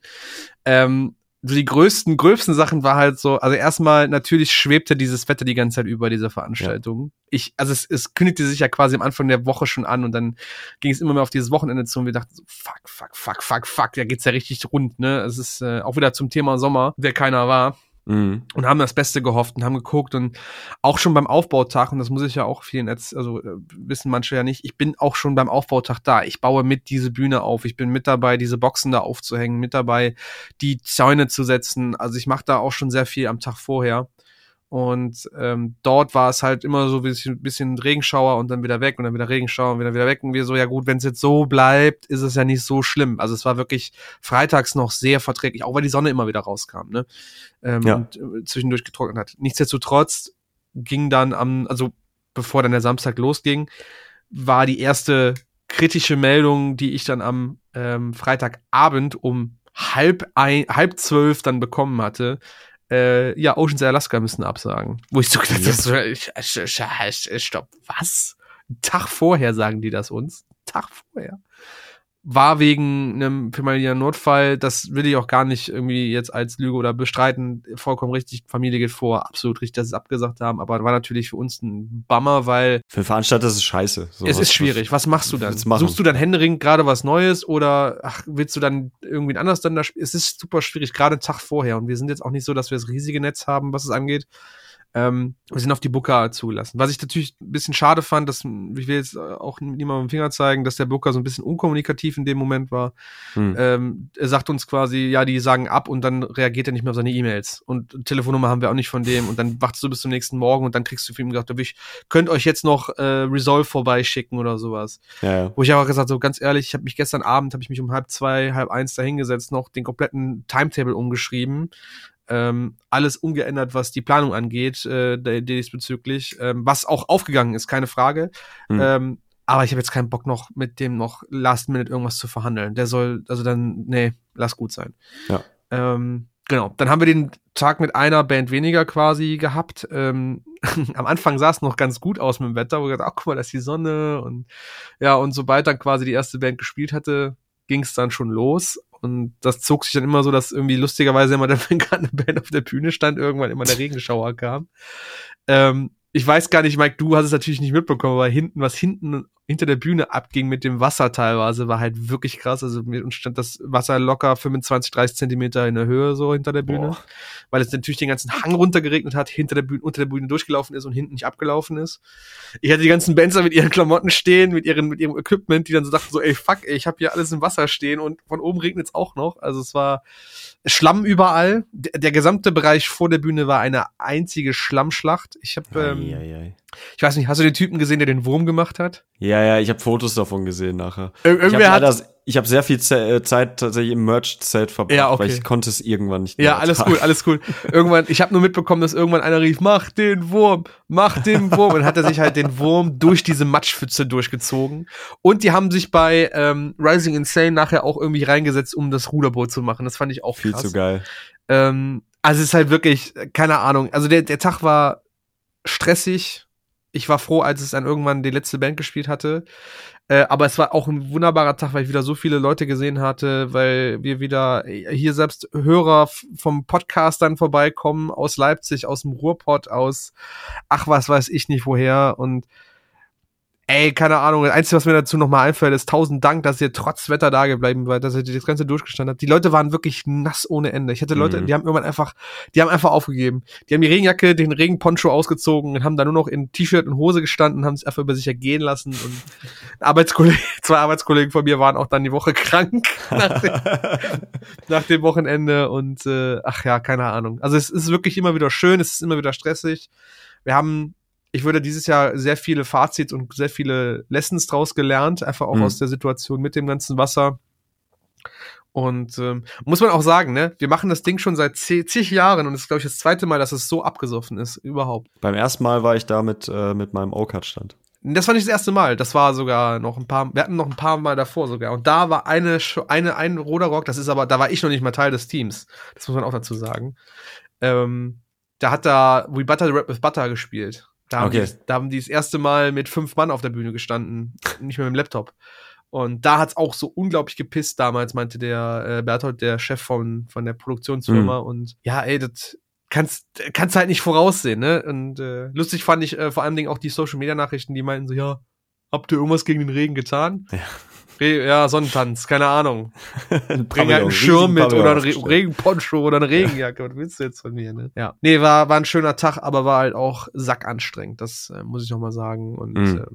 Ähm, so die größten, gröbsten Sachen war halt so, also erstmal natürlich schwebte dieses Wetter die ganze Zeit über dieser Veranstaltung. Ja. Ich, also es, es kündigte sich ja quasi am Anfang der Woche schon an und dann ging es immer mehr auf dieses Wochenende zu und wir dachten so, fuck, fuck, fuck, fuck, fuck, da geht's ja richtig rund, ne? Es ist äh, auch wieder zum Thema Sommer, der keiner war. Mhm. Und haben das Beste gehofft und haben geguckt und auch schon beim Aufbautag, und das muss ich ja auch vielen jetzt, also äh, wissen manche ja nicht, ich bin auch schon beim Aufbautag da. Ich baue mit diese Bühne auf. Ich bin mit dabei, diese Boxen da aufzuhängen, mit dabei, die Zäune zu setzen. Also ich mache da auch schon sehr viel am Tag vorher. Und ähm, dort war es halt immer so ein bisschen, bisschen Regenschauer und dann wieder weg und dann wieder Regenschauer und wieder wieder weg. Und wir so, ja gut, wenn es jetzt so bleibt, ist es ja nicht so schlimm. Also es war wirklich freitags noch sehr verträglich, auch weil die Sonne immer wieder rauskam, ne? Ähm, ja. Und äh, zwischendurch getrocknet hat. Nichtsdestotrotz ging dann am, also bevor dann der Samstag losging, war die erste kritische Meldung, die ich dann am ähm, Freitagabend um halb ein, halb zwölf dann bekommen hatte, äh, ja, Oceans Alaska müssen absagen. Wo ich so gedacht habe, stopp, was? Tag vorher sagen die das uns? Tag vorher war wegen einem familiären Notfall, das will ich auch gar nicht irgendwie jetzt als Lüge oder bestreiten, vollkommen richtig, Familie geht vor, absolut richtig, dass sie es abgesagt haben, aber war natürlich für uns ein Bummer, weil für Veranstalter ist es scheiße. So es ist schwierig, was machst du dann? Suchst du dann Händering gerade was Neues oder ach, willst du dann irgendwie anders dann da Es ist super schwierig, gerade einen Tag vorher. Und wir sind jetzt auch nicht so, dass wir das riesige Netz haben, was es angeht. Ähm, wir sind auf die Booker zugelassen. Was ich natürlich ein bisschen schade fand, dass ich will jetzt auch niemandem Finger zeigen, dass der Booker so ein bisschen unkommunikativ in dem Moment war. Hm. Ähm, er sagt uns quasi, ja, die sagen ab und dann reagiert er nicht mehr auf seine E-Mails. Und Telefonnummer haben wir auch nicht von dem und dann wartest du bis zum nächsten Morgen und dann kriegst du für ihn gesagt, ich könnt euch jetzt noch äh, Resolve vorbeischicken oder sowas. Ja, ja. Wo ich aber gesagt so ganz ehrlich, ich habe mich gestern Abend, habe ich mich um halb zwei, halb eins dahingesetzt, noch den kompletten Timetable umgeschrieben ähm, alles umgeändert, was die Planung angeht, äh, diesbezüglich, ähm, was auch aufgegangen ist, keine Frage. Mhm. Ähm, aber ich habe jetzt keinen Bock noch mit dem noch Last Minute irgendwas zu verhandeln. Der soll, also dann, nee, lass gut sein. Ja. Ähm, genau, dann haben wir den Tag mit einer Band weniger quasi gehabt. Ähm, [LAUGHS] am Anfang sah es noch ganz gut aus mit dem Wetter, wo wir gesagt, ach guck mal, da ist die Sonne und ja, und sobald dann quasi die erste Band gespielt hatte, ging es dann schon los. Und das zog sich dann immer so, dass irgendwie lustigerweise immer, wenn gerade eine Band auf der Bühne stand, irgendwann immer der Regenschauer kam. Ähm, ich weiß gar nicht, Mike, du hast es natürlich nicht mitbekommen, aber hinten, was hinten hinter der Bühne abging mit dem Wasser teilweise, war halt wirklich krass. Also mir stand das Wasser locker 25, 30 Zentimeter in der Höhe so hinter der Bühne, Boah. weil es natürlich den ganzen Hang runtergeregnet hat, hinter der Bühne, unter der Bühne durchgelaufen ist und hinten nicht abgelaufen ist. Ich hatte die ganzen Bands mit ihren Klamotten stehen, mit ihren, mit ihrem Equipment, die dann so dachten so, ey, fuck, ey, ich habe hier alles im Wasser stehen und von oben regnet es auch noch. Also es war Schlamm überall. Der, der gesamte Bereich vor der Bühne war eine einzige Schlammschlacht. Ich habe ähm, ich weiß nicht, hast du den Typen gesehen, der den Wurm gemacht hat? Ja, ja, ich habe Fotos davon gesehen nachher. Ir irgendwer hat leider, ich habe sehr viel äh, Zeit tatsächlich im Merch-Zelt verbracht, ja, okay. weil ich konnte es irgendwann nicht mehr. Ja, alles cool, alles cool. Irgendwann, ich habe nur mitbekommen, dass irgendwann einer rief, mach den Wurm, mach den Wurm. Und hat er sich halt den Wurm durch diese Matschpfütze durchgezogen. Und die haben sich bei ähm, Rising Insane nachher auch irgendwie reingesetzt, um das Ruderboot zu machen. Das fand ich auch Viel zu geil. Ähm, also es ist halt wirklich, keine Ahnung. Also der, der Tag war stressig, ich war froh, als es dann irgendwann die letzte Band gespielt hatte. Äh, aber es war auch ein wunderbarer Tag, weil ich wieder so viele Leute gesehen hatte, weil wir wieder hier selbst Hörer vom Podcast dann vorbeikommen, aus Leipzig, aus dem Ruhrpott, aus ach was weiß ich nicht woher. Und Ey, keine Ahnung. Das Einzige, was mir dazu nochmal einfällt, ist tausend Dank, dass ihr trotz Wetter da geblieben seid, dass ihr das Ganze durchgestanden habt. Die Leute waren wirklich nass ohne Ende. Ich hatte Leute, mhm. die haben irgendwann einfach, die haben einfach aufgegeben. Die haben die Regenjacke, den Regenponcho ausgezogen und haben da nur noch in T-Shirt und Hose gestanden und haben es einfach über sich ergehen lassen. Und [LAUGHS] Arbeitskollegen, zwei Arbeitskollegen von mir waren auch dann die Woche [LAUGHS] krank nach dem, [LAUGHS] nach dem Wochenende und äh, ach ja, keine Ahnung. Also es ist wirklich immer wieder schön, es ist immer wieder stressig. Wir haben ich würde dieses Jahr sehr viele Fazits und sehr viele Lessons draus gelernt, einfach auch mhm. aus der Situation mit dem ganzen Wasser. Und ähm, muss man auch sagen, ne, wir machen das Ding schon seit zig Jahren und es ist, glaube ich, das zweite Mal, dass es so abgesoffen ist, überhaupt. Beim ersten Mal war ich da mit, äh, mit meinem O-Cut-Stand. Das war nicht das erste Mal, das war sogar noch ein paar, wir hatten noch ein paar Mal davor sogar. Und da war eine, eine, ein Roderock, das ist aber, da war ich noch nicht mal Teil des Teams. Das muss man auch dazu sagen. Ähm, da hat da We Butter Rap with Butter gespielt. Da haben, okay. die, da haben die das erste Mal mit fünf Mann auf der Bühne gestanden, nicht mehr mit dem Laptop. Und da hat's auch so unglaublich gepisst damals, meinte der äh, Berthold, der Chef von, von der Produktionsfirma. Mhm. Und ja, ey, das kannst, kannst halt nicht voraussehen, ne? Und äh, lustig fand ich äh, vor allen Dingen auch die Social Media Nachrichten, die meinten so, ja, habt ihr irgendwas gegen den Regen getan? Ja. Re ja, Sonnentanz, keine Ahnung. Bring halt einen Schirm mit oder einen Re Regenponcho oder eine Regenjacke. Was willst du jetzt von mir, ne? Ja. Nee, war, war ein schöner Tag, aber war halt auch sackanstrengend. Das äh, muss ich noch mal sagen. Und mhm. äh,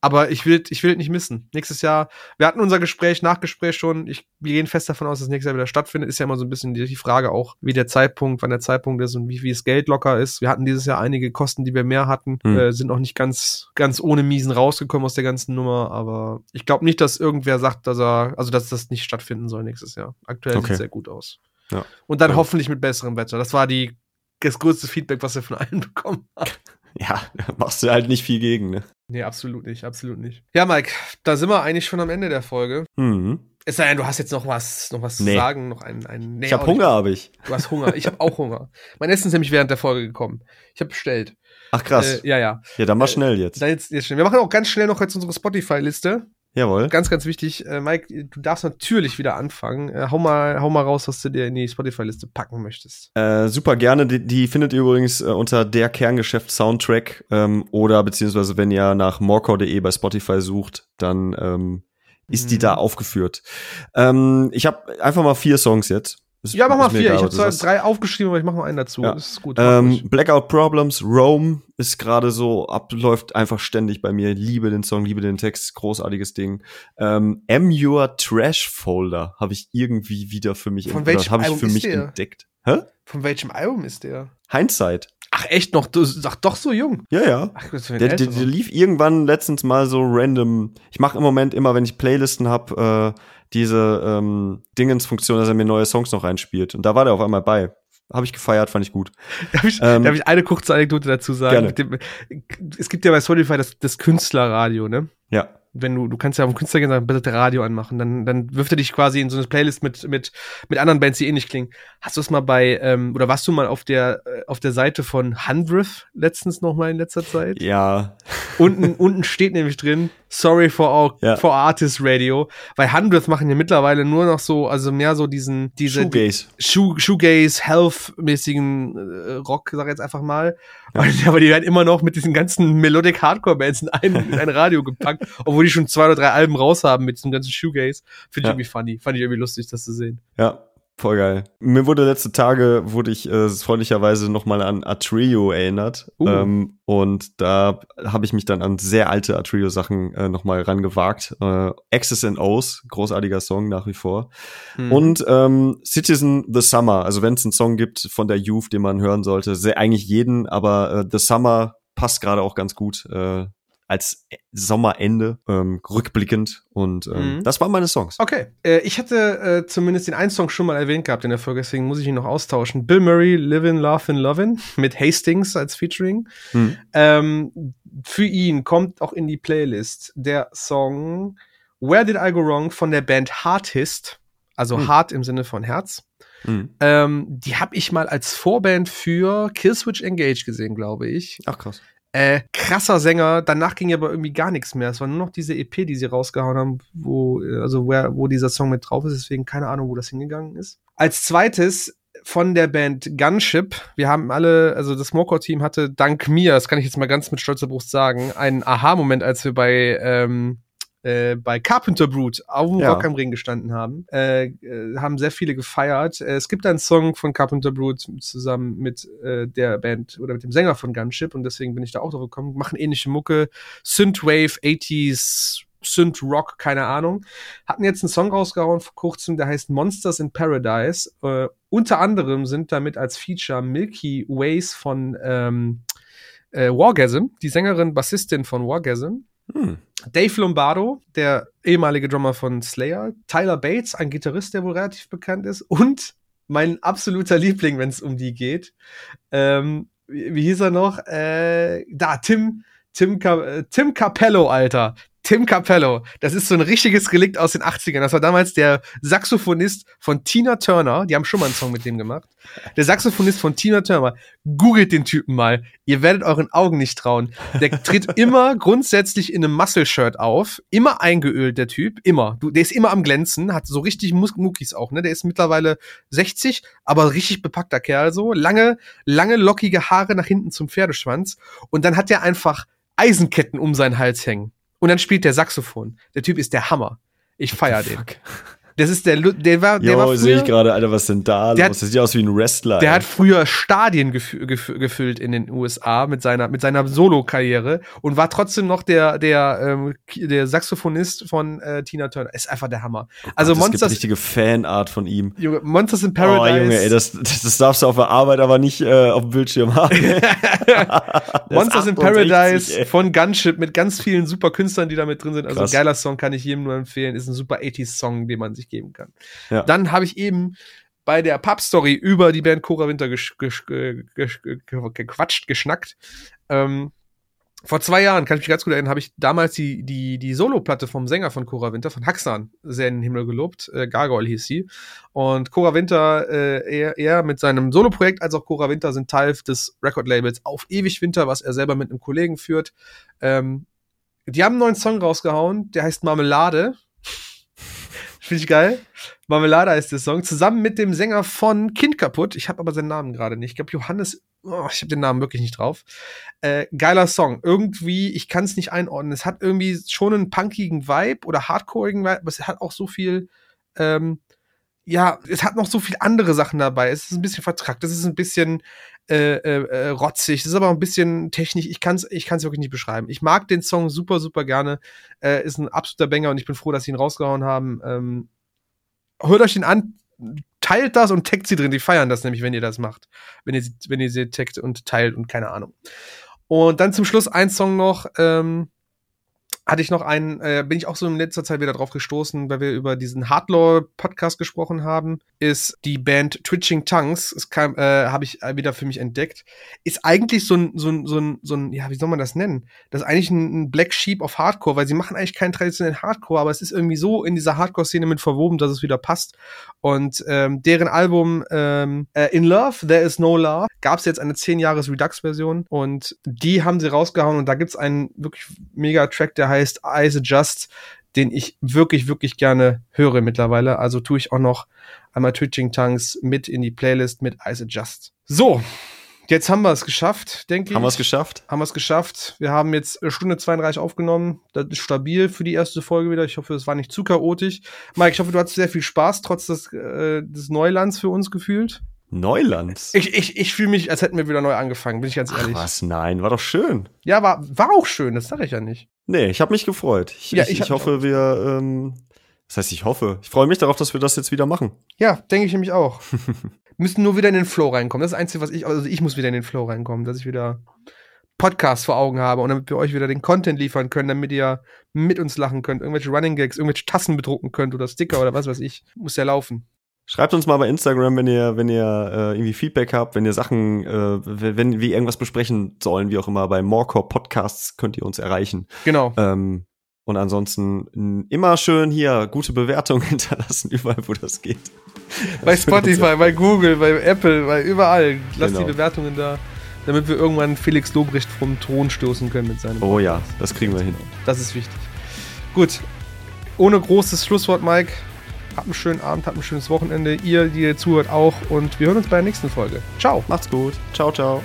aber ich will, ich will nicht missen. Nächstes Jahr, wir hatten unser Gespräch, Nachgespräch schon. Ich, wir gehen fest davon aus, dass nächstes Jahr wieder stattfindet. Ist ja immer so ein bisschen die, die Frage auch, wie der Zeitpunkt, wann der Zeitpunkt ist und wie, wie das Geld locker ist. Wir hatten dieses Jahr einige Kosten, die wir mehr hatten, hm. äh, sind auch nicht ganz, ganz ohne Miesen rausgekommen aus der ganzen Nummer. Aber ich glaube nicht, dass irgendwer sagt, dass er, also dass das nicht stattfinden soll nächstes Jahr. Aktuell okay. sieht sehr gut aus. Ja. Und dann ja. hoffentlich mit besserem Wetter. Das war die, das größte Feedback, was wir von allen [LAUGHS] bekommen haben. Ja, machst du halt nicht viel gegen, ne? Nee, absolut nicht, absolut nicht. Ja, Mike, da sind wir eigentlich schon am Ende der Folge. Mhm. Es sei denn, du hast jetzt noch was, noch was nee. zu sagen, noch ein, ein nee, Ich hab Hunger, habe ich. Du hast Hunger. Ich habe auch Hunger. Mein Essen ist nämlich während der Folge gekommen. Ich habe bestellt. Ach krass. Äh, ja, ja. Ja, dann mal äh, schnell jetzt. Dann jetzt, jetzt schnell. Wir machen auch ganz schnell noch jetzt unsere Spotify-Liste. Jawohl. Ganz, ganz wichtig, äh, Mike, du darfst natürlich wieder anfangen. Äh, hau, mal, hau mal raus, was du dir in die Spotify-Liste packen möchtest. Äh, super gerne. Die, die findet ihr übrigens äh, unter der Kerngeschäft Soundtrack ähm, oder beziehungsweise wenn ihr nach morcore.de bei Spotify sucht, dann ähm, ist mhm. die da aufgeführt. Ähm, ich habe einfach mal vier Songs jetzt. Ist, ja, mach mal vier. ich habe zwar drei aufgeschrieben, aber ich mach mal einen dazu. Ja. Das ist gut. Ähm, Blackout Problems, Rome ist gerade so, abläuft einfach ständig bei mir. Liebe den Song, liebe den Text, großartiges Ding. Ähm, Am Your Trash Folder habe ich irgendwie wieder für mich Von welchem habe ich für mich entdeckt. Hä? Von welchem Album ist der? Hindsight. Ach echt noch? Du sagst doch so jung. Ja, ja. Ach, der, der, der, lief irgendwann letztens mal so random. Ich mache im Moment immer, wenn ich Playlisten hab, äh, diese ähm, Dingensfunktion, dass er mir neue Songs noch reinspielt. Und da war der auf einmal bei. Habe ich gefeiert, fand ich gut. [LAUGHS] Darf ich, ähm, darf ich eine kurze Anekdote dazu sagen? Dem, es gibt ja bei Spotify das, das Künstlerradio, ne? Ja wenn du, du kannst ja auf den Künstler gehen und sagen, bitte Radio anmachen, dann, dann wirft er dich quasi in so eine Playlist mit, mit, mit anderen Bands, die ähnlich klingen. Hast du es mal bei, ähm, oder warst du mal auf der, äh, auf der Seite von Hundredth letztens noch mal in letzter Zeit? Ja. Unten, [LAUGHS] unten steht nämlich drin, sorry for all, ja. for Artist Radio, weil Hundredth machen ja mittlerweile nur noch so, also mehr so diesen, diese, Shoegaze, Shoe, Shoegaze, Health-mäßigen äh, Rock, sag ich jetzt einfach mal. Ja. Aber die werden immer noch mit diesen ganzen Melodic Hardcore Bands in ein, in ein Radio gepackt, [LAUGHS] obwohl die schon zwei oder drei Alben raus haben mit diesem ganzen Shoegaze. Finde ich ja. irgendwie funny. Fand ich irgendwie lustig, das zu sehen. Ja, Voll geil. Mir wurde letzte Tage, wurde ich äh, freundlicherweise nochmal an Atrio erinnert. Uh. Ähm, und da habe ich mich dann an sehr alte Atrio-Sachen äh, nochmal rangewagt. Äh, Access and O's, großartiger Song nach wie vor. Hm. Und ähm, Citizen The Summer, also wenn es einen Song gibt von der Youth, den man hören sollte, sehr, eigentlich jeden, aber äh, The Summer passt gerade auch ganz gut. Äh, als Sommerende, ähm, rückblickend. Und ähm, mhm. das waren meine Songs. Okay. Äh, ich hatte äh, zumindest den einen Song schon mal erwähnt gehabt in der Folge, deswegen muss ich ihn noch austauschen. Bill Murray, Livin', Laughin', Lovin' mit Hastings als Featuring. Mhm. Ähm, für ihn kommt auch in die Playlist der Song Where Did I Go Wrong von der Band Heartist. Also mhm. Heart im Sinne von Herz. Mhm. Ähm, die habe ich mal als Vorband für Killswitch Engage gesehen, glaube ich. Ach krass. Äh, krasser Sänger, danach ging aber irgendwie gar nichts mehr. Es war nur noch diese EP, die sie rausgehauen haben, wo, also wo, wo dieser Song mit drauf ist, deswegen keine Ahnung, wo das hingegangen ist. Als zweites von der Band Gunship. Wir haben alle, also das Smallcore-Team hatte dank mir, das kann ich jetzt mal ganz mit stolzer Brust sagen, einen Aha-Moment, als wir bei ähm, äh, bei Carpenter Brute auf dem ja. Rock am Ring gestanden haben. Äh, äh, haben sehr viele gefeiert. Äh, es gibt einen Song von Carpenter Brute zusammen mit äh, der Band oder mit dem Sänger von Gunship und deswegen bin ich da auch drauf gekommen. Machen ähnliche Mucke. Synthwave, 80s, Synth Rock, keine Ahnung. Hatten jetzt einen Song rausgehauen vor kurzem, der heißt Monsters in Paradise. Äh, unter anderem sind damit als Feature Milky Ways von ähm, äh, Wargasm, die Sängerin, Bassistin von Wargasm. Hm. Dave Lombardo, der ehemalige Drummer von Slayer, Tyler Bates, ein Gitarrist, der wohl relativ bekannt ist, und mein absoluter Liebling, wenn es um die geht. Ähm, wie, wie, hieß er noch? Äh, da, Tim, Tim, äh, Tim Capello, Alter. Tim Capello. Das ist so ein richtiges Relikt aus den 80ern. Das war damals der Saxophonist von Tina Turner. Die haben schon mal einen Song mit dem gemacht. Der Saxophonist von Tina Turner. Googelt den Typen mal. Ihr werdet euren Augen nicht trauen. Der tritt [LAUGHS] immer grundsätzlich in einem Muscle-Shirt auf. Immer eingeölt, der Typ. Immer. Du, der ist immer am Glänzen. Hat so richtig Mus Muckis auch, ne? Der ist mittlerweile 60, aber richtig bepackter Kerl so. Lange, lange lockige Haare nach hinten zum Pferdeschwanz. Und dann hat der einfach Eisenketten um seinen Hals hängen. Und dann spielt der Saxophon. Der Typ ist der Hammer. Ich feier den. Das ist der, der war, der jo, war früher, sehe ich gerade, Alter, was denn da der los? Hat, das sieht aus wie ein Wrestler. Der ey. hat früher Stadien gefü gef gefüllt in den USA mit seiner, mit seiner Solo-Karriere und war trotzdem noch der, der, ähm, der Saxophonist von äh, Tina Turner. Ist einfach der Hammer. Oh also Gott, Monsters. richtige Fanart von ihm. Junge, Monsters in Paradise. Oh, Junge, ey, das, das darfst du auf der Arbeit aber nicht äh, auf dem Bildschirm haben. [LAUGHS] Monsters in Paradise ey. von Gunship mit ganz vielen super Künstlern, die da mit drin sind. Also Krass. geiler Song kann ich jedem nur empfehlen. Ist ein super 80s-Song, den man sich geben kann. Ja. Dann habe ich eben bei der Pub-Story über die Band Cora Winter gesch gesch gesch gequatscht, geschnackt. Ähm, vor zwei Jahren, kann ich mich ganz gut erinnern, habe ich damals die, die, die Solo-Platte vom Sänger von Cora Winter, von Haxan, sehr in den Himmel gelobt. Äh, Gargoyle hieß sie. Und Cora Winter, äh, er, er mit seinem Solo-Projekt als auch Cora Winter sind Teil des Record-Labels Auf Ewig Winter, was er selber mit einem Kollegen führt. Ähm, die haben einen neuen Song rausgehauen, der heißt Marmelade. Finde ich geil. Marmelada ist der Song. Zusammen mit dem Sänger von Kind kaputt. Ich habe aber seinen Namen gerade nicht. Ich glaube, Johannes. Oh, ich habe den Namen wirklich nicht drauf. Äh, geiler Song. Irgendwie, ich kann es nicht einordnen. Es hat irgendwie schon einen punkigen Vibe oder hardcoreigen Vibe, aber es hat auch so viel. Ähm, ja, es hat noch so viel andere Sachen dabei. Es ist ein bisschen vertrackt. Es ist ein bisschen äh, äh, äh rotzig. Es ist aber ein bisschen technisch. Ich kann es ich kann's wirklich nicht beschreiben. Ich mag den Song super, super gerne. Äh, ist ein absoluter Banger und ich bin froh, dass sie ihn rausgehauen haben. Ähm, hört euch den an, teilt das und taggt sie drin. Die feiern das nämlich, wenn ihr das macht. Wenn ihr, wenn ihr sie taggt und teilt und keine Ahnung. Und dann zum Schluss ein Song noch. Ähm, hatte ich noch einen, äh, bin ich auch so in letzter Zeit wieder drauf gestoßen, weil wir über diesen Hardlaw-Podcast gesprochen haben, ist die Band Twitching Tongues, es kam, äh, habe ich wieder für mich entdeckt, ist eigentlich so ein, so ein, so ein, so ein, ja, wie soll man das nennen? Das ist eigentlich ein, ein Black Sheep of Hardcore, weil sie machen eigentlich keinen traditionellen Hardcore, aber es ist irgendwie so in dieser Hardcore-Szene mit verwoben, dass es wieder passt. Und ähm, deren Album ähm, äh, In Love, There Is No Love, gab es jetzt eine 10 Jahres Redux-Version und die haben sie rausgehauen und da gibt's einen wirklich mega Track, der heißt Eyes Adjust, den ich wirklich, wirklich gerne höre mittlerweile. Also tue ich auch noch einmal Twitching Tongues mit in die Playlist mit Eyes Adjust. So, Jetzt haben wir es geschafft, denke ich. Haben wir es geschafft? Haben wir es geschafft. Wir haben jetzt Stunde 32 aufgenommen. Das ist stabil für die erste Folge wieder. Ich hoffe, es war nicht zu chaotisch. Mike, ich hoffe, du hattest sehr viel Spaß, trotz des, äh, des Neulands für uns gefühlt. Neulands? Ich, ich, ich fühle mich, als hätten wir wieder neu angefangen, bin ich ganz ehrlich. Ach was, nein, war doch schön. Ja, war, war auch schön, das sage ich ja nicht. Nee, ich habe mich gefreut. Ich, ja, ich, ich, ich hoffe, wir, ähm, das heißt, ich hoffe, ich freue mich darauf, dass wir das jetzt wieder machen. Ja, denke ich nämlich auch. [LAUGHS] Müssen nur wieder in den Flow reinkommen. Das ist das Einzige, was ich, also ich muss wieder in den Flow reinkommen, dass ich wieder Podcast vor Augen habe und damit wir euch wieder den Content liefern können, damit ihr mit uns lachen könnt, irgendwelche Running Gags, irgendwelche Tassen bedrucken könnt oder Sticker oder was weiß ich. Muss ja laufen. Schreibt uns mal bei Instagram, wenn ihr, wenn ihr äh, irgendwie Feedback habt, wenn ihr Sachen, äh, wenn wir irgendwas besprechen sollen, wie auch immer, bei Morecore Podcasts könnt ihr uns erreichen. Genau. Ähm, und ansonsten immer schön hier gute Bewertungen [LAUGHS] hinterlassen, überall, wo das geht. Bei Spotify, bei Google, bei Apple, bei überall. Lasst genau. die Bewertungen da, damit wir irgendwann Felix Lobrecht vom Thron stoßen können mit seinem. Oh Podcast. ja, das kriegen wir hin. Das ist wichtig. Gut. Ohne großes Schlusswort, Mike. Habt einen schönen Abend, habt ein schönes Wochenende. Ihr, die ihr zuhört, auch. Und wir hören uns bei der nächsten Folge. Ciao. Macht's gut. Ciao, ciao.